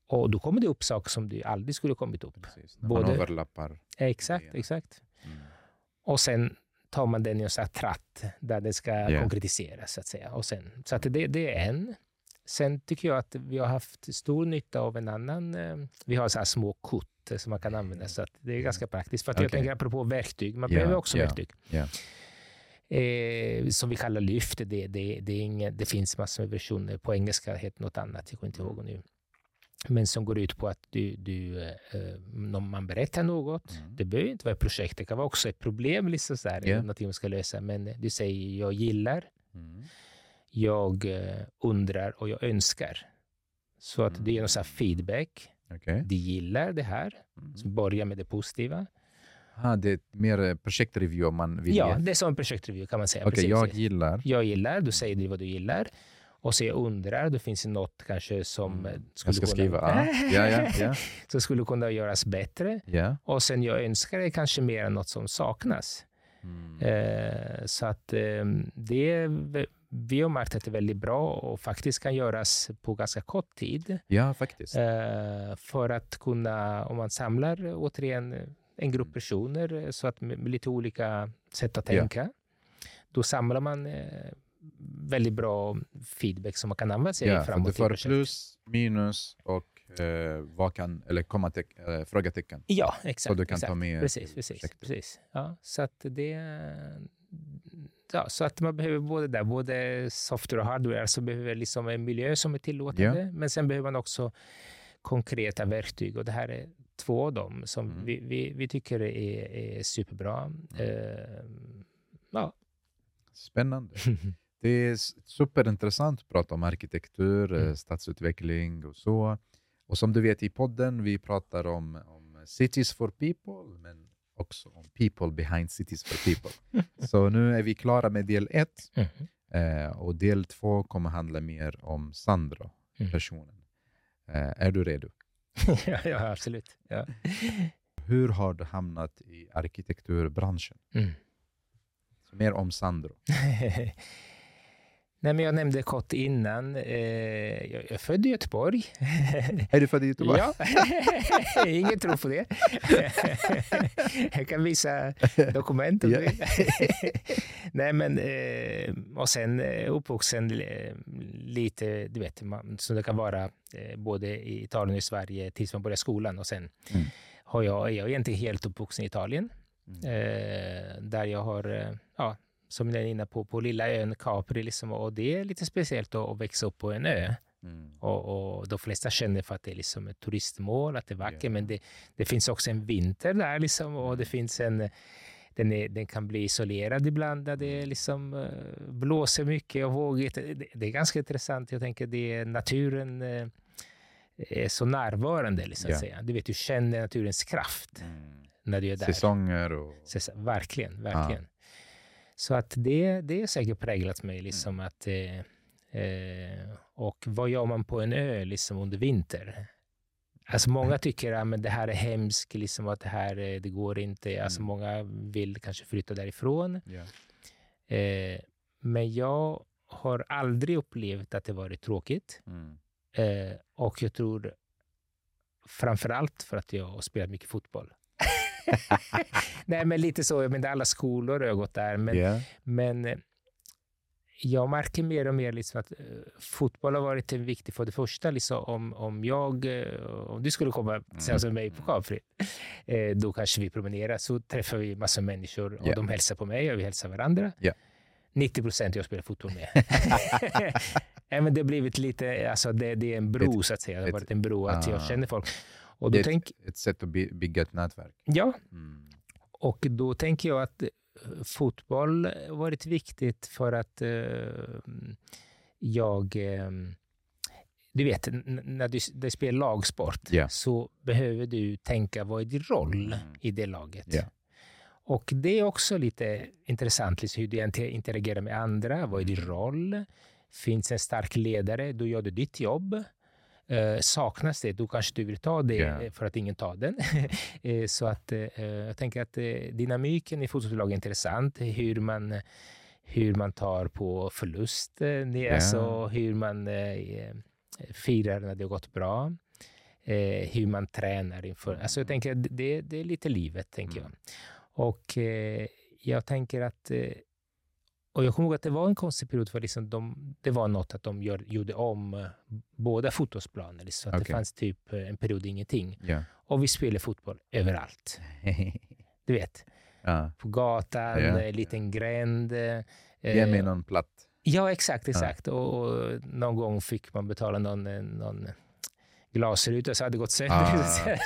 Och då kommer det upp saker som du aldrig skulle kommit upp.
Precis, när Både, man överlappar.
Exakt, idéerna. exakt. Mm. Och sen tar man den i en tratt där det ska yeah. konkretiseras, så att säga. Och sen, så att det, det är en. Sen tycker jag att vi har haft stor nytta av en annan... Eh, vi har så här små kort som man kan använda, så det är ganska praktiskt. För att okay. jag tänker apropå verktyg, man yeah. behöver också yeah. verktyg. Yeah eh, som vi kallar lyft. Det, det, det, inget, det finns massor med versioner. På engelska heter något annat, jag kommer inte ihåg nu. Men som går ut på att du, du eh, om man berättar något, mm. det behöver inte vara ett projekt, det kan vara också ett problem, liksom så här, yeah. någonting man ska lösa. Men du säger jag gillar, mm. Jag eh, undrar och jag önskar. Så att mm. det är någon feedback. Okay. De gillar det här, mm. som börjar med det positiva.
Ah, det är mer eh, projektreview om man vill
Ja, det är som en projektreview kan man säga.
Okay, jag gillar.
Jag gillar, du säger vad du gillar. Och så jag undrar, det finns något kanske som mm.
skulle jag ska kunna, skriva. Ah. ja, ja, ja.
som skulle kunna göras bättre. Yeah. Och sen jag önskar det kanske mer än något som saknas. Mm. Eh, så att eh, det vi har märkt att det är väldigt bra och faktiskt kan göras på ganska kort tid.
Ja, faktiskt.
Eh, för att kunna, om man samlar återigen en grupp personer, eh, så att med, lite olika sätt att tänka. Yeah. Då samlar man eh, väldigt bra feedback som man kan använda sig
Ja,
framåt
du får plus, minus och eh, vad kan, eller kommatecken, eh, frågetecken.
Ja, exakt.
Så du kan
exakt.
ta med
Precis, precis. precis. Ja, så det... Ja, så att man behöver både där, både software och hardware, alltså behöver liksom en miljö som är tillåtande, men sen behöver man också konkreta verktyg och det här är två av dem som
Mm.
vi, vi, vi tycker är, är superbra. Eh, ja.
Spännande. Det är superintressant att prata om arkitektur, eh,
Mm.
stadsutveckling och så. Och som du vet i podden, vi pratar om, om cities for people, men också om people behind cities for people. Så nu är vi klara med del ett.
Mhm.
Eh, och del två kommer handla mer om Sandro,
Mm.
personen. Eh, är du redo?
ja, ja, absolut. Ja.
Hur har du hamnat i arkitekturbranschen?
Mm.
Mer om Sandro.
Nej, men jag nämnde kort innan, eh, jag är född i Göteborg.
Är du född i Göteborg?
Ja, ingen tror på det. jag kan visa dokument om det. Nej, men eh, och sen eh, uppvuxen lite, du vet, så det kan vara både i Italien och i Sverige tills man börjar skolan och sen
Mm.
har jag, är jag egentligen helt uppvuxen i Italien.
Mm.
Där jag har, ja, som ni är inne på, på lilla ön Capri liksom, och det är lite speciellt att, att växa upp på en ö.
Mm.
Och, och de flesta känner för att det är liksom ett turistmål, att det är vackert,
Ja.
men det, det finns också en vinter där liksom, och
Mm.
det finns en den, är, den kan bli isolerad ibland, där det
Mm.
liksom eh, blåser mycket och vågigt. Det, det är ganska intressant. Jag tänker det är naturen eh, är så närvarande, liksom, att säga. Du vet, du känner naturens kraft
Mm.
när du är där.
Säsonger och...
Så, verkligen, verkligen. Så att det, det är säkert präglat mig. Liksom
Mm.
att, eh, eh, och vad gör man på en ö liksom under vinter? Alltså många tycker att men det här är hemskt, liksom, att det här eh, det går inte. Alltså
Mm.
många vill kanske flytta därifrån.
Ja.
Eh, men jag har aldrig upplevt att det varit tråkigt.
Mm.
Eh, och jag tror framför allt för att jag har spelat mycket fotboll. Nej, men lite så. Jag menar, alla skolor har jag gått där. Men,
Ja.
men eh, jag märker mer och mer liksom att eh, fotboll har varit en viktig, för det första, liksom, om, om jag, eh, om du skulle komma tillsammans med mig på Capri, eh, då kanske vi promenerar, så träffar vi massa människor och
Ja.
de hälsar på mig och vi hälsar varandra.
Ja.
90 procent jag spelar fotboll med. Nej, men det har blivit lite, alltså det, det är en bro så att säga. Det har
ett-
varit en bro att jag
ah.
känner folk. Och
Det
då
är
tänk,
ett, sätt att by- bygga ett nätverk.
ja,
Mm.
och då tänker jag att eh, fotboll har varit viktigt för att eh, jag... Eh, du vet, när du, du spelar lagsport
Ja.
så behöver du tänka vad är din roll
Mm.
i det laget.
Ja.
Och det är också lite intressant, liksom hur du inter- interagerar med andra. Vad är din
Mm.
roll? Finns en stark ledare, då gör du ditt jobb. Eh, saknas det, då kanske du vill ta det eh, för att ingen tar den. Eh, så att eh, jag tänker att eh, dynamiken i fotbollslag är intressant. Hur man, hur man tar på förlust, det är
Ja.
alltså hur man eh, firar när det har gått bra. Eh, hur man tränar inför. Alltså jag tänker att det, det är lite livet, tänker jag.
Mm.
Och eh, jag tänker att... Och jag kommer ihåg att det var en konstig period, för liksom de, det var något att de gör, gjorde om eh, båda fotbollsplaner. Liksom, så att det
Okej.
fanns typ eh, en period ingenting.
Ja.
Och vi spelade fotboll överallt. Du vet,
ja.
på gatan,
Ja.
en liten gränd. eh,
Ge mig någon platt.
Ja, exakt. exakt. Och, och någon gång fick man betala någon, någon glasruta så hade det gått sönder.
Ah.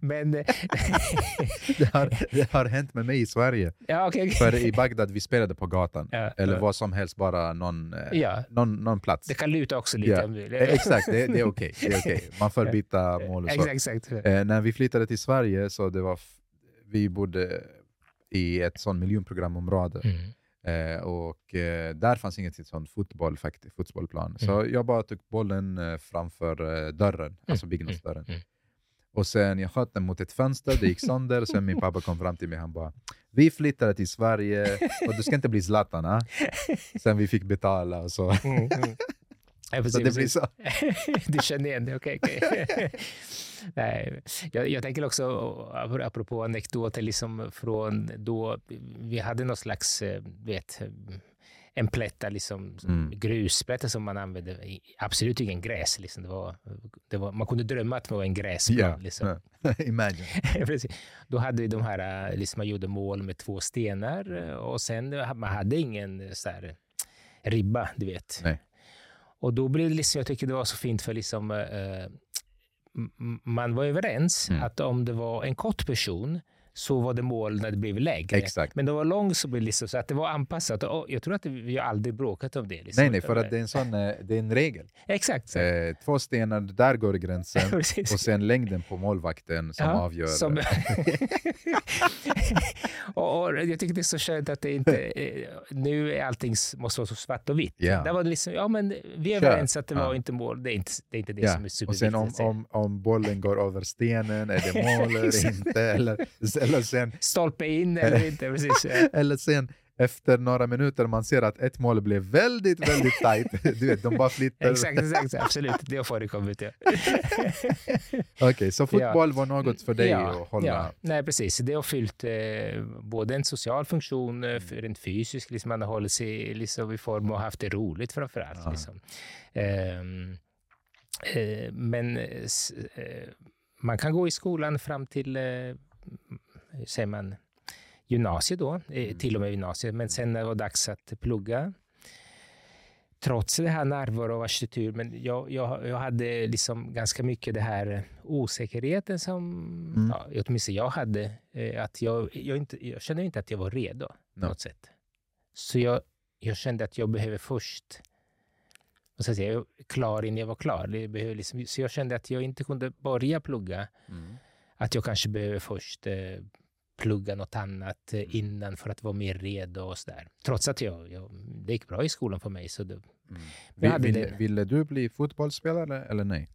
Men... eh,
Det har, det har hänt med mig i Sverige.
ja, okej. okej.
För i Bagdad vi spelade på gatan.
Ja,
Eller
ja.
vad som helst, bara någon, eh,
Ja.
någon, någon plats.
Det kan luta också lite.
Ja.
om du.
Eh, Exakt, det, det är okej. Det är okej. Man får byta mål och så.
Exakt, exakt.
Eh, när vi flyttade till Sverige så det var vi bodde i ett sånt miljonprogramområde.
Mm.
Eh, och eh, där fanns inget sånt fotboll, faktiskt, fotbollsplan. Så
Mm.
jag bara tog bollen eh, framför eh, dörren, alltså byggnadsdörren.
mm.
Och sen jag sköt den mot ett fönster, det gick sönder. Sen min pappa kom fram till mig han bara Vi flyttade till Sverige och du ska inte bli Zlatan. ah?" Sen vi fick betala och så.
Ja,
Så
precis,
det blir så.
du känner igen det, okej. okej. Nej, jag, jag tänker också, apro- apropå anekdoter, liksom från då vi hade någon slags, eh, vet, en plätta, liksom,
Mm.
grusplätta som man använde. Absolut ingen gräs. Liksom. Det var, det var, man kunde drömma att det var en gräsplan.
Ja,
Liksom.
Imagine.
Då hade vi de här, eh, liksom man gjorde mål med två stenar eh, och sen man hade ingen så här, ribba, du vet.
Nej.
Och då blev det liksom, jag tycker det var så fint för liksom, eh, m- man var överens
Mm.
att om det var en kort person så var det mål när det blev lägre.
Exakt.
Men det var lång så blev liksom så att det var anpassat. Och jag tror att vi aldrig bråkat om det. Liksom.
Nej, nej, för att det är en sån, eh, det är en regel.
Exakt.
Eh, två stenar, där går gränsen. Och sen längden på målvakten som
Ja,
avgör.
som- och, och jag tycker det är så skönt att det inte... eh, Nu är allting måste vara så svart och vitt.
Ja.
Där var det liksom, ja men vi är överens att det var
Ja.
inte mål. Det är inte det, är inte det
Ja,
som är
och
superviktigt.
sen om, om, om bollen går över stenen, är det mål eller inte? Eller, eller, sen,
Stolpe in eller inte. Precis. Ja.
eller sen efter några minuter man ser att ett mål blev väldigt, väldigt tight. Du vet, de bara flyttar.
Exakt, exakt, absolut. Det har förekommit. Ja.
Okej, så fotboll var något för dig
ja,
att hålla...
Ja, nej, precis. Det har fyllt eh, både en social funktion, eh, för rent fysisk, liksom man har hållit sig liksom, i form och haft det roligt framför allt.
Ja.
Liksom. Ehm, eh, men eh, eh, man kan gå i skolan fram till, eh, säger man, gymnasiet då, eh,
Mm.
till och med gymnasiet. Men sen när det var dags att plugga, trots det här närvaro och arkitektur, men jag, jag, jag hade liksom ganska mycket det här osäkerheten som
Mm.
ja, åtminstone jag hade. eh, Att jag, jag, inte, jag kände inte att jag var redo på
No.
något sätt. Så jag, jag kände att jag behöver först ska jag säga, jag är klar innan jag var klar. Det behöver liksom, så jag kände att jag inte kunde börja plugga.
Mm.
Att jag kanske behöver först eh, plugga något annat
Mm.
eh, innan för att vara mer redo och sådär. Trots att jag, jag, det gick bra i skolan för mig. Så det,
Mm.
Jag hade
Ville,
det.
ville du bli fotbollsspelare eller nej?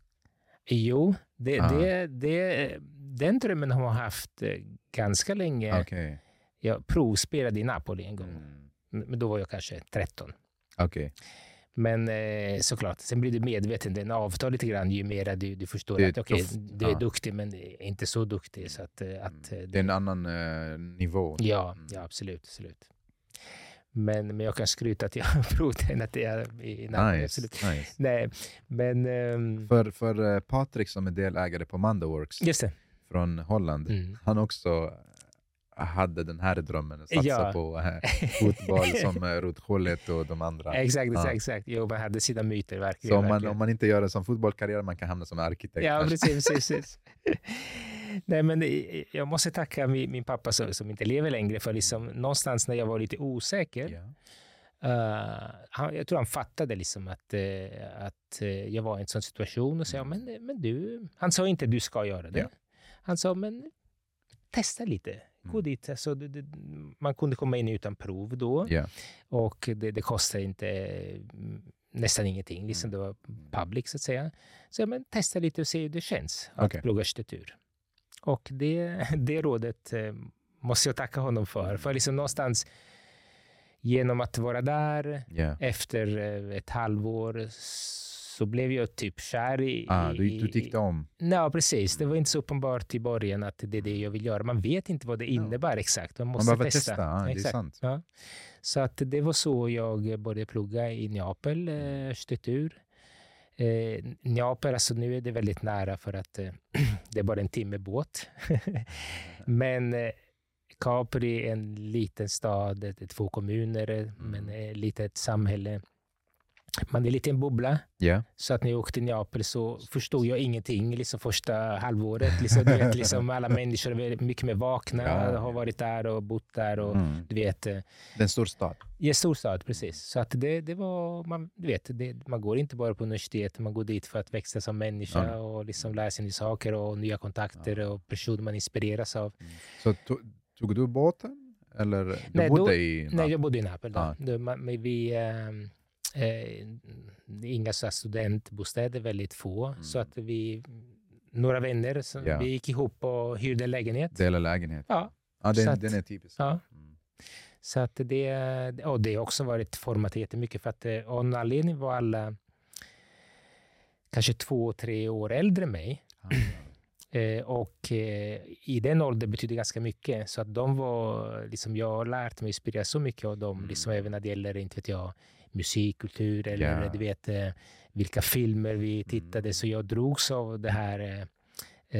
jo, det,
Ah.
det, det, den drömmen har jag haft eh, ganska länge.
Okej.
Jag provspelade i Napoli en gång,
Mm.
men då var jag kanske 13.
Okej.
Men eh, såklart, sen blir du medveten. Den avtar lite grann ju mer du, du förstår
Det
att
tufft.
du är
Ja.
duktig men inte så duktig. Så att, eh, att, eh,
Det är en annan eh, nivå.
Ja,
Mm.
ja absolut. absolut. Men, men jag kan skryta att jag är i Napoli.
Nice.
Absolut.
nice.
Nej, men ehm,
För, för eh, Patrik som är delägare på
det.
från Holland,
Mm.
han också hade den här drömmen att satsa
Ja.
på eh, fotboll som eh, Ruth Gullit och de andra.
Exakt,
Ja.
exakt. Jo, man hade sina myter verkligen.
Så om man, om man inte gör det som fotbollskarriär, man kan hamna som arkitekt.
Ja, precis. precis. Nej, men det- jag måste tacka min, min pappa som, som inte lever längre för liksom, någonstans när jag var lite osäker.
Ja.
eh, han, jag tror han fattade liksom att, eh, att eh, jag var i en sån situation och sa,
Mm.
men, men du, han sa inte du ska göra det.
Ja.
Han sa, men testa lite. Gå
Mm.
dit. Alltså, det, det, man kunde komma in utan prov då
Ja.
och det, det kostade inte mm, nästan ingenting. Liksom
Mm.
det var public så att säga. Så ja, men testa lite och se hur det känns att
Okej.
plugga arkitektur. Och det, det rådet eh, måste jag tacka honom för. För liksom någonstans genom att vara där
Ja.
efter eh, ett halvår så blev jag typ kär i...
Ah, du, du tyckte om...
Ja, precis. Det var inte så uppenbart i början att det är det jag vill göra. Man vet inte vad det innebär exakt. Man
Man
måste
behöver
testa.
testa, ah, det är
Exakt.
sant.
Ja. Så att det var så jag började plugga i Neapel, eh, arkitektur. Eh, Neapel, alltså nu är det väldigt nära för att eh, det är bara en timme båt. Men eh, Capri är en liten stad, det är två kommuner, eh, men ett litet samhälle. Man är lite en bubbla.
Ja.
Så att när jag åkte till Neapel så förstod jag ingenting liksom första halvåret. Liksom, du vet, liksom, alla människor är mycket mer vakna,
Ja,
har
ja.
varit där och bott där. Och,
Mm.
du vet, eh,
Det är en stor stad.
i en storstad, precis. Så att det, det var, man, du vet, det, man går inte bara på universitet, man går dit för att växa som människa
Ja.
och liksom lära sig nya saker och nya kontakter och personer man inspireras av.
Så to, tog du båten? Eller du
Nej,
bodde
då-
i...
Nej, jag bodde i Neapel. Då.
Ja.
Då, man, men vi, ehm, eh, inga så studentbostäder, väldigt få. Så att vi, några vänner, så
Mm. Ja.
vi gick ihop och hyrde en lägenhet.
Dela lägenhet?
Ja,
Ja, den,
att-
den är typisk.
ja.
Mm.
Så att det, och det har också varit format jättemycket för att eh, av en anledning var alla kanske två, tre år äldre än mig.
Ah.
Eh, och eh, i den åldern betyder ganska mycket. Så att de var, liksom, jag har lärt mig inspireras så mycket av dem, liksom,
Mm.
även när det gäller, inte vet jag, musikkultur eller
Ja.
du vet, eh, vilka filmer vi tittade.
Mm.
Så jag drogs av det här eh,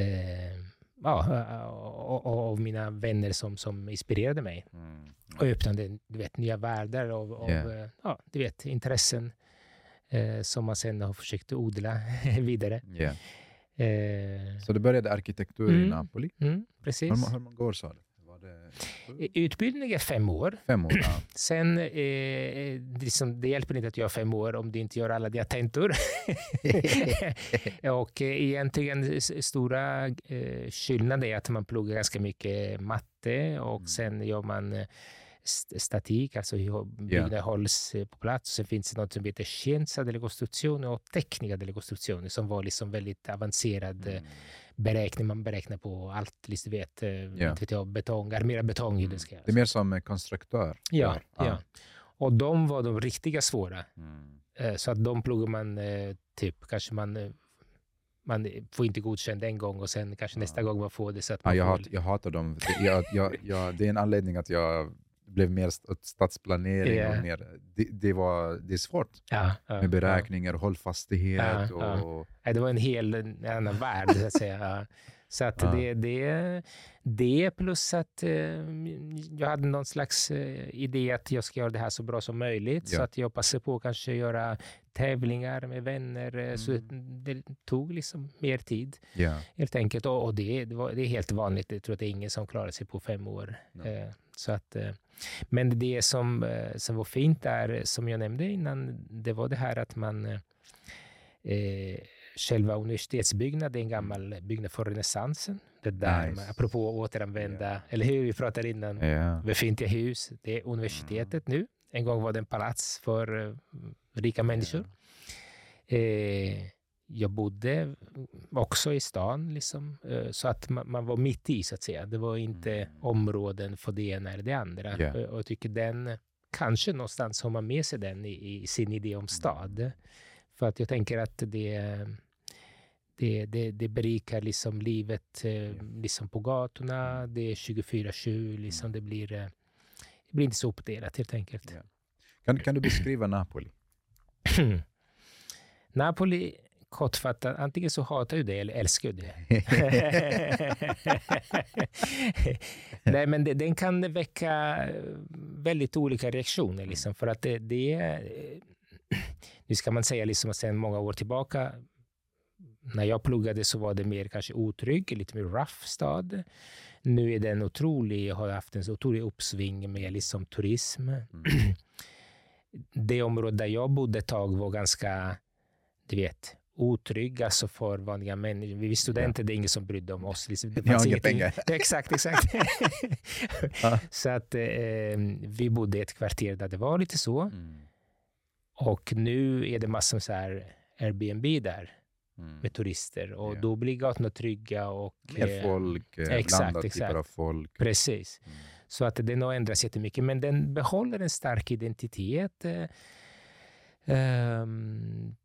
eh, ja, och, och, av mina vänner som, som inspirerade mig
Mm.
och öppnade du vet, nya världar av, av
Ja.
eh, ja, du vet, intressen eh, som man sen har försökt odla vidare.
Ja.
Eh,
Så du började arkitektur i
Mm.
Napoli.
mm, precis.
Hur, hur många år sa du? Det sju?
Utbildning är fem år.
fem år? Ja.
Sen, eh, liksom, det hjälper inte att göra fem år om du inte gör alla dina tentor. och eh, egentligen stora eh, skillnaden är att man pluggar ganska mycket matte och
Mm.
sen gör man eh, st- statik, alltså hur byggnader hålls eh, på plats. Sen finns det något som heter scienza delle costruzioni och tecnica delle costruzioni som var liksom väldigt avancerad eh,
Mm.
Beräkning. Man beräknar på allt, liksom, du vet, eh,
Ja.
jag, betong, armera betong.
Mm.
det ska
Det är mer som en konstruktör.
Ja, ja. Och de var de riktiga svåra.
Mm.
Eh, Så att de pluggar man eh, typ, kanske man, eh, man får inte godkänd en gång och sen kanske
Ja.
nästa gång man får det. Så att
Ja,
man
jag,
får,
hat, jag hatar dem. Jag, jag, jag, det är en anledning att jag blev mer stadsplanering.
Ja.
Och mer, det, det, var, det är svårt
ja, ja,
med beräkningar hållfastighet.
Ja, ja.
och,
Ja. Det var en hel en annan värld, så att säga. Så att
Ja.
det, det, det plus att eh, jag hade någon slags eh, idé att jag ska göra det här så bra som möjligt. Så
Ja.
att jag passade på att kanske göra tävlingar med vänner. eh, Så
Mm.
det tog liksom mer tid.
Ja.
Helt enkelt. Och, och det, det, var, det är helt vanligt. Jag tror att det är ingen som klarar sig på fem år. Eh, så att, eh, men det som, eh, som var fint där, som jag nämnde innan, det var det här att man Själva universitetsbyggnaden är en gammal byggnad från renässansen. Det där,
Nice.
apropå att återanvända, eller hur vi pratade innan,
Ja.
befintliga hus. Det är universitetet nu. En gång var det en palats för eh, rika människor. Eh, jag bodde också i stan, liksom, eh, så att man, man var mitt i, så att säga. Det var inte
Mm.
områden för det ena eller det andra.
Ja.
Och, och jag tycker den, kanske någonstans har man med sig den i, i sin idé om stad. För att jag tänker att det, det, det, det berikar liksom livet eh, liksom på gatorna. Det är 24-7, liksom, det, blir, eh, det blir inte så uppdelat helt enkelt.
Ja. Kan, kan du beskriva Napoli?
Napoli, kortfattat, antingen så hatar du det eller älskar du det. Nej, men det, den kan väcka eh, väldigt olika reaktioner. Liksom, för att det, det är... Nu ska man säga liksom att sedan många år tillbaka, när jag pluggade så var det mer kanske otrygg, lite mer rough stad. Nu är den otrolig, har haft en så otrolig uppsving med liksom turism. Det område där jag bodde ett tag var ganska, du vet, otrygg, alltså för vanliga människor. Vi studenter, det är ingen som brydde om oss. Liksom. Det
Ni har inga pengar.
Exakt, exakt.
Ja.
så att eh, vi bodde i ett kvarter där det var lite så.
Mm.
Och nu är det massor med så här Airbnb där
Mm.
med turister och
Ja.
då blir gatorna trygga och...
Mer
eh,
folk, eh,
exakt,
blandad
exakt.
typer av folk.
Precis.
Mm.
Så att den har ändrats jättemycket, men den behåller en stark identitet. ehm,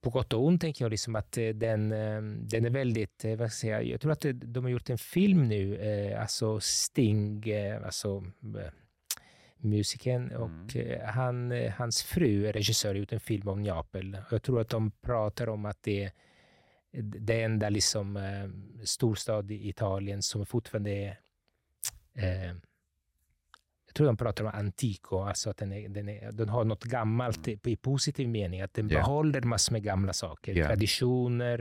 på gott och ont tänker jag liksom att eh, den, eh, den är väldigt, vad ska jag säga, jag tror att de har gjort en film nu, alltså Sting, alltså eh, musikern och eh, han, hans fru är regissör, har gjort en film om Neapel. Jag tror att de pratar om att det är det enda liksom, eh, storstad i Italien som fortfarande är eh, jag tror de pratar om antico, alltså att den, är, den, är, den har något gammalt i, i positiv mening, att den
Ja.
behåller massor med gamla saker,
Ja.
traditioner,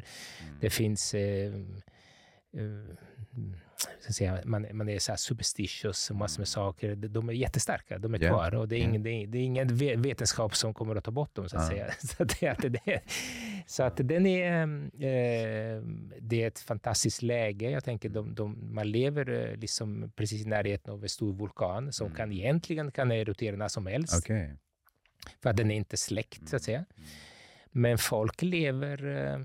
Mm.
det finns eh, eh, säga, man, man är så här superstitious och massor med saker. De- är jättestarka, de är
Ja.
kvar och det är, ingen, det, är, det är ingen ve- vetenskap som kommer att ta bort dem. Så att
Ja.
säga. Så att, det, så att den är, eh, det är ett fantastiskt läge. Jag tänker de, de, man lever eh, liksom precis i närheten av en stor vulkan som
Mm.
kan egentligen kan erotera när som helst.
Okej.
För att den är inte släckt, så att säga.
Mm.
Men folk lever eh,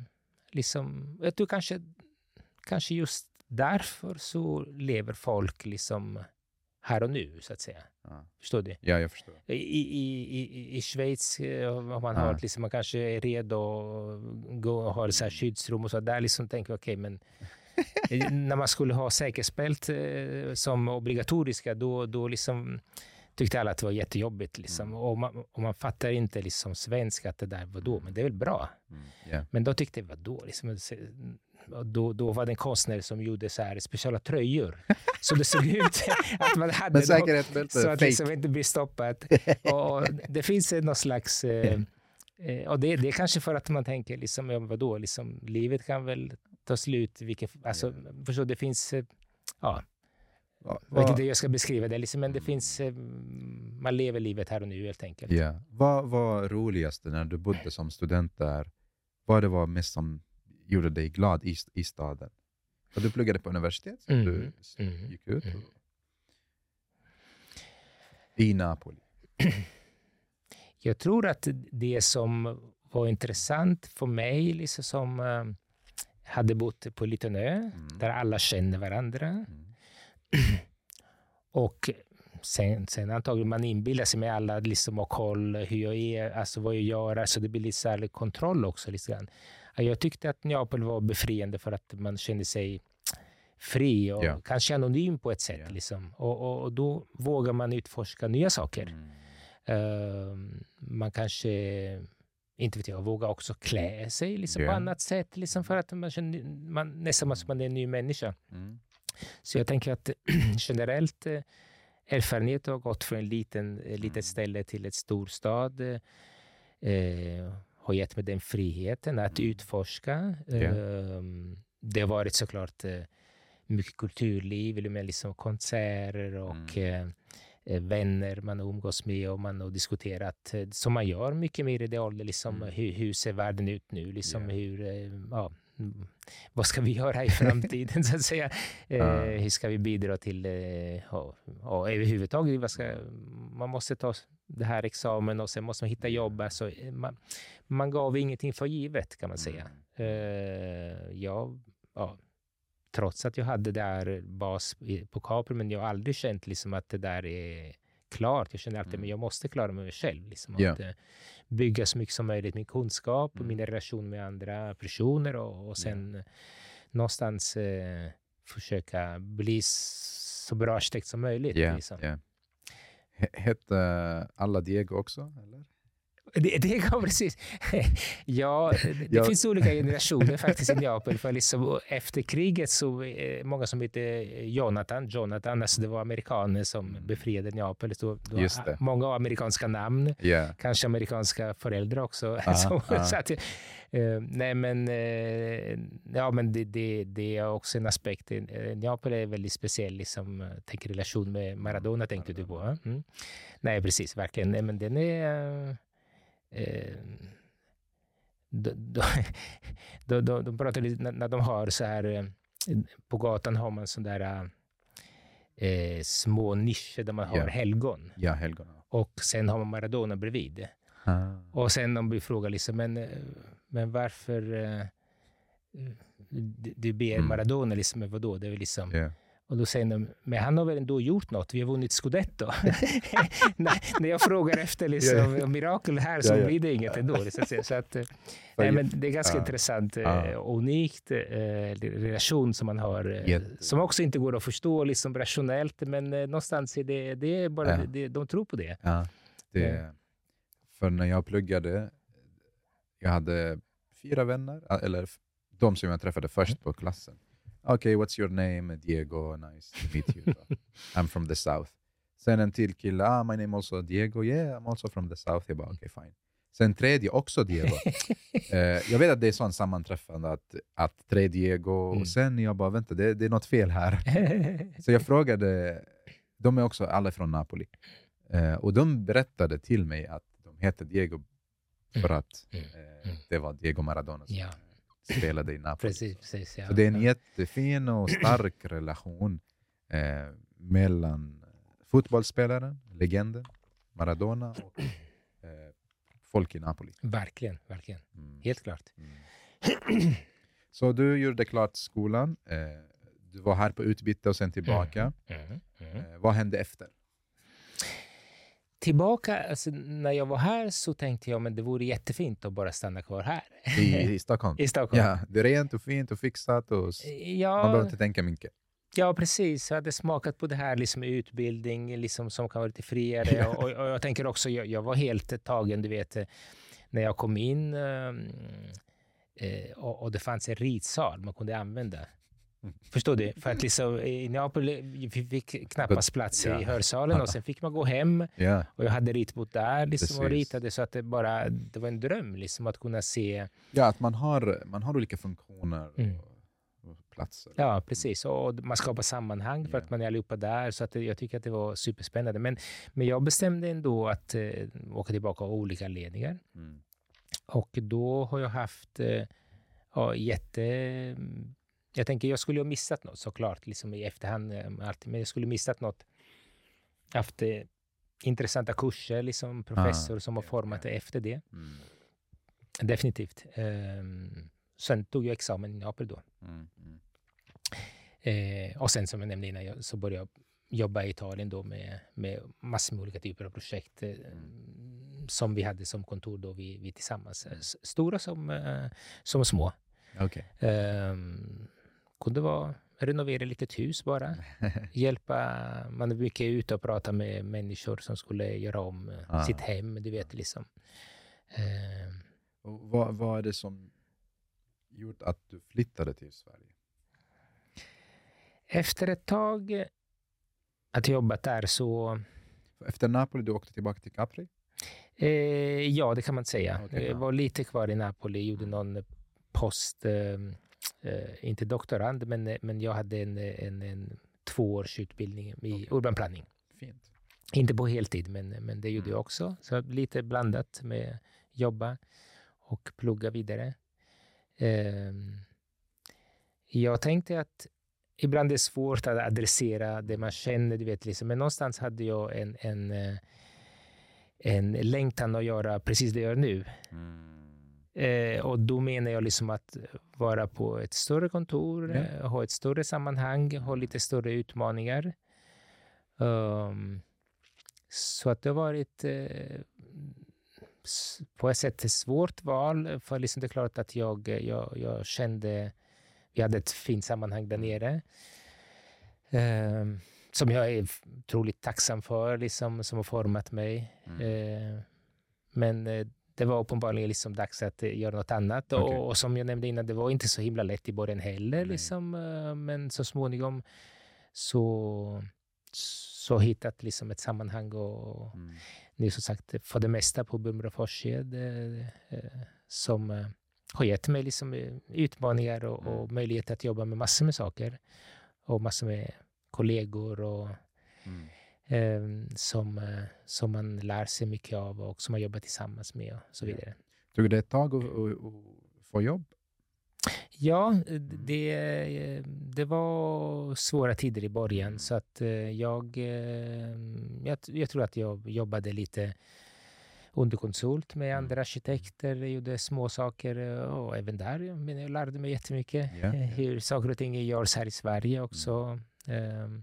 liksom... Jag tror kanske, kanske just därför så lever folk liksom här och nu, så att säga.
Ja.
Förstår du?
ja, jag förstår.
I, i, i, I Schweiz eh, har man
Ja.
hört liksom, man kanske är redo att gå och ha så här skyddsrum och så. Där liksom tänker jag, okej, men när man skulle ha säkerhetsbält eh, som obligatoriska, då, då liksom tyckte alla att det var jättejobbigt. Liksom.
Mm.
Och, man, och man fattar inte liksom svenska att det där, vadå, men det är väl bra.
Mm. Yeah.
Men då tyckte jag, vadå? Liksom, då, då var det en konstnär som gjorde så här speciella tröjor. Så det såg ut att man hade
Men säkerhetsbälte,
så att
fake.
liksom inte bli stoppat. Och det finns någon slags... Eh, eh, och det, det är kanske för att man tänker, liksom, ja, vadå, liksom, livet kan väl ta slut. Vilket, alltså, förstår, det finns... Eh, ja, jag vet inte hur jag ska beskriva det, liksom, men det finns... Man lever livet här och nu helt enkelt.
Ja. Vad var roligaste när du bodde som student där? Vad det var mest som gjorde dig glad i, i staden? För du pluggade på universitet, så
Mm,
du s-
mm,
gick ut.
mm.
I Napoli.
Jag tror att det som var intressant för mig, liksom som eh, hade bott på en liten ö,
Mm.
där alla känner varandra.
Mm.
Och sen, sen antagligen man inbillar sig med alla liksom har koll hur jag är, alltså vad jag gör, alltså det blir lite så kontroll också. Lite grann. Ja, Jag tyckte att Neapel var befriande för att man kände sig fri och
Ja.
kanske anonym på ett sätt.
Ja.
Liksom. Och, och, och då vågar man utforska nya saker.
Mm.
Eh, man kanske, inte vet jag, vågar också klä sig liksom, på
Ja.
annat sätt. Liksom, för att man känner, man, nästan som man är en ny människa.
Mm.
Så jag tänker att generellt eh, erfarenhet har gått från en liten, ett
Mm.
litet ställe till ett storstad. Eh, har gett mig den friheten att
Mm.
utforska. Eh, det har varit såklart eh, mycket kulturliv, med liksom konserter och
Mm.
eh, eh, vänner man umgås med och man har diskuterat, som man gör mycket mer i det ålder, liksom,
Mm.
hur, hur ser världen ut nu? Liksom,
Ja.
hur, ja, vad ska vi göra i framtiden? så att säga. Eh. Hur ska vi bidra till, eh, ja, ja, överhuvudtaget, vad ska, man måste ta det här examen och sen måste man hitta jobb. Alltså, eh, man, man gav ingenting för givet kan man säga. Eh, jag, ja, trots att jag hade där bas på Capri, men jag har aldrig känt liksom att det där är klart. Jag känner alltid
Mm.
att jag måste klara mig själv. Liksom,
Ja.
att, eh, bygga så mycket som möjligt min kunskap och
Mm.
mina relationer med andra personer och, och sen eh, någonstans eh, försöka bli så bra arkitekt som möjligt.
Ja,
Liksom.
He- Hette alla Diego också? Eller?
Det, det kan precis. ja, det,
Ja.
finns olika generationer faktiskt i Neapel. För liksom, efter kriget så eh, många som hette Jonathan, Jonathan, alltså det var amerikaner som befriade Neapel. Så,
Mm.
Många har amerikanska namn,
Ja.
kanske amerikanska föräldrar också.
Ja,
så,
ja.
så att, eh, nej men, eh, ja, men det, det, det är också en aspekt. Eh, Neapel är väldigt speciell, liksom, eh, tänker relation med Maradona tänkte du på. Mm. Nej, precis, verkligen. Nej, men den är... eh, Eh, de, de, de, de, pratar lite, när, de har så här, eh, på gatan har man sådana där eh, små nischer där man har
Ja.
helgon.
Ja, helgon.
Och sen har man Maradona bredvid.
Ah.
Och sen de blir frågar liksom, men, eh, men varför eh, du, du ber
Mm.
Maradona, liksom, vadå? Det är väl liksom,
Ja.
Och då säger de, men han har väl ändå gjort något? Vi har vunnit scudetto. när, när jag frågar efter liksom,
Ja, ja.
mirakel här så
Ja,
blir det inget ändå. Så, att så att, eh, nej, men det är ganska intressant eh, och unikt eh, relation som man har. Eh, som också inte går att förstå liksom, rationellt, men eh, någonstans är det, det är bara, det, de tror på det.
Det, för när jag pluggade, jag hade fyra vänner, eller de som jag träffade först på klassen. Okej, what's your name? Diego, nice to meet you. I'm from the south. Sen en till kille, ah, my name also Diego, yeah, I'm also from the south. Jag bara, okej, fine. Sen tredje, också Diego. eh, jag vet att det är sånt sammanträffande, att, att tre Diego,
Mm.
och sen jag bara, vänta, det, det är något fel här. Så jag frågade, de är också alla från Napoli. Eh, och de berättade till mig att de heter Diego för
Mm.
att
Mm.
eh,
Mm.
det var Diego Maradona
Ja.
Spelade i Napoli.
precis, precis. Ja.
Så det är en jättefin och stark relation eh, mellan fotbollsspelaren, legenden, Maradona och eh, folk i Napoli.
Verkligen, verkligen.
Mm.
Helt klart.
Mm. Så du gjorde klart skolan, eh, du var här på utbyte och sen tillbaka.
Mm. Mm.
Eh, vad hände efter?
Tillbaka, alltså, när jag var här så tänkte jag men det vore jättefint att bara stanna kvar här.
I, I Stockholm?
I Stockholm.
Ja, det är rent och fint och fixat och
Ja,
man behöver inte tänka mycket.
Ja, precis. Jag hade smakat på det här liksom, utbildning liksom, som kan vara lite friare. och, och jag tänker också, jag, jag var helt tagen, du vet, eh, när jag kom in ehm, eh, och, och det fanns en ritsal man kunde använda. Förstår du? För att liksom, i Neapel vi fick knappast plats
ja.
i hörsalen och sen fick man gå hem
Ja,
och jag hade ritbok där liksom, och ritade så att det bara det var en dröm liksom, att kunna se.
ja att man har, man har olika funktioner
Mm.
platser.
Ja, precis. Och man skapar sammanhang för att man är allihopa där. Så att jag tycker att det var superspännande. Men, men jag bestämde ändå att eh, åka tillbaka av olika anledningar.
Mm.
Och då har jag haft eh, ja, jätte... Jag tänker, jag skulle ha missat något såklart, liksom i efterhand. eh, Men jag skulle ha missat något. Haft eh, intressanta kurser, liksom professor som har format
okej.
det efter det.
Mm.
Definitivt. Ehm, sen tog jag examen i Neapel då.
Mm. Mm.
Eh, och sen som jag nämnde innan, jag, så började jag jobba i Italien då med, med massor med olika typer av projekt eh, som vi hade som kontor då vi, vi tillsammans. S- Stora som, eh, som små.
Okej.
Ehm, kunde vara renovera lite ett hus bara. Hjälpa, man är mycket ute och prata med människor som skulle göra om eh,
Ah.
sitt hem, du vet liksom.
Och vad, vad är det som gjort att du flyttade till Sverige?
efter ett tag eh, att jobbat där så
Efter Napoli du åkte tillbaka till Capri?
Eh, ja, det kan man säga.
Okej,
jag var lite kvar i Napoli, gjorde någon post, eh, eh, inte doktorand, men, men jag hade en, en, en tvåårsutbildning i
Okej.
urban planning.
Fint.
Inte på heltid, men, men det gjorde
Mm.
jag också. Så lite blandat med jobba och plugga vidare. Eh, jag tänkte att ibland är det svårt att adressera det man känner, du vet, liksom. men någonstans hade jag en, en, eh, en längtan att göra precis det jag gör nu.
Mm.
Eh, och då menar jag liksom att vara på ett större kontor,
Ja.
eh, ha ett större sammanhang, ha lite större utmaningar. Um, så att det har varit eh, på ett sätt ett svårt val. För liksom det är klart att jag, jag, jag kände, vi hade ett fint sammanhang där nere. Ehm, som jag är otroligt tacksam för, liksom, som har format mig.
Mm.
Eh, men eh, det var uppenbarligen liksom dags att eh, göra något annat.
Okej.
Och, och som jag nämnde innan, det var inte så himla lätt i början heller.
Nej.
Liksom, eh, men så småningom så, så hittat liksom ett sammanhang och
Mm.
nu som sagt för det mesta på Bumra Forshede eh, som har gett mig liksom utmaningar och,
Mm.
och möjlighet att jobba med massor med saker och massor med kollegor och
Mm.
Eh, som, eh, som man lär sig mycket av och som man jobbar tillsammans med och så vidare.
Tog det ett tag att, få jobb?
Ja, det, det var svåra tider i början
Mm.
så att eh, jag, eh, jag, jag tror att jag jobbade lite underkonsult med
Mm.
andra arkitekter, jag gjorde små saker och även där men jag lärde mig jättemycket
ja.
hur saker och ting görs här i Sverige också.
Mm.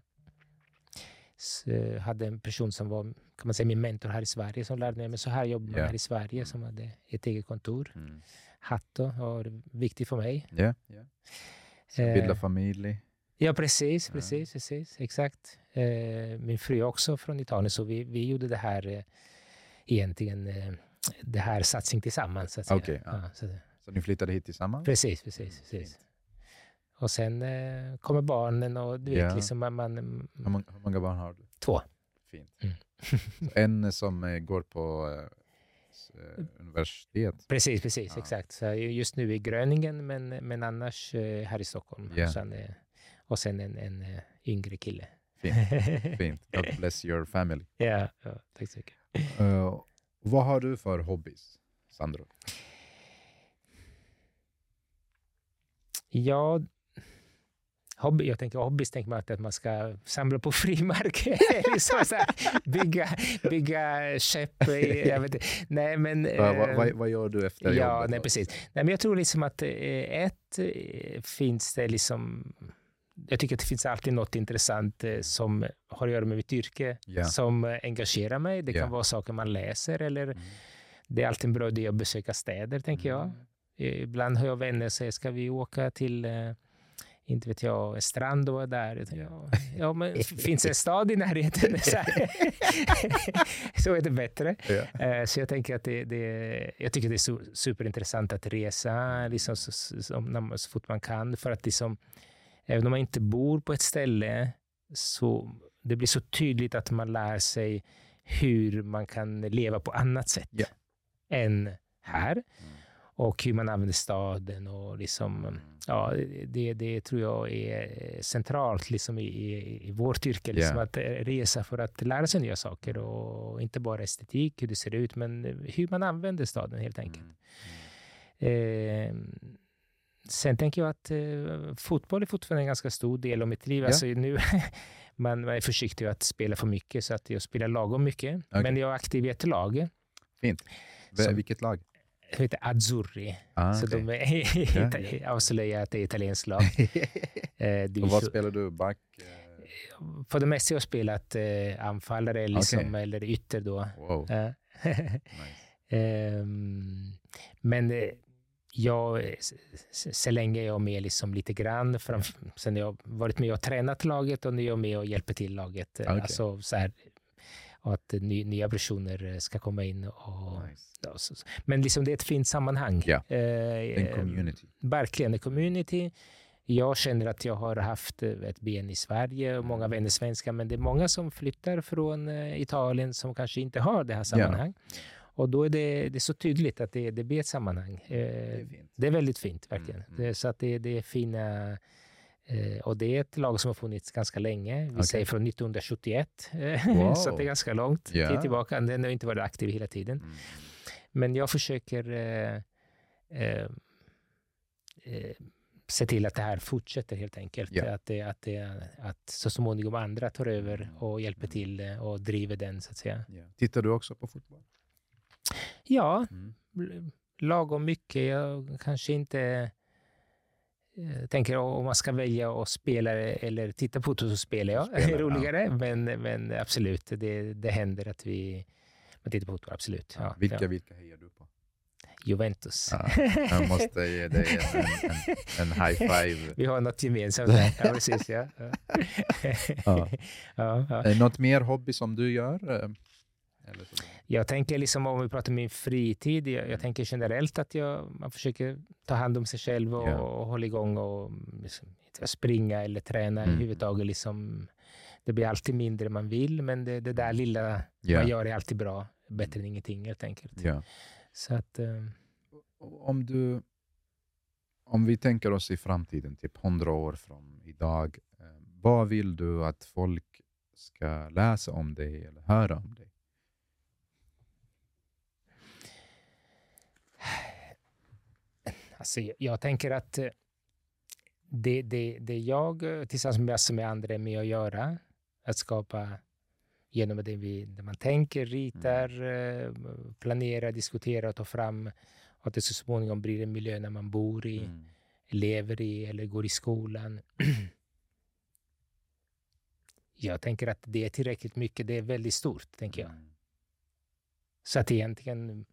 Hade en person som var kan man säga, min mentor här i Sverige som lärde mig men så här jobbar man
Ja.
här i Sverige som hade ett eget kontor.
Mm.
Hatto var viktigt för mig.
Ja, ja. Så
Eh,
bilda familj.
Ja, precis,
Ja.
precis, precis, exakt. Eh, min fru är också från Italien, så vi, vi gjorde det här eh, egentligen, eh, det här satsning tillsammans. Så att säga.
Okej, ja.
så,
Så ni flyttade hit tillsammans?
precis, precis, precis. Och sen eh, kommer barnen och du vet,
Ja.
liksom man, man,
Hur många, hur många barn har du?
två.
Fint.
Mm.
En som eh, går på eh, eh, universitet.
Precis, precis,
Ja.
exakt. Så just nu i Gröningen, men, men annars eh, här i Stockholm. Och sen, och sen en, en eh, yngre kille.
Fint. Fint. God bless your family.
ja, ja, tack så mycket.
Eh, vad har du för hobbies, Sandro?
Ja, hobby, jag tänker hobbys tänker man att man ska samla på frimärk. liksom så här, bygga, bygga skepp. Jag vet, nej, men,
Vad- vad-
eh,
vad, vad gör du efter
ja,
jobbet?
nej, precis. Nej, men jag tror liksom att eh, ett eh, finns det liksom jag tycker att det finns alltid något intressant som har att göra med mitt yrke,
Ja.
som engagerar mig. Det kan
Ja.
vara saker man läser eller
Mm.
det är alltid en bra idé att besöka städer, tänker jag.
Mm.
Eh, Ibland har jag vänner som säger, ska vi åka till, inte vet jag, en strand och där? Ja. ja, men finns det en stad i närheten? Så, här. så är det bättre.
Ja.
Eh, Så jag tänker att det, det, jag tycker det är su- superintressant att resa liksom så, så, så, fort man kan. För att liksom, även om man inte bor på ett ställe så det blir så tydligt att man lär sig hur man kan leva på annat sätt
Ja.
än här. Och hur man använder staden och liksom,
Mm.
ja, det, det tror jag är centralt liksom i, i, i vårt yrke. Liksom,
Ja.
Att resa för att lära sig nya saker och inte bara estetik, hur det ser ut, men hur man använder staden helt enkelt.
Mm.
Eh, sen tänker jag att eh, fotboll är fortfarande en ganska stor del av mitt liv.
Ja.
Alltså nu, man, man är försiktig att spela för mycket, så att jag spelar lagom mycket.
Okej.
Men jag är aktiv i ett lag.
Fint. V-
Som-
Vilket lag?
Heter Azzurri.
Ah,
så
okej.
de är,
Ja, ja.
avslöjar att det är italienskt lag. Eh,
Och vad spelar du? Back? Eh,
För det mesta har jag spelat eh, anfallare liksom,
Okej.
eller ytter då.
Wow, nice.
Ehm, men eh, jag, så länge jag är med liksom lite grann, fram, sen jag varit med och tränat laget och nu är jag med och hjälper till laget. eh,
Okej.
Alltså, så här, och att eh, ny, nya personer eh, ska komma in. Och,
nice.
ja, så, men liksom det är ett fint sammanhang.
Ja.
Eh,
En community.
verkligen en community. Jag känner att jag har haft eh, ett ben i Sverige och många vänner svenskar, men det är många som flyttar från eh, Italien som kanske inte har det här sammanhang. Och då är det, det är så tydligt att det, det blir ett sammanhang.
Det
Eh,
är
det är väldigt fint, verkligen.
Mm, mm.
Det, så att det, det är fina... Eh, och det är ett lag som har funnits ganska länge. Vi
Okej.
säger från 1971, eh,
Wow.
så det är ganska långt
Ja.
tid tillbaka. Den har inte varit aktiv hela tiden.
Mm.
Men jag försöker eh, eh, eh, se till att det här fortsätter helt enkelt.
Ja.
Att, det, att, det, att så småningom andra tar över
Mm.
och hjälper
Mm.
till och driver den så att säga.
Ja. Tittar du också på fotboll?
Ja,
Mm.
lagom mycket. Jag kanske inte tänker om man ska välja att spela eller titta på fotboll så spelar jag.
Spelar, ja.
roligare. Men, men absolut, det, det händer att vi man tittar på fotboll. Absolut. Ja,
vilka,
ja.
vilka hejar du på?
Juventus.
Ja, jag måste ge dig en, en, en, high five.
Vi har något gemensamt där. Ja, precis. Ja. Ja.
Ja.
Ja, ja.
Eh, Något mer hobby som du gör? Eller så?
Jag tänker liksom om vi pratar om min fritid, jag, jag tänker generellt att jag, man försöker ta hand om sig själv och,
Ja.
och hålla igång och liksom, inte springa eller träna
Mm.
överhuvudtaget. Liksom, det blir alltid mindre man vill, men det, det där lilla
Ja.
man gör är alltid bra. Bättre än ingenting helt enkelt.
Ja.
Så att, eh,
Om, du, om vi tänker oss i framtiden, typ 100 år från idag. eh, Vad vill du att folk ska läsa om dig eller höra om dig?
Alltså, jag- tänker att eh, det, det, det jag eh, tillsammans med med andra är med att göra, att skapa genom det, vi, det man tänker, ritar, eh, planerar, diskuterar och tar fram, och att det så småningom blir en miljö när man bor i,
Mm.
lever i eller går i skolan. jag tänker att det är tillräckligt mycket, det är väldigt stort, tänker jag.
Mm.
Så att egentligen,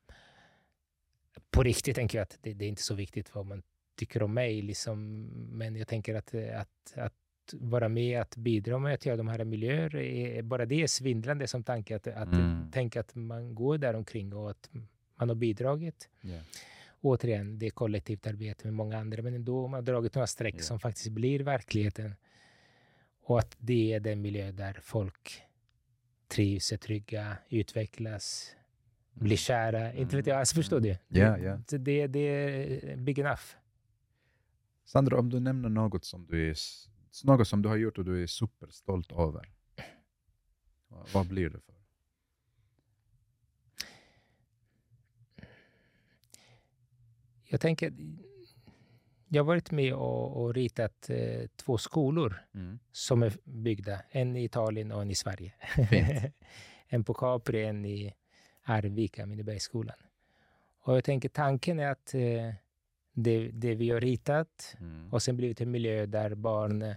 på riktigt tänker jag att det, det är inte så viktigt vad man tycker om mig. Liksom. Men jag tänker att, att, att vara med, att bidra med att göra de här miljöer, är, bara det är svindlande som tanke. Att, att
Mm.
tänka att man går där omkring och att man har bidragit.
Ja.
Återigen, det är kollektivt arbete med många andra, men ändå har man dragit några streck
Ja.
som faktiskt blir verkligheten. Och att det är den miljö där folk trivs, är trygga, utvecklas, blir kära. Inte vet jag, alltså förstår du?
Ja, ja.
Det, det, det är big enough.
Sandra, om du nämner något som du, är, något som du har gjort och du är superstolt över. vad- blir det för?
Jag tänker, jag har varit med och, och ritat eh, två skolor
Mm.
som är byggda. En i Italien och en i Sverige. En på Capri, en i Arvika, Minnebergsskolan. Och jag tänker tanken är att eh, det, det vi har ritat
Mm.
och sen blivit en miljö där barn eh,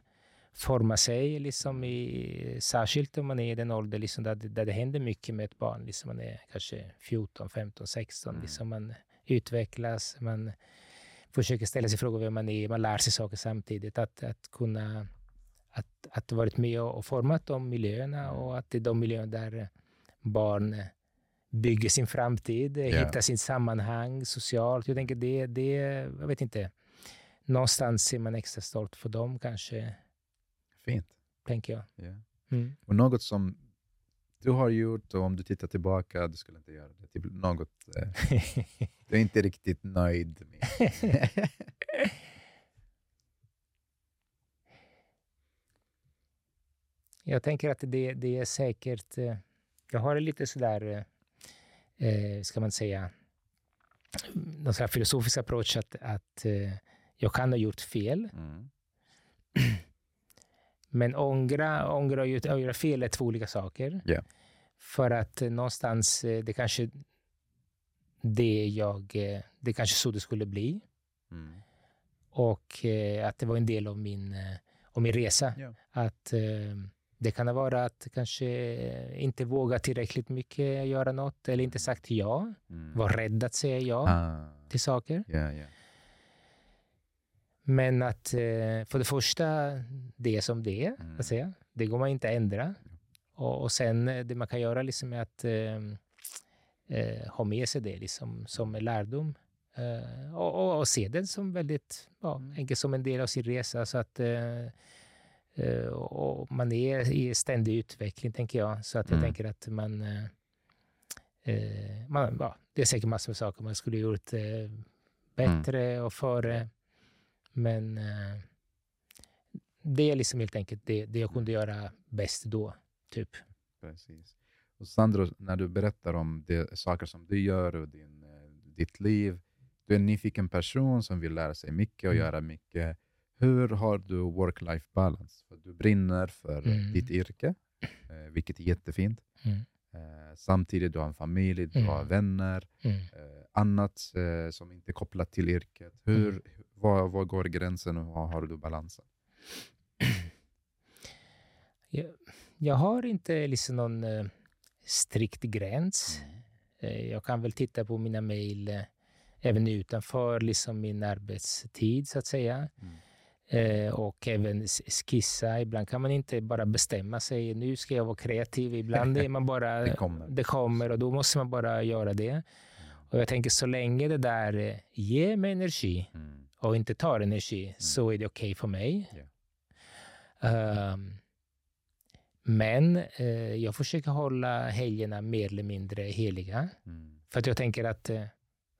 forma sig, liksom i, särskilt om man är i den ålder liksom där, där det händer mycket med ett barn. Liksom man är kanske 14, 15, 16. Mm. Liksom man utvecklas, man försöker ställa sig frågor vem man är, man lär sig saker samtidigt. Att, att kunna att, att varit med och format de miljöerna mm. och att det är de miljöer där barn bygger sin framtid, yeah. hittar sitt sammanhang socialt. Jag tänker det, det, jag vet inte, någonstans är man extra stolt för dem kanske.
Fint.
Tänker jag.
Yeah. Mm. Och något som du har gjort och om du tittar tillbaka, du skulle inte göra det. Typ något eh, du är inte riktigt nöjd med.
jag tänker att det, det är säkert... Eh, jag har lite sådär, eh, ska man säga, någon sån filosofisk approach att, att eh, jag kan ha gjort fel. Mm. Men ångra, ångra och göra fel är två olika saker.
Yeah.
För att eh, någonstans, eh, det kanske det jag, eh, det kanske så det skulle bli. Mm. Och att det var en del av min, av min resa. Yeah. Att det kan vara att kanske inte våga tillräckligt mycket göra något eller inte sagt ja. Mm. Var rädd att säga ja ah. till saker.
Yeah, yeah.
Men att för det första, det är som det är. Mm. Säga. Det går man inte att ändra. Och, och sen det man kan göra liksom är att eh, ha med sig det liksom, som lärdom. Eh, och, och, och, se det som väldigt ja, mm. enkelt som en del av sin resa. Så att, eh, eh, och man är i ständig utveckling, tänker jag. Så att jag mm. tänker att man... Eh, eh, man ja, det är säkert massor med saker man skulle gjort bättre mm. och före. Men det är liksom helt enkelt det, det jag kunde göra bäst då. Typ.
Precis. Och Sandro, när du berättar om de saker som du gör och din, eh, ditt liv, du är en nyfiken person som vill lära sig mycket och mm. göra mycket. Hur har du work-life balance? För du brinner för mm. ditt yrke, eh, vilket är jättefint. Mm. Eh, samtidigt du har en familj, du har mm. vänner, mm. eh, annat eh, som inte är kopplat till yrket. Hur, mm. var, var går gränsen och var har du balansen?
Jag, jag har inte liksom någon eh, strikt gräns. Eh, jag kan väl titta på mina mejl eh, även utanför liksom min arbetstid, så att säga. Mm. Eh, och även skissa. Ibland kan man inte bara bestämma sig. Nu ska jag vara kreativ. Ibland är man bara...
det, kommer.
det kommer och då måste man bara göra det. Mm. Och jag tänker så länge det där eh, ger mig energi mm. och inte tar energi mm. så är det okej okay för mig. Yeah. Um, men eh, jag försöker hålla helgerna mer eller mindre heliga. Mm. För att jag tänker att eh,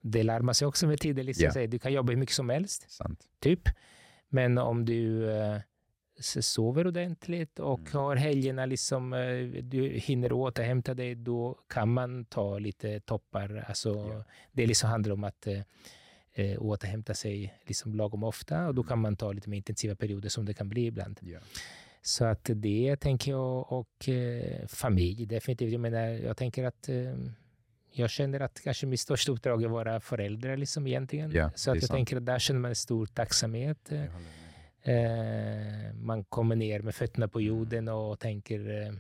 det lär man sig också med tiden. Liksom. Yeah. Du kan jobba hur mycket som helst,
Sant.
typ. Men om du eh, sover ordentligt och mm. har helgerna, liksom, eh, du hinner återhämta dig, då kan man ta lite toppar. Alltså, yeah. Det liksom handlar om att eh, eh, återhämta sig liksom lagom ofta och då kan mm. man ta lite mer intensiva perioder som det kan bli ibland.
Yeah.
Så att det tänker jag och eh, familj definitivt. Jag menar, jag tänker att eh, jag känner att kanske mitt största uppdrag är att vara förälder liksom egentligen.
Ja,
så att jag sant. tänker att där känner man en stor tacksamhet. Eh, man kommer ner med fötterna på jorden och tänker eh,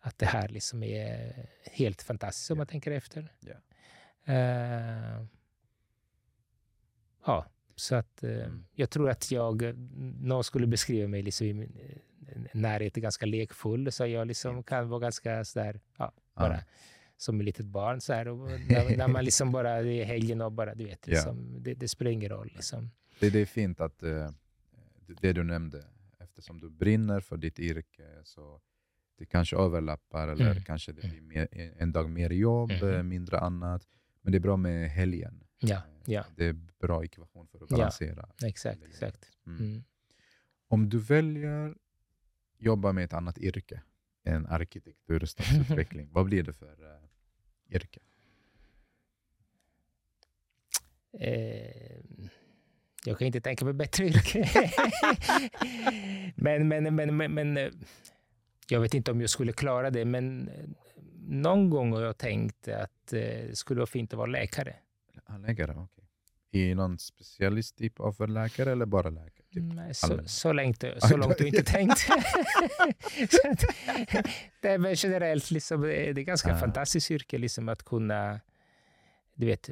att det här liksom är helt fantastiskt om ja. man tänker efter.
Ja.
Eh, ja, så att eh, mm. jag tror att jag, någon skulle beskriva mig liksom i min eh, närhet är ganska lekfull, så jag liksom kan vara ganska sådär, ja, bara ja. Som ett litet barn så här. Och när, när, man liksom bara, är helgen och bara, du vet, liksom, ja. det, det, spelar ingen roll. Liksom.
Det, det är fint att uh, det du nämnde, eftersom du brinner för ditt yrke, så det kanske överlappar, eller mm. kanske det blir mer, en dag mer jobb, mm. mindre annat. Men det är bra med helgen.
Ja, ja.
Det är bra ekvation för att balansera.
Ja, exakt. exakt. Mm. Mm.
Om du väljer jobba med ett annat yrke än arkitektur och stadsutveckling, vad blir det för yrke?
Eh, jag kan inte tänka mig bättre yrke. men, men, men, men, men, eh, jag vet inte om jag skulle klara det, men eh, någon gång har jag tänkt att det skulle vara fint att vara läkare.
läkare, okej. I någon specialist typ av läkare eller bara läkare? Typ.
Nej, så, så, långt, så långt du inte tänkt. Att, det är väl generellt liksom, det är ganska
Ja.
fantastiskt yrke liksom, att kunna du vet,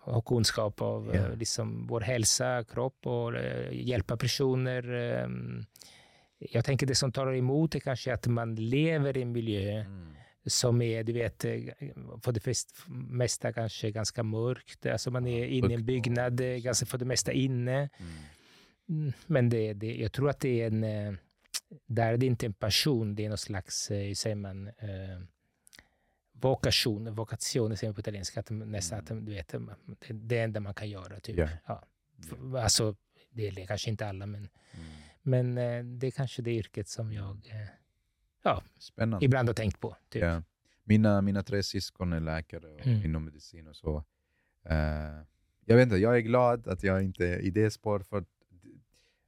ha kunskap av
Ja.
eh, liksom, vår hälsa, kropp och eh, hjälpa personer. ehm. Jag tänker det som talar emot är kanske att man lever i en miljö
Mm.
som är, du vet, eh, för det mesta kanske ganska mörkt. Alltså man är inne i en byggnad, eh, ganska för det mesta inne.
Mm.
Mm, Men det, det, jag tror att det är en... eh, Där är det inte en passion, det är någon slags, eh, hur säger man, eh, vokation, vocation säger man på italienska, att nästan att du vet, det är det enda man kan göra. Typ.
Ja.
Ja. Alltså, det är kanske inte alla, men,
Mm.
men eh, det är kanske det yrket som jag eh,
Spännande.
ibland har tänkt på. Typ.
Ja. Mina, mina tre syskon är läkare och
Mm.
inom medicin och så. Eh, jag vet inte, jag är glad att jag inte är i det spår för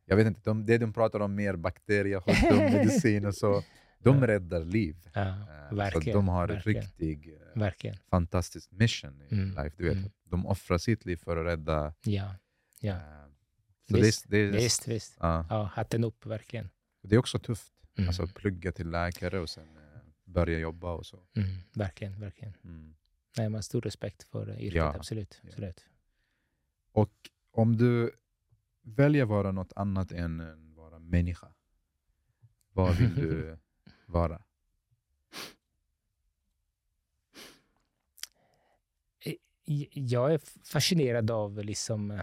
jag vet inte, de, det de pratar om mer bakterier, sjukdom, medicin och så, de räddar liv.
Ja,
Eh, så
verkligen.
de har
verkligen,
riktig eh,
verkligen.
fantastisk mission i
Mm,
life. Du vet,
mm.
De offrar sitt liv för att rädda...
Ja, ja.
eh, så
Visst,
det, det,
visst, visst.
Ja,
Ja, hatten upp, verkligen.
det är också tufft.
Mm.
Alltså plugga till läkare och sen börja jobba och så.
Mm, verkligen, verkligen.
Mm.
Nej, man har stor respekt för yrket,
Ja,
absolut.
ja.
absolut.
Och om du väljer vara något annat än en vara människa, vad vill du vara?
J- Jag är fascinerad av, liksom, eh,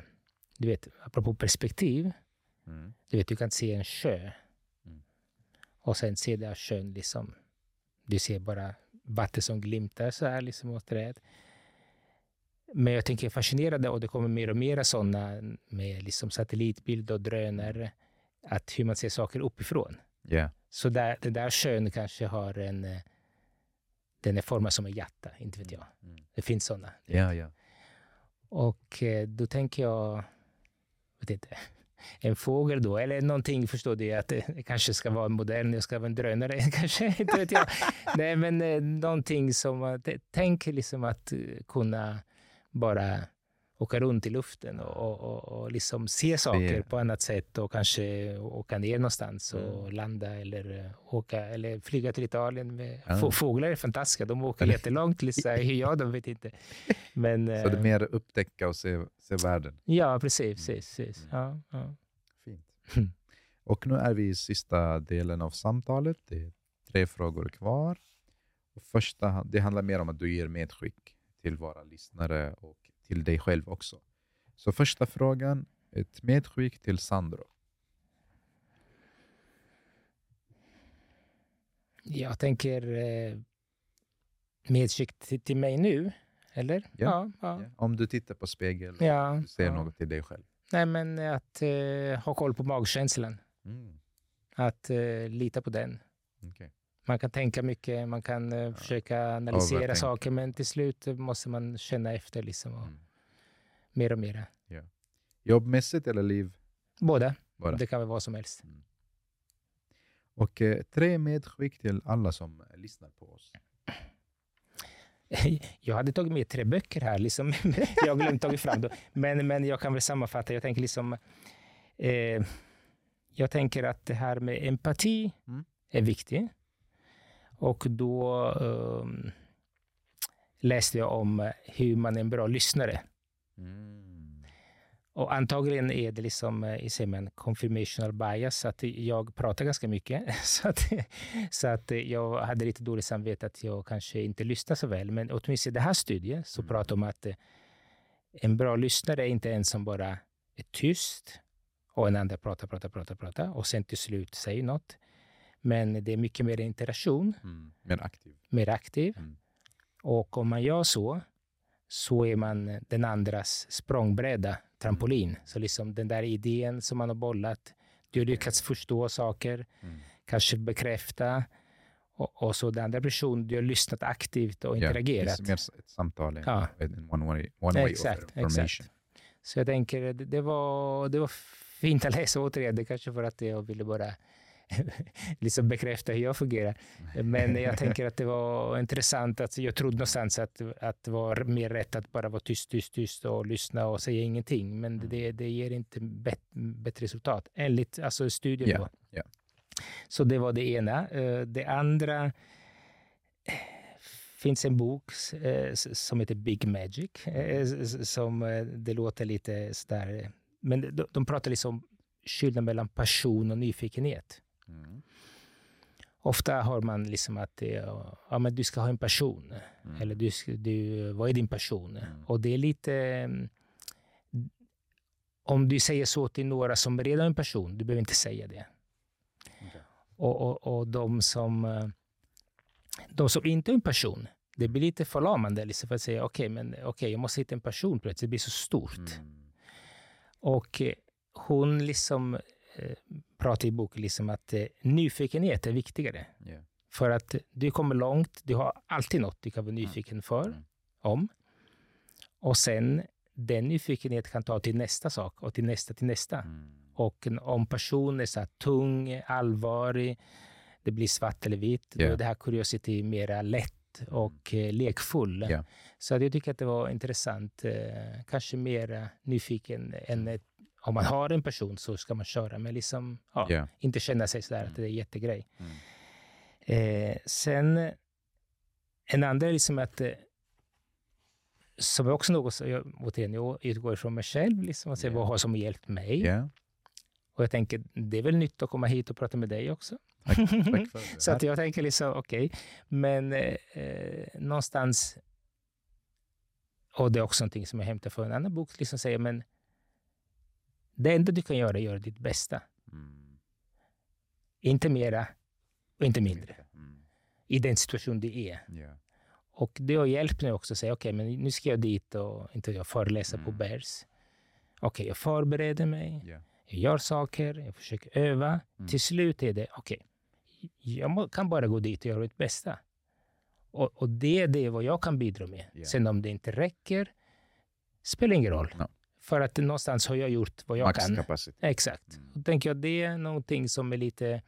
du vet, apropå perspektiv.
Mm.
Du vet, du kan se en sjö
Mm.
och sen se där sjön, liksom, du ser bara vatten som glimtar så här liksom mot träd. Men jag tänker fascinerad och det kommer mer och mer sådana med liksom satellitbild och drönare, att hur man ser saker uppifrån.
Yeah.
Så där, den där sjön kanske har en... eh, Den är formad som en hjärta, inte vet jag.
Mm.
Det finns sådana.
Ja, ja.
Och eh, då tänker jag, vet inte, en fågel då, eller någonting, förstår du, att det kanske ska vara modern, det ska vara en drönare, kanske, inte vet jag. Nej, men eh, någonting som, att- tänk liksom att eh, kunna bara åka runt i luften och, och, och, liksom se saker på annat sätt och kanske åka ner någonstans och
Mm.
landa eller eh, åka eller flyga till Italien. Med,
Ja.
få- Fåglar är fantastiska, de åker jättelångt, liksom, hur jag de vet inte. Men,
Så det är
eh,
mer upptäcka och se, se världen.
Ja, precis. precis, precis.
Mm.
Ja, ja.
Fint.
Mm.
Och nu är vi i sista delen av samtalet. Det är tre frågor kvar. Och första, det handlar mer om att du ger medskick till våra lyssnare och till dig själv också. Så första frågan, ett medskick till Sandro.
Jag tänker eh, medskick till, till mig nu, eller?
Ja.
ja.
Om du tittar på spegeln
ja.
och ser
ja.
något till dig själv.
Nej, men att eh, ha koll på magkänslan.
Mm.
Att eh, lita på den.
okej.
Man kan tänka mycket, man kan eh, försöka analysera saker, men till slut måste man känna efter liksom, och
Mm.
mer och mer.
Jobbmässigt eller liv?
Båda.
Bara.
Det kan vara vad som helst.
Och eh, tre medskick till alla som eh, lyssnar på oss.
Jag hade tagit med tre böcker här, liksom. jag har glömt tagit fram dem. Men, men jag kan väl sammanfatta. Jag tänker liksom... Eh, jag tänker att det här med empati
Mm.
är viktigt. Och då ehm, läste jag om hur man är en bra lyssnare.
Mm.
Och antagligen är det liksom, eh, säger man, confirmational bias, att jag pratar ganska mycket. Så att, så att eh, jag hade lite dåligt samvete att jag kanske inte lyssnar så väl. Men åtminstone i den här studien så
Mm.
pratar om att eh, en bra lyssnare är inte en som bara är tyst och en andra pratar, pratar, pratar, pratar och sen till slut säger något. Men det är mycket mer interaktion,
Mm. Mer aktiv.
mer aktiv.
Mm.
Och om man gör så, så är man den andras språngbräda, trampolin. Så liksom den där idén som man har bollat, du har lyckats förstå saker,
Mm.
kanske bekräfta. Och, och så den andra personen, du har lyssnat aktivt och
Ja,
interagerat.
det är mer ett samtal än
Ja.
en one way, one way
Exakt,
information.
Så jag tänker, det, det, var, det var fint att läsa återigen. Det kanske för att jag ville bara liksom bekräfta hur jag fungerar. Men jag tänker att det var intressant. att Jag trodde någonstans att, att det var mer rätt att bara vara tyst, tyst, tyst och lyssna och säga ingenting. Men
Mm.
det, det ger inte bet, bättre resultat, enligt alltså studien. Då.
ja.
Så det var det ena. Eh, Det andra finns en bok eh, som heter Big Magic, eh, s- som det låter lite sådär... Men de, pratar liksom skillnad mellan passion och nyfikenhet.
Mm.
Ofta har man liksom att ja, men du ska ha en passion.
Mm.
Eller du, du, vad är din passion?
Mm.
Och det är lite... mm, Om du säger så till några som redan har en passion, du behöver inte säga det.
Okej.
Och, och, och de, som, eh, de som inte har en passion, det blir lite förlamande liksom för att säga okej, men okej, jag måste hitta en passion plötsligt. Det blir så stort.
Mm.
Och eh, hon liksom eh, pratar i boken liksom att eh, nyfikenhet är viktigare.
Ja.
För att du kommer långt, du har alltid något du kan vara nyfiken för,
Mm.
om. Och sen, den nyfikenhet kan ta till nästa sak och till nästa, till nästa.
Mm.
Och om personen är så här tung, allvarlig, det blir svart eller vitt, då
Ja.
är det här curiosity mera lätt och eh, lekfull.
Ja.
Så jag tycker att det var intressant. Eh, kanske mer nyfiken än ett, om man har en person så ska man köra, men liksom, ja,
Ja.
inte känna sig sådär
Mm.
att det är jättegrej.
Mm.
Eh, sen, en andra är liksom att, eh, som är också något som jag, återigen, jag utgår från mig själv, liksom, och ser
Ja.
vad har som hjälpt mig.
Ja.
Och jag tänker, det är väl nytt att komma hit och prata med dig också.
Tack, tack.
Så att jag tänker liksom, okej, men eh, eh, någonstans, och det är också någonting som jag hämtar från en annan bok, liksom säger, men det enda du kan göra är att göra ditt bästa.
Mm.
Inte mera och inte mindre.
Mm.
I den situation du är.
Ja.
Och det har hjälpt mig också att säga, okej, men nu ska jag dit och inte jag föreläsa på
Mm.
Bears. Okej, jag förbereder mig.
Ja.
Jag gör saker, jag försöker öva.
Mm.
Till slut är det, okej, jag må, kan bara gå dit och göra mitt bästa. Och, och det är det vad jag kan bidra med.
Ja.
Sen om det inte räcker, spelar ingen roll.
No.
För att någonstans har jag gjort vad jag kan. Exakt.
Mm.
Då tänker jag det är någonting som är lite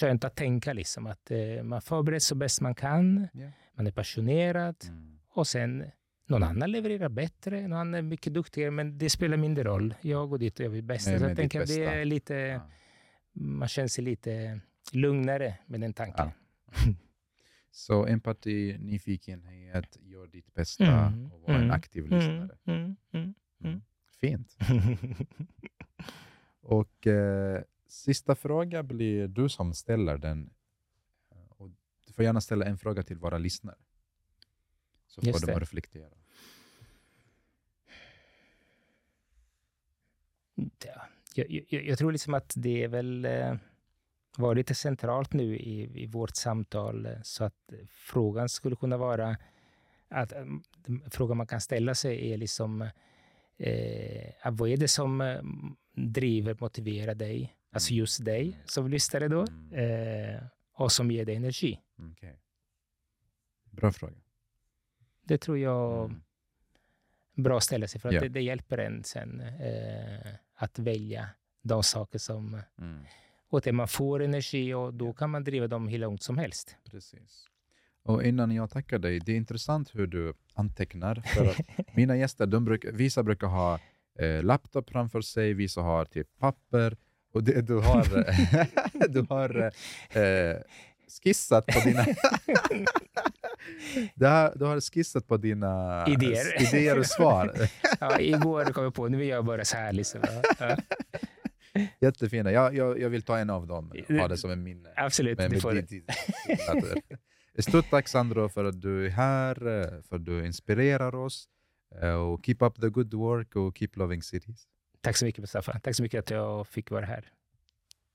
skönt att tänka. Liksom, att eh, man förbereder så bäst man kan.
Ja.
Man är passionerad.
Mm.
Och sen någon annan levererar bättre, någon annan är mycket duktigare, men det spelar mindre roll. Jag går dit och gör mitt bästa.
Nej,
så jag tänker att det
bästa.
är lite,
Ja.
man känner sig lite lugnare med den tanken.
Så empati, nyfikenhet, gör ditt bästa
Mm,
och var en
mm,
aktiv
Mm,
lyssnare.
mm, mm.
Fint. Och eh, sista fråga blir du som ställer den. Och du får gärna ställa en fråga till våra lyssnare. Så får
Just
de
det.
reflektera.
Ja, jag, jag, jag tror liksom att det är väl eh, var lite centralt nu i, i vårt samtal, eh, så att frågan skulle kunna vara att eh, frågan man kan ställa sig är liksom eh, vad är det som eh, driver, motiverar dig, alltså
Mm.
just dig som lyssnare då,
Mm.
eh, och som ger dig energi.
Okej. Bra fråga.
Det tror jag
Mm.
bra att ställa sig för att
Ja.
det, det hjälper en sen eh, att välja de saker som
Mm.
Och att man får energi och då kan man driva dem hur långt som helst.
Precis. Och innan jag tackar dig, det är intressant hur du antecknar. För att mina gäster, de brukar, vissa brukar ha eh, laptop framför sig, vissa har typ papper. Och det, du har, du har eh, skissat på dina... du, har, du har skissat på dina
Idéer.
idéer och svar.
Ja, igår kom jag på, nu vill jag bara så här. Liksom. Ja,
Jättefina. Jag, jag, jag vill ta en av dem och ha det som en minne.
absolut,
Men
det
med
får
ditt- Stort tack Sandro för att du är här, eh, för att du inspirerar oss. Eh, och keep up the good work och keep loving cities.
Tack så mycket Mustafa. Tack så mycket att jag fick vara här.